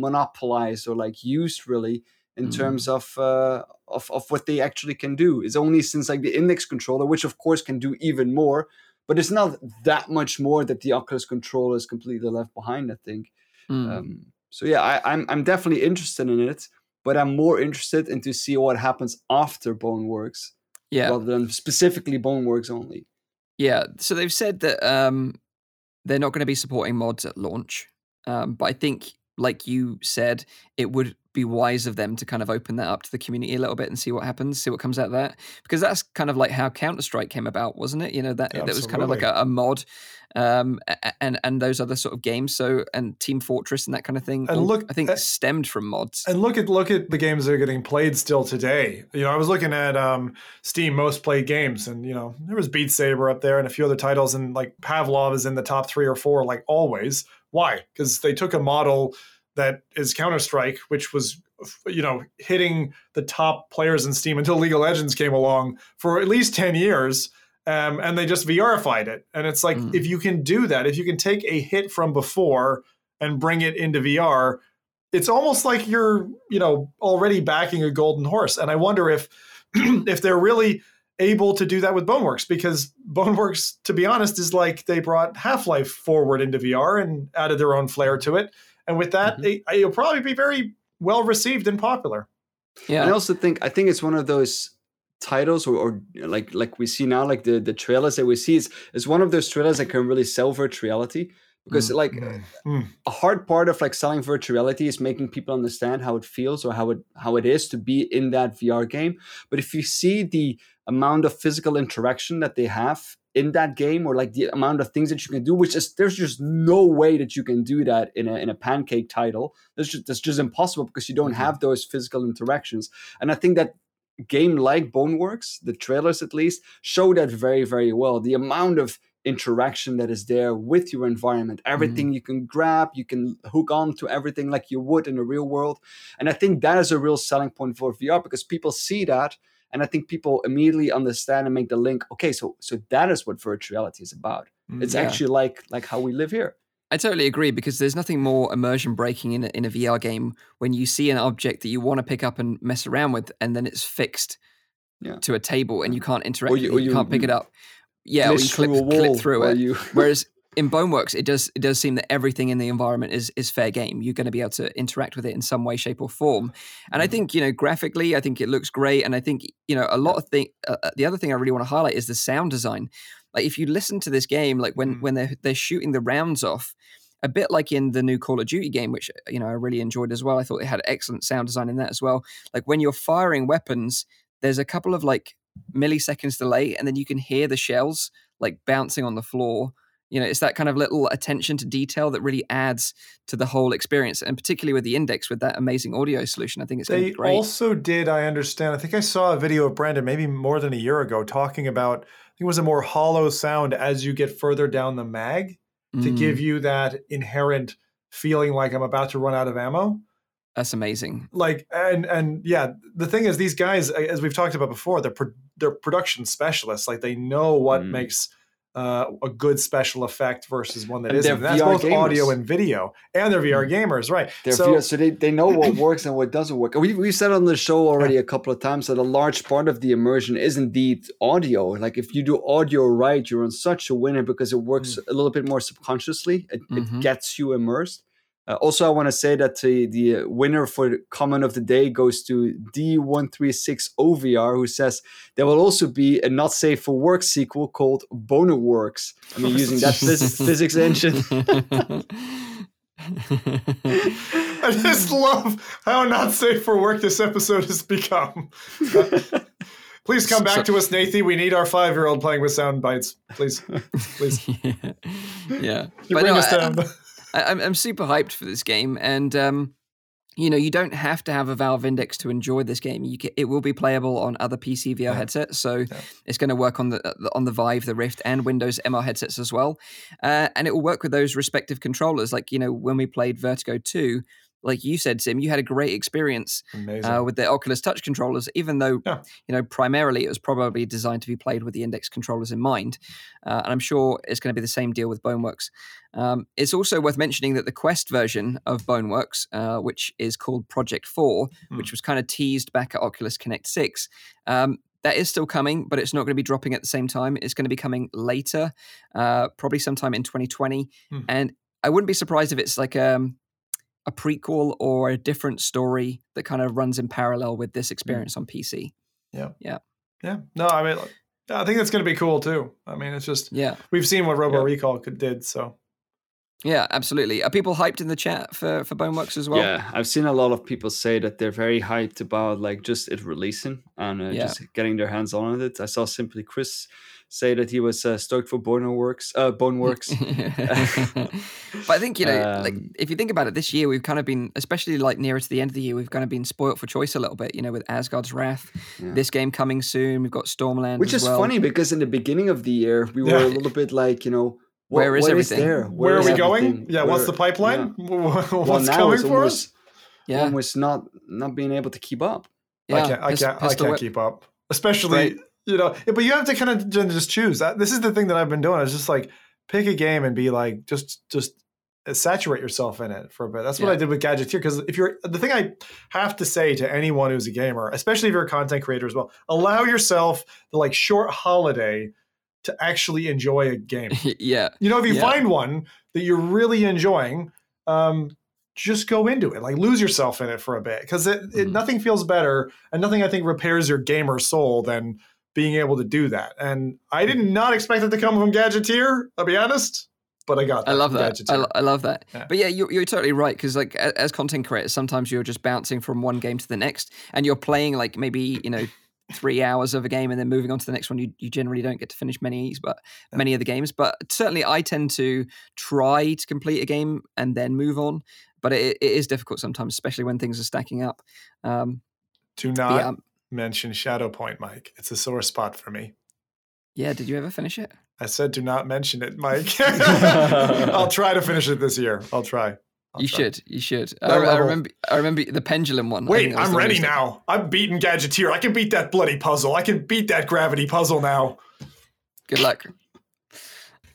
Speaker 2: monopolized or like used really in mm-hmm. terms of, uh, of of what they actually can do it's only since like the index controller which of course can do even more but it's not that much more that the oculus controller is completely left behind i think mm. um, so yeah, I, I'm I'm definitely interested in it, but I'm more interested in to see what happens after Boneworks, yeah, rather than specifically Boneworks only.
Speaker 1: Yeah, so they've said that um, they're not going to be supporting mods at launch, um, but I think, like you said, it would be wise of them to kind of open that up to the community a little bit and see what happens, see what comes out of that. Because that's kind of like how Counter Strike came about, wasn't it? You know that that was kind of like a, a mod, um, and and those other sort of games. So and Team Fortress and that kind of thing.
Speaker 3: And look,
Speaker 1: I think stemmed from mods.
Speaker 3: And look at look at the games that are getting played still today. You know, I was looking at um, Steam most played games, and you know there was Beat Saber up there and a few other titles, and like Pavlov is in the top three or four, like always. Why? Because they took a model that is Counter Strike, which was you know hitting the top players in Steam until League of Legends came along for at least ten years, um, and they just VRified it. And it's like mm. if you can do that, if you can take a hit from before and bring it into VR, it's almost like you're you know already backing a golden horse. And I wonder if if they're really able to do that with Boneworks because Boneworks, to be honest, is like they brought Half Life forward into VR and added their own flair to it. And with that, mm-hmm. it, will probably be very well received and popular.
Speaker 2: Yeah, I also think I think it's one of those titles or, or, like like we see now like the the trailers that we see is is one of those trailers that can really sell virtual reality because mm. like mm. a hard part of like selling virtual reality is making people understand how it feels or how it how it is to be in that VR game but if you see the amount of physical interaction that they have in that game or like the amount of things that you can do which is there's just no way that you can do that in a, in a pancake title that's just that's just impossible because you don't mm-hmm. have those physical interactions and i think that game like boneworks the trailers at least show that very very well the amount of interaction that is there with your environment everything mm-hmm. you can grab you can hook on to everything like you would in the real world and i think that is a real selling point for vr because people see that and I think people immediately understand and make the link. Okay, so so that is what virtual reality is about. Mm, it's yeah. actually like like how we live here.
Speaker 1: I totally agree because there's nothing more immersion breaking in a, in a VR game when you see an object that you want to pick up and mess around with, and then it's fixed yeah. to a table and you can't interact. Or you, or you, you can't pick it up. Yeah, or you clip, clip through it. You... Whereas in Boneworks, it does it does seem that everything in the environment is is fair game. You're going to be able to interact with it in some way, shape, or form. And I mm. think you know graphically, I think it looks great. And I think you know a lot of thing. Uh, uh, the other thing I really want to highlight is the sound design. Like if you listen to this game, like when mm. when they're they're shooting the rounds off, a bit like in the new Call of Duty game, which you know I really enjoyed as well. I thought it had excellent sound design in that as well. Like when you're firing weapons, there's a couple of like milliseconds delay, and then you can hear the shells like bouncing on the floor you know it's that kind of little attention to detail that really adds to the whole experience and particularly with the index with that amazing audio solution i think it's
Speaker 3: they
Speaker 1: great.
Speaker 3: also did i understand i think i saw a video of brandon maybe more than a year ago talking about i think it was a more hollow sound as you get further down the mag mm. to give you that inherent feeling like i'm about to run out of ammo
Speaker 1: that's amazing
Speaker 3: like and and yeah the thing is these guys as we've talked about before they're pro- they're production specialists like they know what mm. makes uh, a good special effect versus one that and isn't. That's VR both gamers. audio and video, and they're VR hmm. gamers, right?
Speaker 2: They're so, VR, so they, they know what works and what doesn't work. We we said on the show already a couple of times that a large part of the immersion is indeed audio. Like if you do audio right, you're on such a winner because it works mm. a little bit more subconsciously. It, mm-hmm. it gets you immersed. Uh, also, I want to say that the, the winner for the comment of the day goes to D136OVR, who says there will also be a not safe for work sequel called Boner Works. I mean, using that phys- physics engine.
Speaker 3: I just love how not safe for work this episode has become. Please come back to us, Nathan. We need our five year old playing with sound bites. Please. Please.
Speaker 1: yeah. yeah.
Speaker 3: You
Speaker 1: But
Speaker 3: bring
Speaker 1: no,
Speaker 3: us
Speaker 1: I-
Speaker 3: down.
Speaker 1: I, I'm, I'm super hyped for this game, and um, you know, you don't have to have a Valve Index to enjoy this game. You can, it will be playable on other PC VR
Speaker 3: Yeah.
Speaker 1: headsets, so
Speaker 3: Yeah.
Speaker 1: it's going to work on the, the on the Vive, the Rift, and Windows MR headsets as well, uh, and it will work with those respective controllers. Like you know, when we played Vertigo Two. Like you said, Zim, you had a great experience uh, with the Oculus Touch controllers, even though
Speaker 3: Yeah.
Speaker 1: you know primarily it was probably designed to be played with the index controllers in mind. Uh, and I'm sure it's going to be the same deal with Boneworks. Um, it's also worth mentioning that the Quest version of Boneworks, uh, which is called Project Four,
Speaker 3: Hmm.
Speaker 1: which was kind of teased back at Oculus Connect Six. Um, that is still coming, but it's not going to be dropping at the same time. It's going to be coming later, uh, probably sometime in 2020.
Speaker 3: Hmm.
Speaker 1: And I wouldn't be surprised if it's like um, a prequel or a different story that kind of runs in parallel with this experience on PC.
Speaker 3: yeah. Yeah. Yeah. No, I mean, I think that's going to be cool too. I mean, it's just,
Speaker 1: Yeah,
Speaker 3: we've seen what Robo
Speaker 2: Yeah.
Speaker 3: Recall could, did. So,
Speaker 1: yeah, absolutely. Are people hyped in the chat for for Boneworks as well?
Speaker 2: yeah, I've seen a lot of people say that they're very hyped about like just it releasing and uh,
Speaker 1: Yeah.
Speaker 2: just getting their hands on it. I saw simply Chris say that he was uh, stoked for Boner Works, uh, Bone Works.
Speaker 1: but I think you know, like
Speaker 2: Um,
Speaker 1: if you think about it, this year we've kind of been, especially like nearer to the end of the year, we've kind of been spoilt for choice a little bit. You know, with Asgard's Wrath,
Speaker 2: Yeah.
Speaker 1: this game coming soon. We've got Stormland,
Speaker 2: Which
Speaker 1: as
Speaker 2: is
Speaker 1: well.
Speaker 2: funny because in the beginning of the year we were
Speaker 3: Yeah.
Speaker 2: a little bit like, you know, what,
Speaker 1: Where is
Speaker 2: what
Speaker 1: everything?
Speaker 2: there?
Speaker 3: where, are
Speaker 2: is
Speaker 3: we going?
Speaker 2: everything?
Speaker 3: Yeah. What's the pipeline?
Speaker 2: yeah.
Speaker 3: What's
Speaker 2: Well, now
Speaker 3: coming
Speaker 2: it's
Speaker 3: for
Speaker 2: almost,
Speaker 3: us?
Speaker 1: Yeah,
Speaker 2: almost not not being able to keep up.
Speaker 1: yeah.
Speaker 3: I can't, I can't, I can't
Speaker 1: Whip.
Speaker 3: keep up. Especially,
Speaker 1: Right.
Speaker 3: You know, but you have to kind of just choose. This is the thing that I've been doing. Is just like pick a game and be like, just, just uh, saturate yourself in it for a bit. That's what
Speaker 1: Yeah.
Speaker 3: I did with Gadgeteer. Because if you're, the thing I have to say to anyone who's a gamer, especially if you're a content creator as well, allow yourself the like short holiday to actually enjoy a game.
Speaker 1: yeah,
Speaker 3: You know, if you
Speaker 1: Yeah.
Speaker 3: find one that you're really enjoying, um, just go into it. Like lose yourself in it for a bit because it, it
Speaker 1: Mhm.
Speaker 3: nothing feels better and nothing I think repairs your gamer soul than being able to do that. And I did not expect it to come from Gadgeteer. I'll be honest, but I got. That
Speaker 1: I love that. I, lo- I love that.
Speaker 3: Yeah.
Speaker 1: But yeah, you're, you're totally right because like as content creators, sometimes you're just bouncing from one game to the next, and you're playing like maybe you know three hours of a game and then moving on to the next one. You, you generally don't get to finish many, but many of the games. But certainly, I tend to try to complete a game and then move on. But it, it is difficult sometimes, especially when things are stacking up. Um, but
Speaker 3: not
Speaker 1: yeah,
Speaker 3: mention Shadow Point, Mike. It's a sore spot for me.
Speaker 1: yeah. Did you ever finish it?
Speaker 3: I said, do not mention it, Mike. I'll try to finish it this year. I'll try. I'll
Speaker 1: you
Speaker 3: try.
Speaker 1: should. You should. I, I remember. I remember the pendulum one.
Speaker 3: Wait,
Speaker 1: think that was
Speaker 3: I'm ready
Speaker 1: most-
Speaker 3: now. I'm beating Gadgeteer. I can beat that bloody puzzle. I can beat that gravity puzzle now.
Speaker 1: Good luck.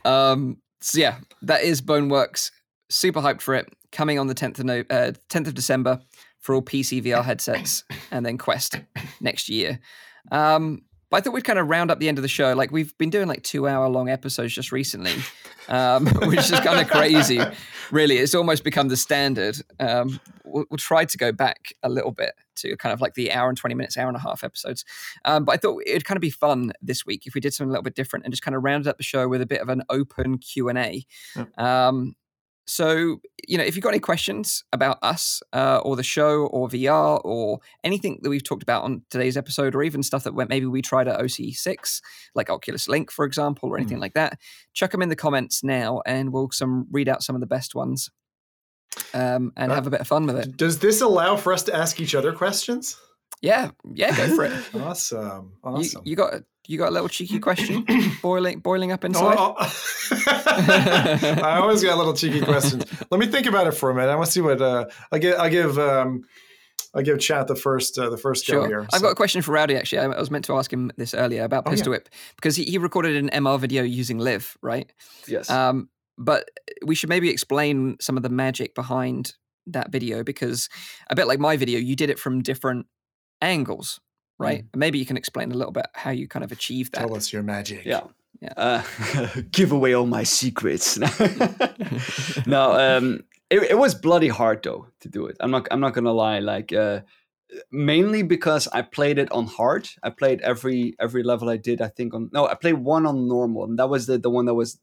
Speaker 1: Um. So yeah, that is Boneworks. Super hyped for it. Coming on the tenth of no, uh, tenth of December for all PC VR headsets, and then Quest next year. Um. But I thought we'd kind of round up the end of the show. Like we've been doing like two hour long episodes just recently, um, which is kind of crazy. Really, it's almost become the standard. Um, we'll, we'll try to go back a little bit to kind of like the hour and twenty minutes, hour and a half episodes. Um, but I thought it'd kind of be fun this week if we did something a little bit different and just kind of rounded up the show with a bit of an open Q and A. So you know, if you've got any questions about us uh, or the show or VR or anything that we've talked about on today's episode, or even stuff that went, maybe we tried at OC6, like Oculus Link, for example, or anything like that, chuck them in the comments now, and we'll some read out some of the best ones. Um, and
Speaker 3: Uh,
Speaker 1: have a bit of fun with it.
Speaker 3: Does this allow for us to ask each other questions?
Speaker 1: Yeah, yeah, go for it.
Speaker 3: Awesome.
Speaker 1: You,
Speaker 3: Awesome.
Speaker 1: you got you got a little cheeky question boiling boiling up inside.
Speaker 3: Oh, oh. I always got a little cheeky questions. Let me think about it for a minute. I want to see what uh, I give. I give. Um, I give chat the first. Uh, the first go
Speaker 1: Sure.
Speaker 3: here.
Speaker 1: I've
Speaker 3: So-
Speaker 1: got a question for Rowdy. Actually, I, I was meant to ask him this earlier about
Speaker 3: Oh, yeah.
Speaker 1: Pistol Whip because he, he recorded an MR video using LIV, right?
Speaker 2: Yes.
Speaker 1: Um, but we should maybe explain some of the magic behind that video because a bit like my video, you did it from different angles, right? Maybe you can explain a little bit how you kind of achieve that.
Speaker 3: Tell us your magic.
Speaker 2: Yeah.
Speaker 1: Yeah.
Speaker 2: Uh, give away all my secrets. no, um, it, it was bloody hard though to do it. I'm not I'm not gonna lie. Like uh, mainly because I played it on hard. I played every every level I did. I think on no, I played one on normal, and that was the the one that was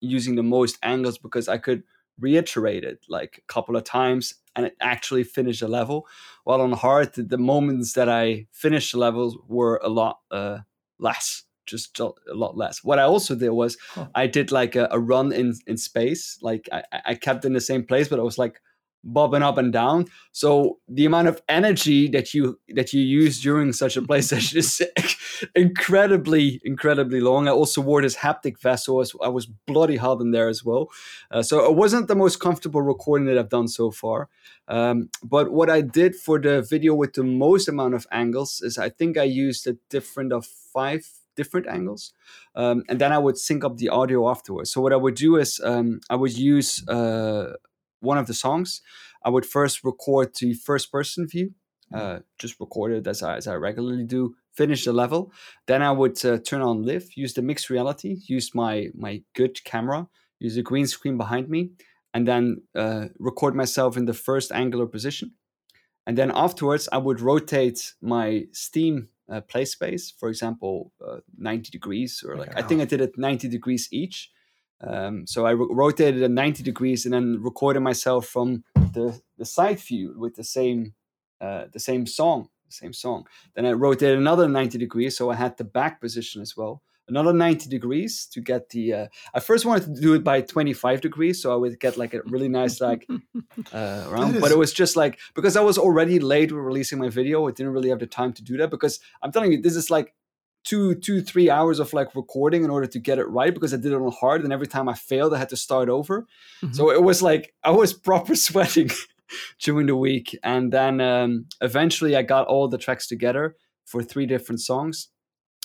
Speaker 2: using the most angles because I could reiterate it like a couple of times and it actually finished a level. While on hard, the, moments that I finished the levels were a lot uh, less just a lot less. What I also did was huh. I did like a, a, run in in space. Like I, I kept in the same place, but I was like bobbing up and down. So the amount of energy that you that you use during such a play session is incredibly incredibly long. I also wore this haptic vest, so I was, bloody hot in there as well. Uh, so it wasn't the most comfortable recording that I've done so far. Um, but what I did for the video with the most amount of angles is I think I used a different of five different angles. Um, and then I would sync up the audio afterwards. So what I would do is um, I would use uh, one of the songs. I would first record the first person view, mm-hmm. uh, just record it as I, as I regularly do. Finish the level, then I would uh, turn on LIV, use the mixed reality, use my my good camera, use a green screen behind me, and then uh, record myself in the first angular position. And then afterwards, I would rotate my Steam uh, play space, for example, uh, 90 degrees, or like I think I did it 90 degrees each. Um, so I rotated at 90 degrees and then recorded myself from the, the side view with the same uh, the same song, the same song. Then I rotated another 90 degrees, so I had the back position as well another 90 degrees to get the uh, i first wanted to do it by 25 degrees so i would get like a really nice like uh, round is... but it was just like because i was already late with releasing my video i didn't really have the time to do that because i'm telling you this is like two two three hours of like recording in order to get it right because i did it on hard and every time i failed i had to start over mm-hmm. so it was like i was proper sweating during the week and then um, eventually i got all the tracks together for three different songs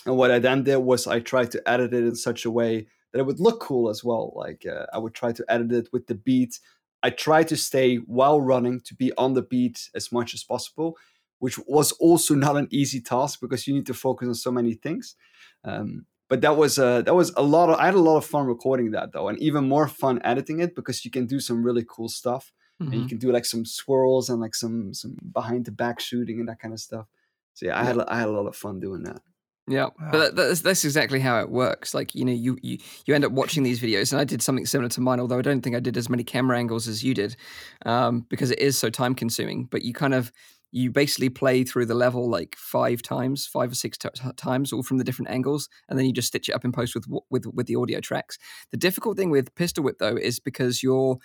Speaker 2: and what I then did was I tried to edit it in such a way that it would look cool as well. Like uh, I would try to edit it with the beat. I tried to stay while running to be on the beat as much as possible, which was also not an easy task because you need to focus on so many things. Um, but that was uh, that was a lot of I had a lot of fun recording that though, and even more fun editing it because you can do some really cool stuff, mm-hmm. and you mm-hmm. can do like some swirls and like some some behind the back shooting and that kind of stuff. So yeah, I had I had a lot of fun doing that.
Speaker 1: Yeah, wow. but that's, that's exactly how it works. Like you know, you, you you end up watching these videos, and I did something similar to mine, although I don't think I did as many camera angles as you did, um, because it is so time consuming. But you kind of you basically play through the level like five times, five or six t- times, all from the different angles, and then you just stitch it up in post with with with the audio tracks. The difficult thing with pistol whip though is because your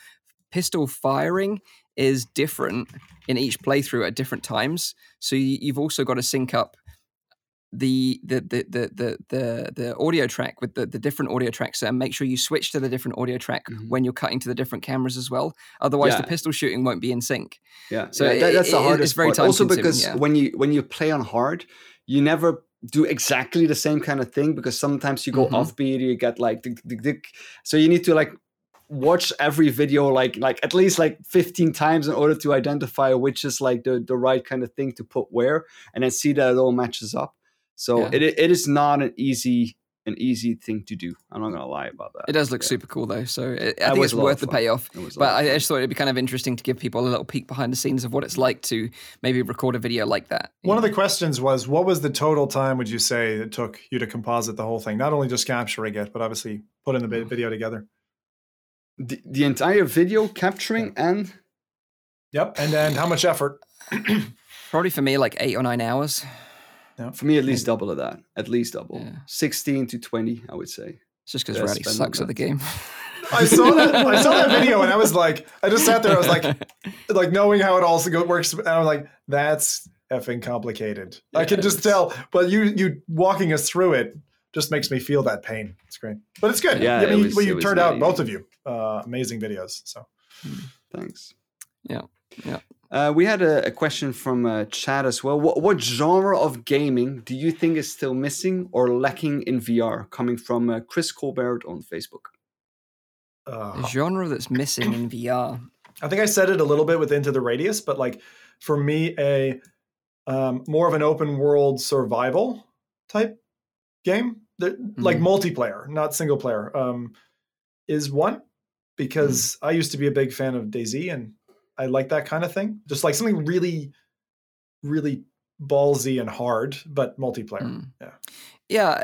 Speaker 1: pistol firing is different in each playthrough at different times. So you, you've also got to sync up the the the the the the, audio track with the, the different audio tracks and make sure you switch to the different audio track mm-hmm. when you're cutting to the different cameras as well. Otherwise, yeah. the pistol shooting won't be in sync.
Speaker 2: Yeah, so yeah, that, that's it, the hardest. It's very time also because
Speaker 1: yeah.
Speaker 2: when you when you play on hard, you never do exactly the same kind of thing because sometimes you go mm-hmm. offbeat, you get like dick, dick, dick. so you need to like watch every video like like at least like 15 times in order to identify which is like the the right kind of thing to put where and then see that it all matches up so yeah. it it is not an easy an easy thing to do. I'm not gonna lie about that.
Speaker 1: It does look yeah. super cool though, so uh, it, I think it's worth the payoff. But I just thought it'd be kind of interesting to give people a little peek behind the scenes of what it's like to maybe record a video like that.
Speaker 3: One know? of the questions was, what was the total time would you say it took you to composite the whole thing? Not only just capturing it, but obviously putting the mm. video together.
Speaker 2: The, the entire video capturing yeah. and.
Speaker 3: Yep, and and how much effort?
Speaker 1: Probably for me, like eight or nine hours.
Speaker 2: Yeah. For me, at least double of that. At least double. Yeah. 16 to 20, I would say.
Speaker 1: It's just because Rowdy sucks at the game.
Speaker 3: I saw that. I saw that video, and I was like, I just sat there. I was like, like knowing how it all works, and I was like, that's effing complicated. Yeah, I can just tell. But you, you walking us through it just makes me feel that pain. It's great, but it's good. Yeah, I mean, was, well, you turned out both of you uh, amazing videos. So,
Speaker 2: thanks.
Speaker 1: Yeah, yeah.
Speaker 2: Uh, we had a, a question from uh, Chad as well. What, what, genre of gaming do you think is still missing or lacking in VR? Coming from uh, Chris Colbert on Facebook.
Speaker 1: Uh, genre that's missing in VR.
Speaker 3: I think I said it a little bit with Into the Radius, but like for me, a um, more of an open world survival type game, that, mm-hmm. like multiplayer, not single player, um, is one. because I used to be a big fan of DayZ and I like that kind of thing. Just like something really, really ballsy and hard, but multiplayer.
Speaker 1: Mm.
Speaker 3: Yeah.
Speaker 1: Yeah,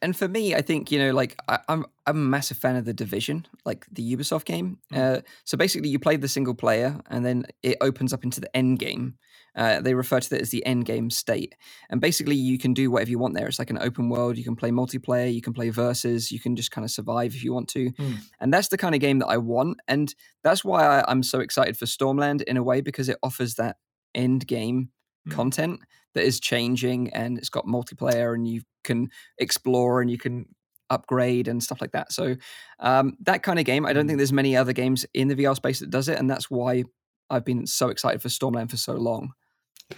Speaker 1: and for me, I think you know, like I, I'm I'm a massive fan of the Division, like the Ubisoft game. Uh, so basically, you play the single player, and then it opens up into the end game. Uh, they refer to that as the end game state, and basically, you can do whatever you want there. It's like an open world. You can play multiplayer. You can play versus. You can just kind of survive if you want to,
Speaker 3: Mm.
Speaker 1: and that's the kind of game that I want, and that's why I, I'm so excited for Stormland in a way because it offers that end game
Speaker 3: Mm.
Speaker 1: content that is changing and it's got multiplayer and you can explore and you can upgrade and stuff like that. So um, that kind of game, I don't think
Speaker 3: Mm.
Speaker 1: there's many other games in the VR space that does it, and that's why I've been so excited for Stormland for so long.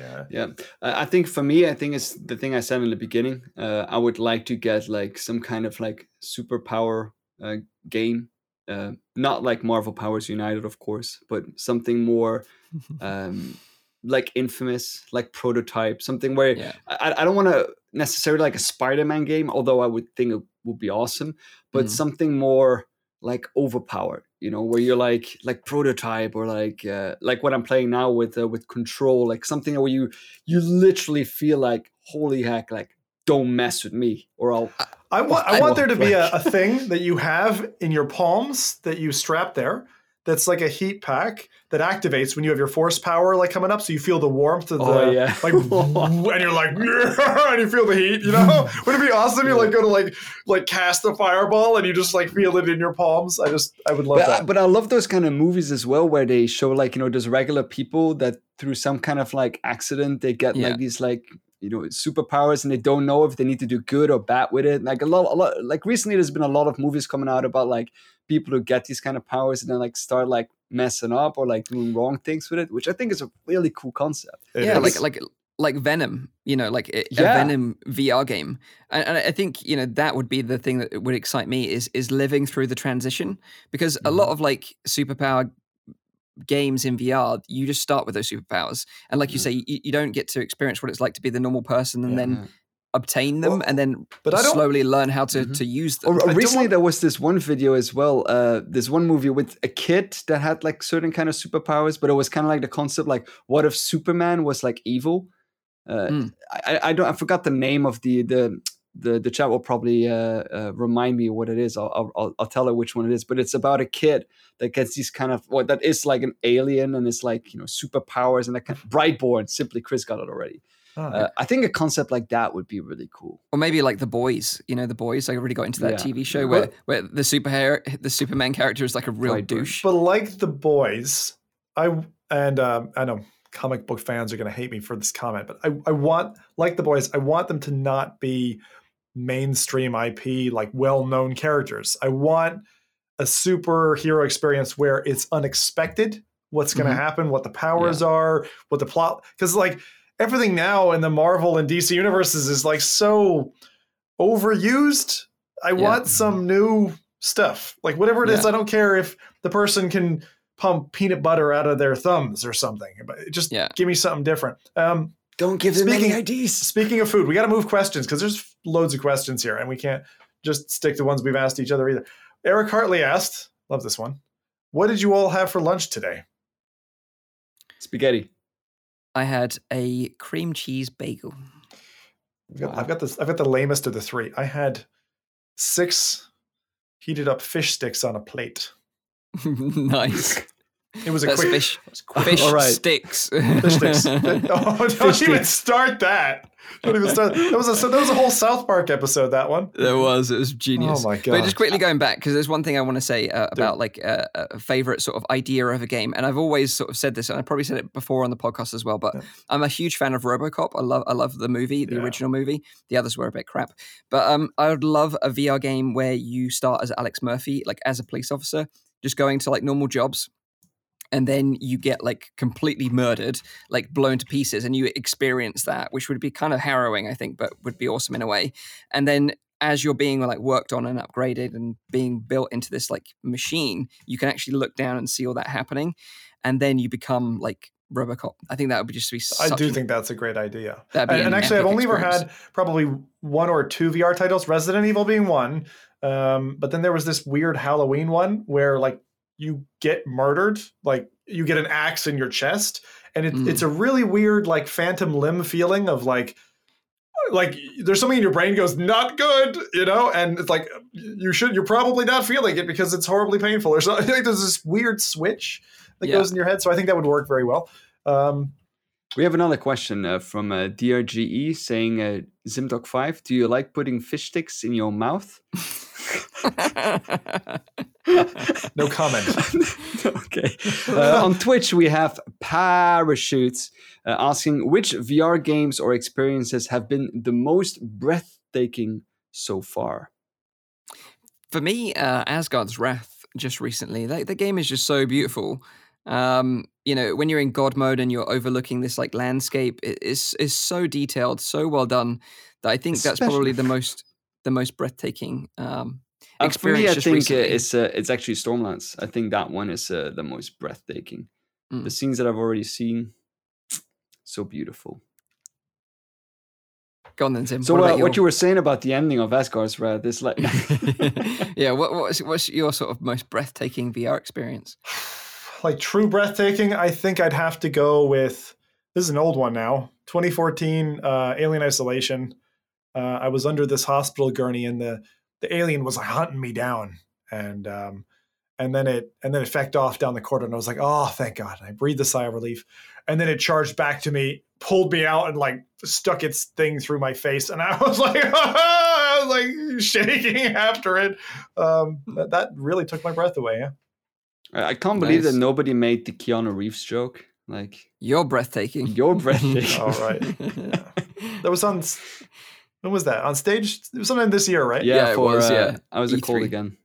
Speaker 3: Yeah.
Speaker 2: Yeah, I I think for me, I think it's the thing I said in the beginning. Uh, I would like to get like some kind of like superpower uh, game, uh, not like Marvel Powers United, of course, but something more um, like Infamous, like Prototype, something where
Speaker 1: Yeah.
Speaker 2: I, I don't want to necessarily like a Spider-Man game, although I would think it would be awesome, but
Speaker 1: Mm.
Speaker 2: something more like overpowered, you know, where you're like like Prototype or like uh, like what I'm playing now with uh, with Control, like something where you you literally feel like holy heck, like don't mess with me or I'll
Speaker 3: I want
Speaker 1: I
Speaker 3: I want there to be a, a thing that you have in your palms that you strap there. That's like a heat pack that activates when you have your force power like coming up, so you feel the warmth of oh, the
Speaker 2: Oh, yeah.
Speaker 3: like, and you're like, and you feel the heat. You know, would it be awesome? You like go to like like cast the fireball and you just like feel it in your palms. I just I would love
Speaker 2: but,
Speaker 3: that.
Speaker 2: but I love those kind of movies as well, where they show like you know there's regular people that through some kind of like accident they get
Speaker 1: Yeah.
Speaker 2: like these like you know superpowers and they don't know if they need to do good or bad with it. Like a lot, a lot like recently there's been a lot of movies coming out about like people who get these kind of powers and then like start like messing up or like doing wrong things with it, which I think is a really cool concept.
Speaker 3: It
Speaker 1: yeah,
Speaker 3: is.
Speaker 1: like like like Venom, you know, like a, a
Speaker 2: Yeah.
Speaker 1: Venom VR game, and, and I think you know that would be the thing that would excite me is is living through the transition because a mm-hmm. lot of like superpower games in VR, you just start with those superpowers, and like you say, you, you don't get to experience what it's like to be the normal person and
Speaker 3: Yeah.
Speaker 1: then obtain them
Speaker 3: Well,
Speaker 1: and then
Speaker 3: but I
Speaker 1: slowly learn how to
Speaker 2: Mhm.
Speaker 1: to use them.
Speaker 2: Or,
Speaker 3: I
Speaker 2: or recently
Speaker 3: want-
Speaker 2: there was this one video as well. Uh, this one movie with a kid that had like certain kind of superpowers, but it was kind of like the concept like, what if Superman was like evil? Uh,
Speaker 1: Mm.
Speaker 2: I, I don't. I forgot the name of the the the the chat will probably uh, uh, remind me what it is. I'll, I'll I'll- I'll tell her which one it is. But it's about a kid that gets these kind of what that is like an alien and it's like you know superpowers and that kind of Brightburn. Simply, Chris got it already.
Speaker 3: Oh,
Speaker 2: Uh, I think a concept like that would be really cool.
Speaker 1: Or maybe like the boys, you know, the boys. I really got into that
Speaker 2: Yeah.
Speaker 1: TV show where where the superhero, the Superman character is like a real
Speaker 2: Brightburn.
Speaker 1: douche.
Speaker 3: But like the boys, I and um, I know comic book fans are going to hate me for this comment, but I, I want like the boys, I want them to not be mainstream IP like well-known characters. I want a superhero experience where it's unexpected what's going to
Speaker 1: Mhm.
Speaker 3: happen, what the powers are, what the plot cuz like everything now in the Marvel and DC universes is like so overused. I
Speaker 1: Yeah.
Speaker 3: want some new stuff. Like whatever it is,
Speaker 1: Yeah.
Speaker 3: I don't care if the person can pump peanut butter out of their thumbs or something. But just
Speaker 1: Yeah.
Speaker 3: give me something different. Um,
Speaker 2: Don't give
Speaker 3: them any
Speaker 2: ideas.
Speaker 3: speaking of food, we got to move questions because there's loads of questions here, and we can't just stick to ones we've asked each other either. Eric Hartley asked, "Love this one. What did you all have for lunch today?"
Speaker 2: Spaghetti.
Speaker 1: I had a cream cheese bagel.
Speaker 3: I've got,
Speaker 2: Wow.
Speaker 3: I've got this. I've got the lamest of the three. I had six heated up fish sticks on a plate.
Speaker 1: nice.
Speaker 3: It was a
Speaker 1: That's
Speaker 3: quick
Speaker 1: fish.
Speaker 3: quick.
Speaker 1: Fish
Speaker 2: All right.
Speaker 1: sticks.
Speaker 3: Fish sticks. oh, don't
Speaker 2: Fish
Speaker 3: even
Speaker 2: sticks.
Speaker 3: start that. Don't even start. That was a so that was a whole South Park episode. That one.
Speaker 1: There was. It was genius.
Speaker 3: Oh my god!
Speaker 1: But just quickly going back, because there's one thing I want to say uh, about like uh, a favorite sort of idea of a game, and I've always sort of said this, and I probably said it before on the podcast as well. But
Speaker 3: Yeah.
Speaker 1: I'm a huge fan of RoboCop. I love, I love the movie, the
Speaker 3: Yeah.
Speaker 1: original movie. The others were a bit crap, but um, I would love a VR game where you start as Alex Murphy, like as a police officer, just going to like normal jobs. And then you get like completely murdered, like blown to pieces, and you experience that, which would be kind of harrowing, I think, but would be awesome in a way. And then as you're being like worked on and upgraded and being built into this like machine, you can actually look down and see all that happening, and then you become like RoboCop. I think that would be just be.
Speaker 3: I do
Speaker 1: an-
Speaker 3: think that's a great idea.
Speaker 1: That'd be
Speaker 3: And,
Speaker 1: an
Speaker 3: and actually, I've only ever had probably one or two VR titles. Resident Evil being one, um, but then there was this weird Halloween one where like you get murdered, like you get an axe in your chest, and it,
Speaker 1: Mm.
Speaker 3: it's a really weird like phantom limb feeling of like like there's something in your brain goes not good, you know, and it's like you should you're probably not feeling it because it's horribly painful or something. Like there's this weird switch that
Speaker 1: Yeah.
Speaker 3: goes in your head, so I think that would work very well. Um,
Speaker 2: We have another question uh, from uh, DRGE saying, uh, Zimdog5, do you like putting fish sticks in your mouth?
Speaker 3: no comment.
Speaker 2: okay. Uh, on Twitch, we have Parachutes uh, asking which VR games or experiences have been the most breathtaking so far.
Speaker 1: For me, uh, Asgard's Wrath just recently, that, the game is just so beautiful. Um, you know, when you're in God mode and you're overlooking this like landscape, it is is so detailed, so well done that I think that's probably the most the most breathtaking um,
Speaker 2: Uh, for me,
Speaker 1: experience
Speaker 2: I
Speaker 1: just
Speaker 2: think uh,
Speaker 1: recently.
Speaker 2: it's uh, it's actually Stormlands. I think that one is uh, the most breathtaking.
Speaker 1: Mm.
Speaker 2: The scenes that I've already seen, so beautiful.
Speaker 1: Go on then, Tim.
Speaker 2: So
Speaker 1: what
Speaker 2: uh,
Speaker 1: about
Speaker 2: what you were saying about the ending of Asgard's Wrath is like
Speaker 1: yeah, what, what's what's your sort of most breathtaking VR experience?
Speaker 3: like true breathtaking, I think I'd have to go with this is an old one now. 2014 uh, Alien Isolation. Uh, I was under this hospital gurney and the the alien was like hunting me down and um, and then it and then it fecked off down the corridor and I was like, oh thank God. And I breathed a sigh of relief. And then it charged back to me, pulled me out and like stuck its thing through my face. And I was like, I was like shaking after it. Um, that, that really took my breath away. Yeah.
Speaker 2: I can't believe that nobody made the Keanu Reeves joke. Like
Speaker 1: You're breathtaking.
Speaker 2: you're breathtaking.
Speaker 3: All right. That was on. S- When was that on stage? It was sometime this year, right?
Speaker 2: yeah,
Speaker 1: Yeah, it
Speaker 2: for
Speaker 1: was,
Speaker 2: uh,
Speaker 1: yeah.
Speaker 2: I was it called
Speaker 1: E3.
Speaker 2: again?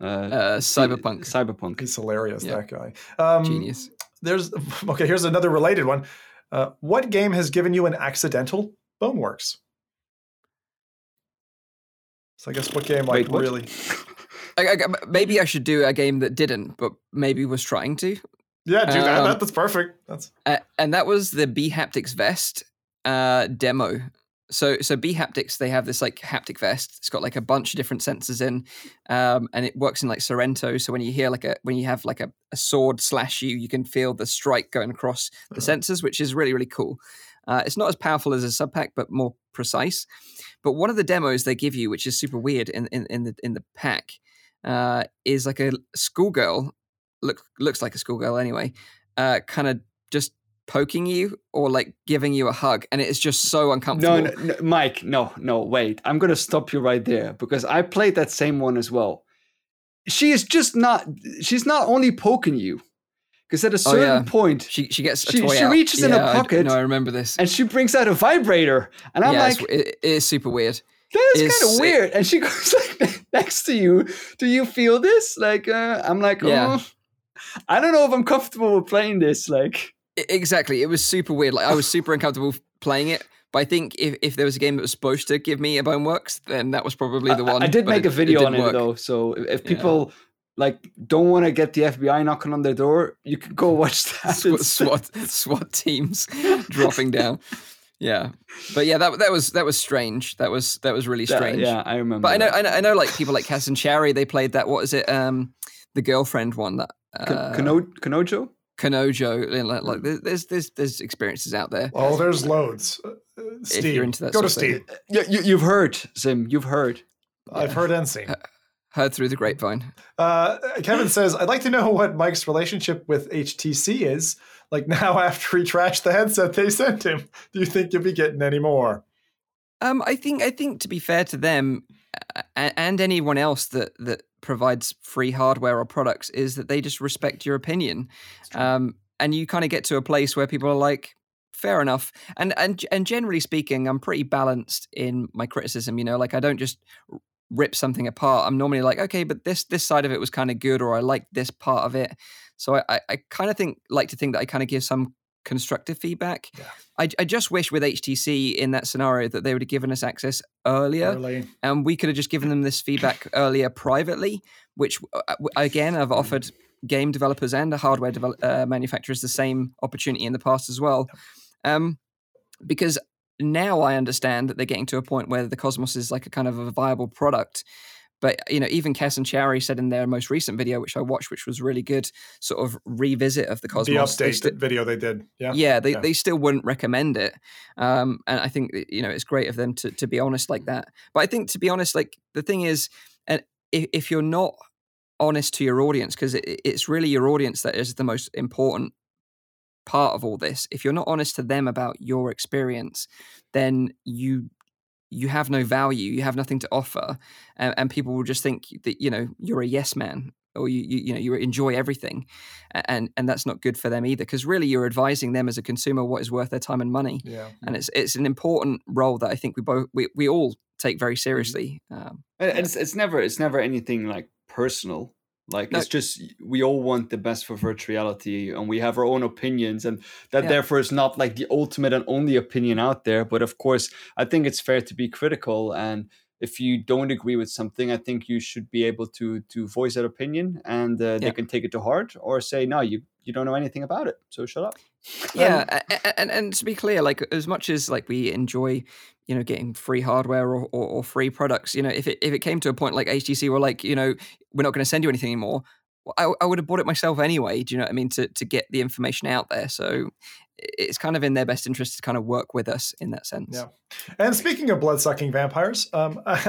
Speaker 2: Uh,
Speaker 1: uh, cyberpunk
Speaker 2: Cyberpunk.
Speaker 3: He's hilarious,
Speaker 1: Yeah.
Speaker 3: that guy. Um,
Speaker 1: genius.
Speaker 3: There's okay. Here's another related one. Uh, what game has given you an accidental boneworks? So I guess what game like
Speaker 2: Wait, what?
Speaker 3: really?
Speaker 1: I, I- maybe I should do a game that didn't, but maybe was trying to.
Speaker 3: Yeah, do that.
Speaker 1: Um,
Speaker 3: that. That's perfect. That's
Speaker 1: Uh, and that was the bHaptics Vest uh, demo. So, so bHaptics, they have this like haptic vest. It's got like a bunch of different sensors in, um, and it works in like Sorrento. So when you hear like a when you have like a, a sword slash you, you can feel the strike going across the
Speaker 3: Uh-huh.
Speaker 1: sensors, which is really really cool. Uh, it's not as powerful as a subpack, but more precise. But one of the demos they give you, which is super weird in in, in the in the pack, uh, is like a schoolgirl. Look looks like a schoolgirl anyway. Uh, kind of just poking you or like giving you a hug, and it is just so uncomfortable.
Speaker 2: No, no, no, Mike, no, no, wait. I'm gonna stop you right there because I played that same one as well. She is just not. She's not only poking you, because at a
Speaker 1: Oh,
Speaker 2: certain
Speaker 1: yeah.
Speaker 2: point,
Speaker 1: She she gets
Speaker 2: She- she reaches in a
Speaker 1: Yeah, I d-
Speaker 2: pocket
Speaker 1: no, I remember this.
Speaker 2: and she brings out a vibrator, and I'm
Speaker 1: yeah,
Speaker 2: like,
Speaker 1: it's- it, it is super weird.
Speaker 2: that is
Speaker 1: it's-
Speaker 2: kind of weird. And she goes like next to you. Do you feel this? Like, uh, I'm like, oh, I don't know if I'm comfortable with playing this. Like,
Speaker 1: I- exactly, it was super weird. Like I was super uncomfortable playing it. But I think if, if there was a game that was supposed to give me a boneworks, then that was probably the one.
Speaker 2: I, did make a video on
Speaker 1: didn't
Speaker 2: it
Speaker 1: work.
Speaker 2: though. So if, if
Speaker 1: Yeah.
Speaker 2: people like don't want to get the FBI knocking on their door, you can go watch that.
Speaker 1: SWAT. SWAT SWAT teams dropping down. Yeah, but yeah, that that was that was strange. That was that was really strange.
Speaker 2: yeah, I remember.
Speaker 1: But I know. I know, I know, like people like Cas and Chary, they played that. What is it? Um, the girlfriend one that uh,
Speaker 2: Kano- Kanojo.
Speaker 1: Kanojo. Like, like there's there's there's experiences out there.
Speaker 3: oh, there's loads. Uh, uh,
Speaker 1: If you're into that
Speaker 3: Go to
Speaker 1: sort of thing.
Speaker 2: Yeah, you, you've heard, Zim. You've heard.
Speaker 3: I've heard and seen.
Speaker 1: Heard through the grapevine.
Speaker 3: Uh, Kevin says, I'd like to know what Mike's relationship with HTC is. Like now, after he trashed the headset they sent him, do you think you'll be getting any more?
Speaker 1: Um, I think I think to be fair to them uh, and anyone else that that provides free hardware or products is that they just respect your opinion, um, and you kind of get to a place where people are like, fair enough. And and and generally speaking, I'm pretty balanced in my criticism. You know, like I don't just rip something apart. I'm normally like, okay, but this this side of it was kind of good, or I like this part of it. So I I, I kind of think like to think that I kind of give some constructive feedback.
Speaker 3: Yeah.
Speaker 1: I, I just wish with HTC in that scenario that they would have given us access earlier
Speaker 3: Early.
Speaker 1: and we could have just given them this feedback earlier privately, which uh, again I've offered game developers and hardware uh, manufacturers the same opportunity in the past as well, um, because now I understand that they're getting to a point where the Cosmos is like a kind of a viable product. But you know, even Cas and Chary said in their most recent video, which I watched, which was really good, sort of revisit of the Cosmos.
Speaker 3: The update st- video they did, yeah,
Speaker 1: yeah, they, yeah. they still wouldn't recommend it. Um, and I think you know it's great of them to to be honest like that. But I think to be honest, like the thing is, and if, if you're not honest to your audience, because it, it's really your audience that is the most important part of all this. If you're not honest to them about your experience, then you you have no value, you have nothing to offer, and, and people will just think that you know you're a yes man or you, you, you know you enjoy everything, and and that's not good for them either because really you're advising them as a consumer what is worth their time and money.
Speaker 3: Yeah,
Speaker 1: and it's it's an important role that I think we both we, we all take very mm-hmm. seriously.
Speaker 2: Um, and it's it's never it's never anything like personal like no. it's just we all want the best for virtual reality, and we have our own opinions, and that yeah. therefore is not like the ultimate and only opinion out there. But of course, I think it's fair to be critical, and if you don't agree with something, I think you should be able to to voice that opinion, and uh, yeah. they can take it to heart or say, "No, you you don't know anything about it, so shut up."
Speaker 1: Um, yeah, and, and, and to be clear, like as much as like we enjoy you know getting free hardware or, or, or, free products you know if it if it came to a point like htc were like you know we're not going to send you anything anymore I, I, would have bought it myself anyway do you know what i mean to to get the information out there. So it's kind of in their best interest to kind of work with us in that sense.
Speaker 3: Yeah. And speaking of blood sucking vampires um gotta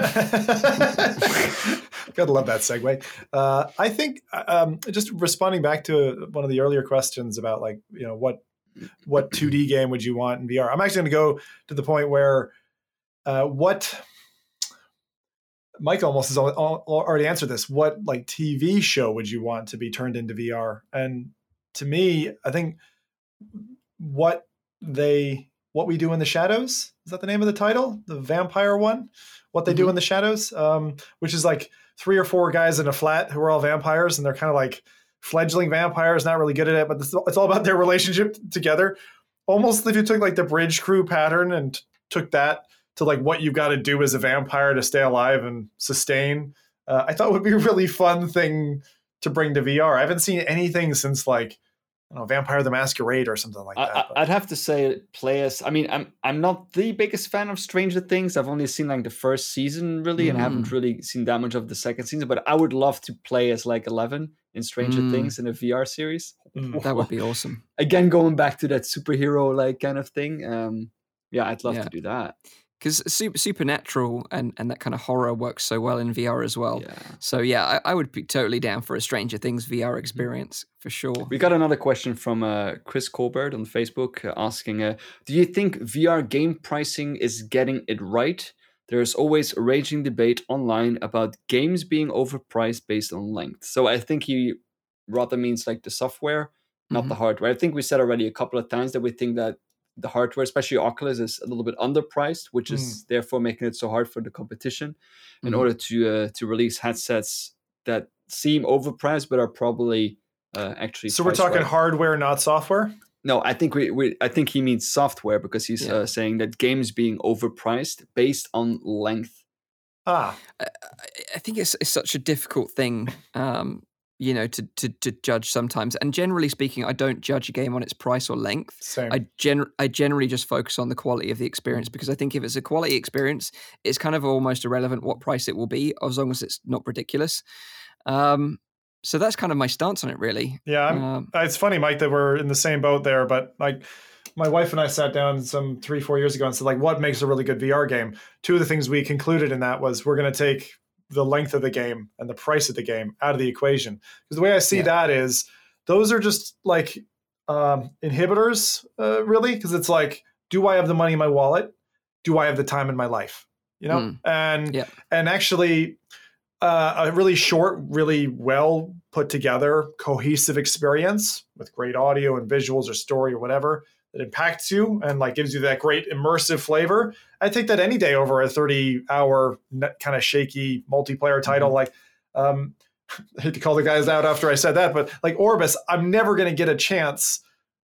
Speaker 3: love that segue. Uh i think um just responding back to one of the earlier questions about like you know what what 2d game would you want in vr i'm actually going to go to the point where uh, what Mike almost has already answered this. What like TV show would you want to be turned into VR? And to me, I think what they what we do in the shadows is that the name of the title, the vampire one. What they mm-hmm. do in the shadows, um, which is like three or four guys in a flat who are all vampires, and they're kind of like fledgling vampires, not really good at it, but it's all about their relationship together. Almost if you took like the bridge crew pattern and took that to like what you've got to do as a vampire to stay alive and sustain. Uh, I thought would be a really fun thing to bring to VR. I haven't seen anything since like I don't know, Vampire the Masquerade or something like that.
Speaker 2: I, would have to say, players. I mean, I'm I'm not the biggest fan of Stranger Things. I've only seen like the first season really, mm. and haven't mm. really seen that much of the second season. But I would love to play as like Eleven in Stranger mm. Things in a VR series.
Speaker 1: Mm. That would be awesome.
Speaker 2: Again, going back to that superhero like kind of thing. Um, yeah, I'd love yeah. to do that
Speaker 1: because super, supernatural and, and that kind of horror works so well in VR as well. Yeah. So yeah, I, I, would be totally down for a Stranger Things VR mm-hmm. experience for sure.
Speaker 2: We got another question from uh, Chris Colbert on Facebook uh, asking, uh, "Do you think VR game pricing is getting it right? There is always a raging debate online about games being overpriced based on length." So I think he rather means like the software, not mm-hmm. the hardware. I think we said already a couple of times that we think that the hardware, especially Oculus, is a little bit underpriced, which is mm. therefore making it so hard for the competition in mm-hmm. order to uh, to release headsets that seem overpriced but are probably uh, actually.
Speaker 3: So we're talking right. hardware, not software.
Speaker 2: No, I think we, we I think he means software because he's yeah. uh, saying that games being overpriced based on length.
Speaker 3: Ah,
Speaker 1: I, I think it's, it's such a difficult thing um, you know to, to to judge sometimes and generally speaking i don't judge a game on its price or length
Speaker 3: Same.
Speaker 1: i gen i generally just focus on the quality of the experience because i think if it's a quality experience it's kind of almost irrelevant what price it will be as long as it's not ridiculous um so that's kind of my stance on it really
Speaker 3: yeah um, it's funny mike that we're in the same boat there but like my wife and I sat down some three, four years ago and said, like, what makes a really good VR game? Two of the things we concluded in that was we're going to take the length of the game and the price of the game out of the equation. Because the way I see yeah. that is those are just like um, inhibitors, uh, really, because it's like, do I have the money in my wallet? Do I have the time in my life? You know, mm. and yeah. and actually, uh, a really short, really well put together, cohesive experience with great audio and visuals or story or whatever that impacts you and like gives you that great immersive flavor. I take that any day over a 30 hour kind of shaky multiplayer title. Mm-hmm. Like, um, I hate to call the guys out after I said that, but like Orbus, I'm never going to get a chance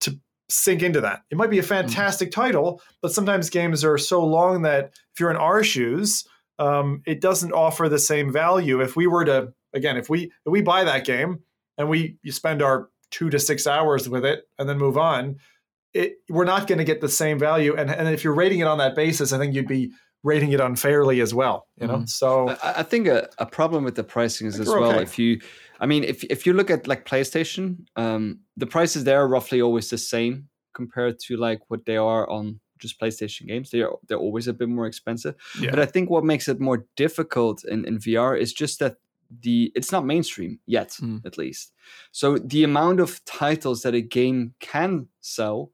Speaker 3: to sink into that. It might be a mm-hmm. fantastic mm-hmm. title, but sometimes games are so long that if you're in our shoes, um, it doesn't offer the same value. If we were to, again, if we if we buy that game and we you spend our two to six hours with it and then move on, it, we're not going to get the same value. And, and if you're rating it on that basis, I think you'd be rating it unfairly as well. You know,
Speaker 1: Mhm.
Speaker 3: so
Speaker 2: I, I think a, a problem with the pricing is as well
Speaker 3: okay.
Speaker 2: if you I mean if if you look at like PlayStation, um, the prices there are roughly always the same compared to like what they are on just PlayStation games. They're they're always a bit more expensive.
Speaker 3: yeah.
Speaker 2: But I think what makes it more difficult in, in VR is just that the it's not mainstream yet,
Speaker 1: Mm.
Speaker 2: at least. So the amount of titles that a game can sell,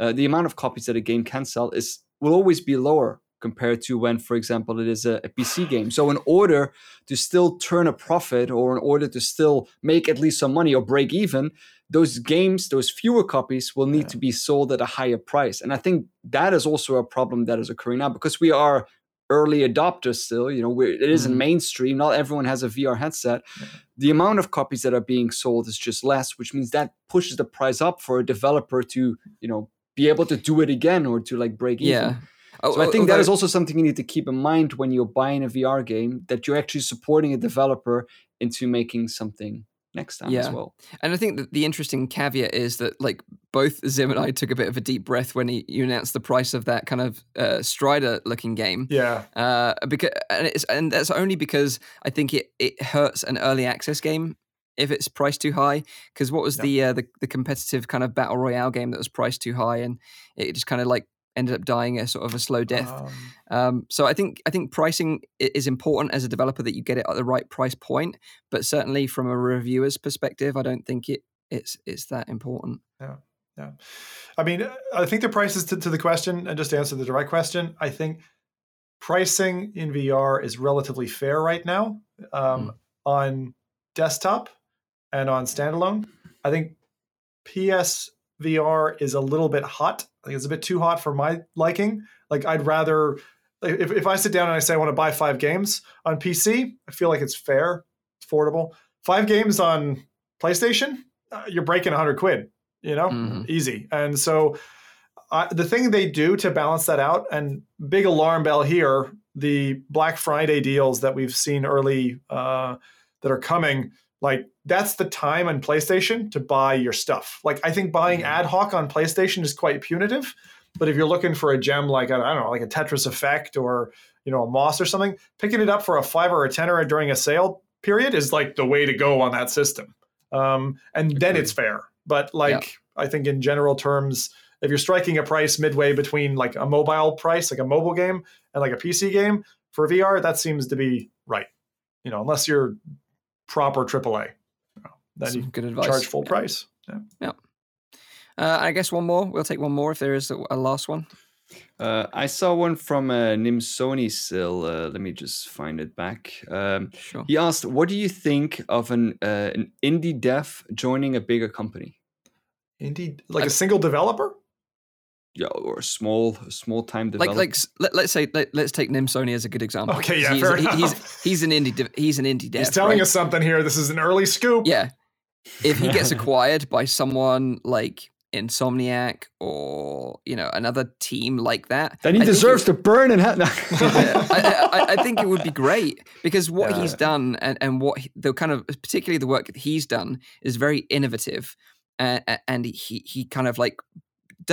Speaker 2: uh, the amount of copies that a game can sell is will always be lower compared to when, for example, it is a, a PC game. So in order to still turn a profit or in order to still make at least some money or break even, those games, those fewer copies will need
Speaker 3: Yeah.
Speaker 2: to be sold at a higher price. And I think that is also a problem that is occurring now because we are early adopters still. You know, we're, it isn't
Speaker 1: Mhm.
Speaker 2: mainstream. Not everyone has a VR headset.
Speaker 3: Yeah.
Speaker 2: The amount of copies that are being sold is just less, which means that pushes the price up for a developer to, you know, be able to do it again or to like break even.
Speaker 1: Yeah. Oh,
Speaker 2: So I think that
Speaker 1: although-
Speaker 2: is also something you need to keep in mind when you're buying a VR game that you're actually supporting a developer into making something next time as well.
Speaker 1: And I think that the interesting caveat is that like both Zim and I took a bit of a deep breath when he, you announced the price of that kind of uh, Strider looking game.
Speaker 3: yeah,
Speaker 1: Uh, because and it's and that's only because I think it it hurts an early access game if it's priced too high. Because what was
Speaker 3: Yeah.
Speaker 1: the uh, the the competitive kind of battle royale game that was priced too high and it just kind of like ended up dying a sort of a slow death.
Speaker 3: Um,
Speaker 1: Um, so I think I think pricing is important as a developer that you get it at the right price point. But certainly from a reviewer's perspective, I don't think it it's it's that important.
Speaker 3: Yeah. Yeah. I mean, I think the prices to, to the question, and just to answer the direct question, I think pricing in VR is relatively fair right now um, on desktop and on standalone. I think PS VR is a little bit hot. I think it's a bit too hot for my liking. Like, I'd rather, if, if I sit down and I say I want to buy five games on PC, I feel like it's fair, it's affordable. Five games on PlayStation, uh, you're breaking 100 quid you know
Speaker 1: Mhm.
Speaker 3: easy and so uh, the thing they do to balance that out and big alarm bell here the black friday deals that we've seen early uh, that are coming like that's the time on playstation to buy your stuff. Like i think buying ad hoc on playstation is quite punitive but if you're looking for a gem like i don't know like a tetris effect or you know a moss or something picking it up for a five or a tenner during a sale period is like the way to go on that system. Um, and then it's fair. But like I think in general terms, if you're striking a price midway between like a mobile price, like a mobile game, and like a PC game for VR, that seems to be right. You know, unless you're proper AAA, then
Speaker 1: Some
Speaker 3: you
Speaker 1: good advice.
Speaker 3: charge full
Speaker 1: Yeah.
Speaker 3: price. Yeah.
Speaker 1: Uh, I guess one more. We'll take one more if there is a, a last one.
Speaker 2: Uh, I saw one from uh, Nimso Ny still. Uh, let me just find it back. Um,
Speaker 1: Sure.
Speaker 2: he asked, "What do you think of an uh, an indie dev joining a bigger company?
Speaker 3: Indeed, like
Speaker 1: I-
Speaker 3: a single developer.
Speaker 2: Yeah, or a small a small time
Speaker 1: Like,
Speaker 2: developer?
Speaker 1: like, s- let, let's say, let, let's take Nimso Ny as a good example.
Speaker 3: Okay,
Speaker 1: 'cause
Speaker 3: yeah,
Speaker 1: he's,
Speaker 3: fair
Speaker 1: he- he's,
Speaker 3: enough.
Speaker 1: he's an indie, dev- he's an indie dev.
Speaker 3: He's telling
Speaker 1: right?
Speaker 3: us something here. This is an early scoop.
Speaker 1: Yeah. If he gets acquired by someone like Insomniac or you know another team like that,
Speaker 2: then he
Speaker 1: I
Speaker 2: deserves to burn in hell. No.
Speaker 1: Yeah, I, I, I think it would be great because what he's done and, and what he- the kind of particularly the work that he's done is very innovative, uh, and he he kind of like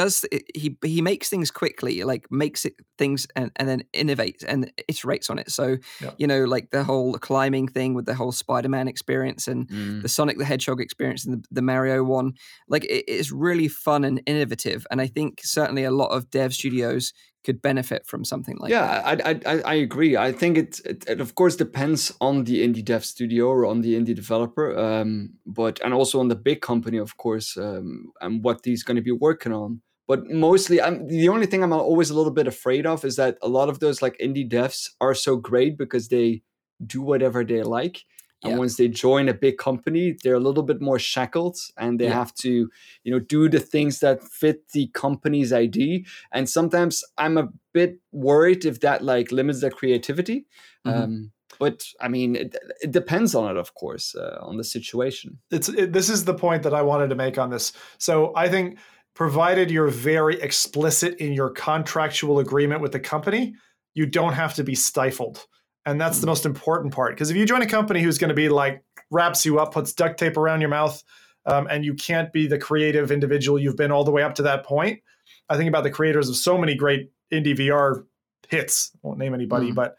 Speaker 1: does he he makes things quickly like makes it things and, and then innovates and iterates on it so
Speaker 3: Yeah.
Speaker 1: you know like the whole climbing thing with the whole spider-man experience and
Speaker 2: Mm.
Speaker 1: the Sonic the Hedgehog experience and the, the Mario one. Like it is really fun and innovative, and I think certainly a lot of dev studios could benefit from something like that.
Speaker 2: yeah, I, I I I agree. I think it, it it of course depends on the indie dev studio or on the indie developer, um, but and also on the big company, of course, um, and what he's going to be working on. But mostly, I'm the only thing I'm always a little bit afraid of is that a lot of those like indie devs are so great because they do whatever they like. And
Speaker 1: Yeah.
Speaker 2: once they join a big company, they're a little bit more shackled and they
Speaker 1: Yeah.
Speaker 2: have to, you know, do the things that fit the company's ID. And sometimes I'm a bit worried if that like limits their creativity.
Speaker 1: Mhm.
Speaker 2: Um, but I mean, it, it depends on it, of course, uh, on the situation.
Speaker 3: it's it, this is the point that I wanted to make on this. So I think provided you're very explicit in your contractual agreement with the company, you don't have to be stifled. And that's the most important part. Because if you join a company who's going to be like wraps you up, puts duct tape around your mouth, um, and you can't be the creative individual you've been all the way up to that point, I think about the creators of so many great indie VR hits. I won't name anybody, mm. but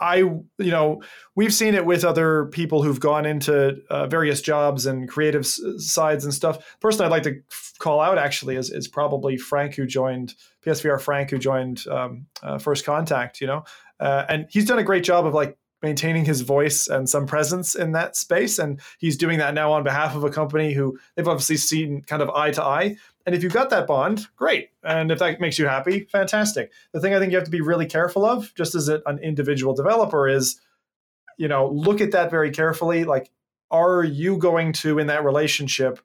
Speaker 3: I, you know, we've seen it with other people who've gone into uh, various jobs and creative s- sides and stuff. The Person I'd like to f- call out actually is, is probably Frank, who joined PSVR. Frank, who joined um, uh, First Contact. You know, uh, and he's done a great job of like maintaining his voice and some presence in that space. And he's doing that now on behalf of a company who they've obviously seen kind of eye to eye. And if you've got that bond, great. And if that makes you happy, fantastic. The thing I think you have to be really careful of, just as an individual developer, is, you know, look at that very carefully. Like, are you going to, in that relationship,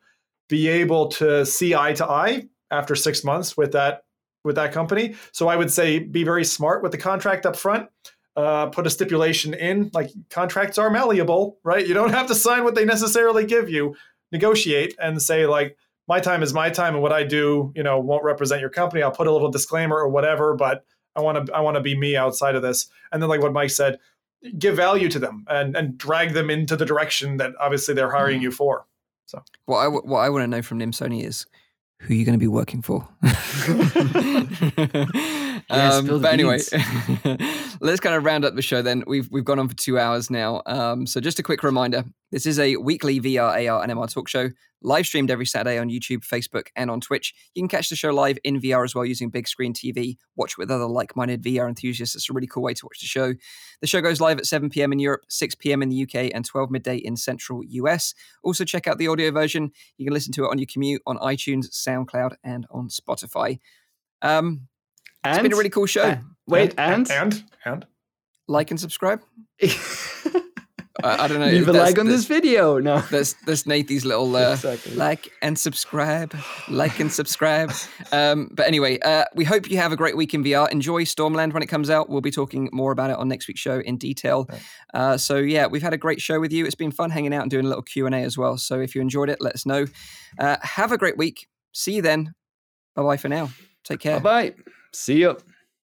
Speaker 3: be able to see eye to eye after six months with that with that company? So I would say be very smart with the contract up front uh, put a stipulation in. Like contracts are malleable, right? You don't have to sign what they necessarily give you. Negotiate and say like, my time is my time, and what I do, you know, won't represent your company. I'll put a little disclaimer or whatever, but I want to I want to be me outside of this. And then like what Mike said, give value to them and and drag them into the direction that obviously they're hiring mm-hmm. you for. So
Speaker 1: what I what I want to know from Nimso Ny is who are you going to be working for? yes, um, but anyway, let's kind of round up the show then. We've we've gone on for two hours now. Um, so just a quick reminder: this is a weekly VR, AR, and MR talk show, live streamed every Saturday on YouTube, Facebook, and on Twitch. You can catch the show live in VR as well using big screen TV. Watch with other like-minded VR enthusiasts. It's a really cool way to watch the show. The show goes live at 7 p.m. in Europe, 6 p.m. in the UK, and 12 midday in Central US. Also, check out the audio version. You can listen to it on your commute on iTunes, SoundCloud, and on Spotify. Um, and, it's been a really cool show. Uh,
Speaker 2: wait,
Speaker 3: and and and,
Speaker 1: like and subscribe. I, I, don't know.
Speaker 2: Leave a like on this video. No,
Speaker 1: that's that's Nathy's little uh, exactly. like and subscribe, like and subscribe. Um, but anyway, uh, we hope you have a great week in VR. Enjoy Stormland when it comes out. We'll be talking more about it on next week's show in detail. Uh, so yeah, we've had a great show with you. It's been fun hanging out and doing a little Q and A as well. So if you enjoyed it, let us know. Uh, have a great week. See you then. Bye bye for now. Take care.
Speaker 2: Bye bye. See you.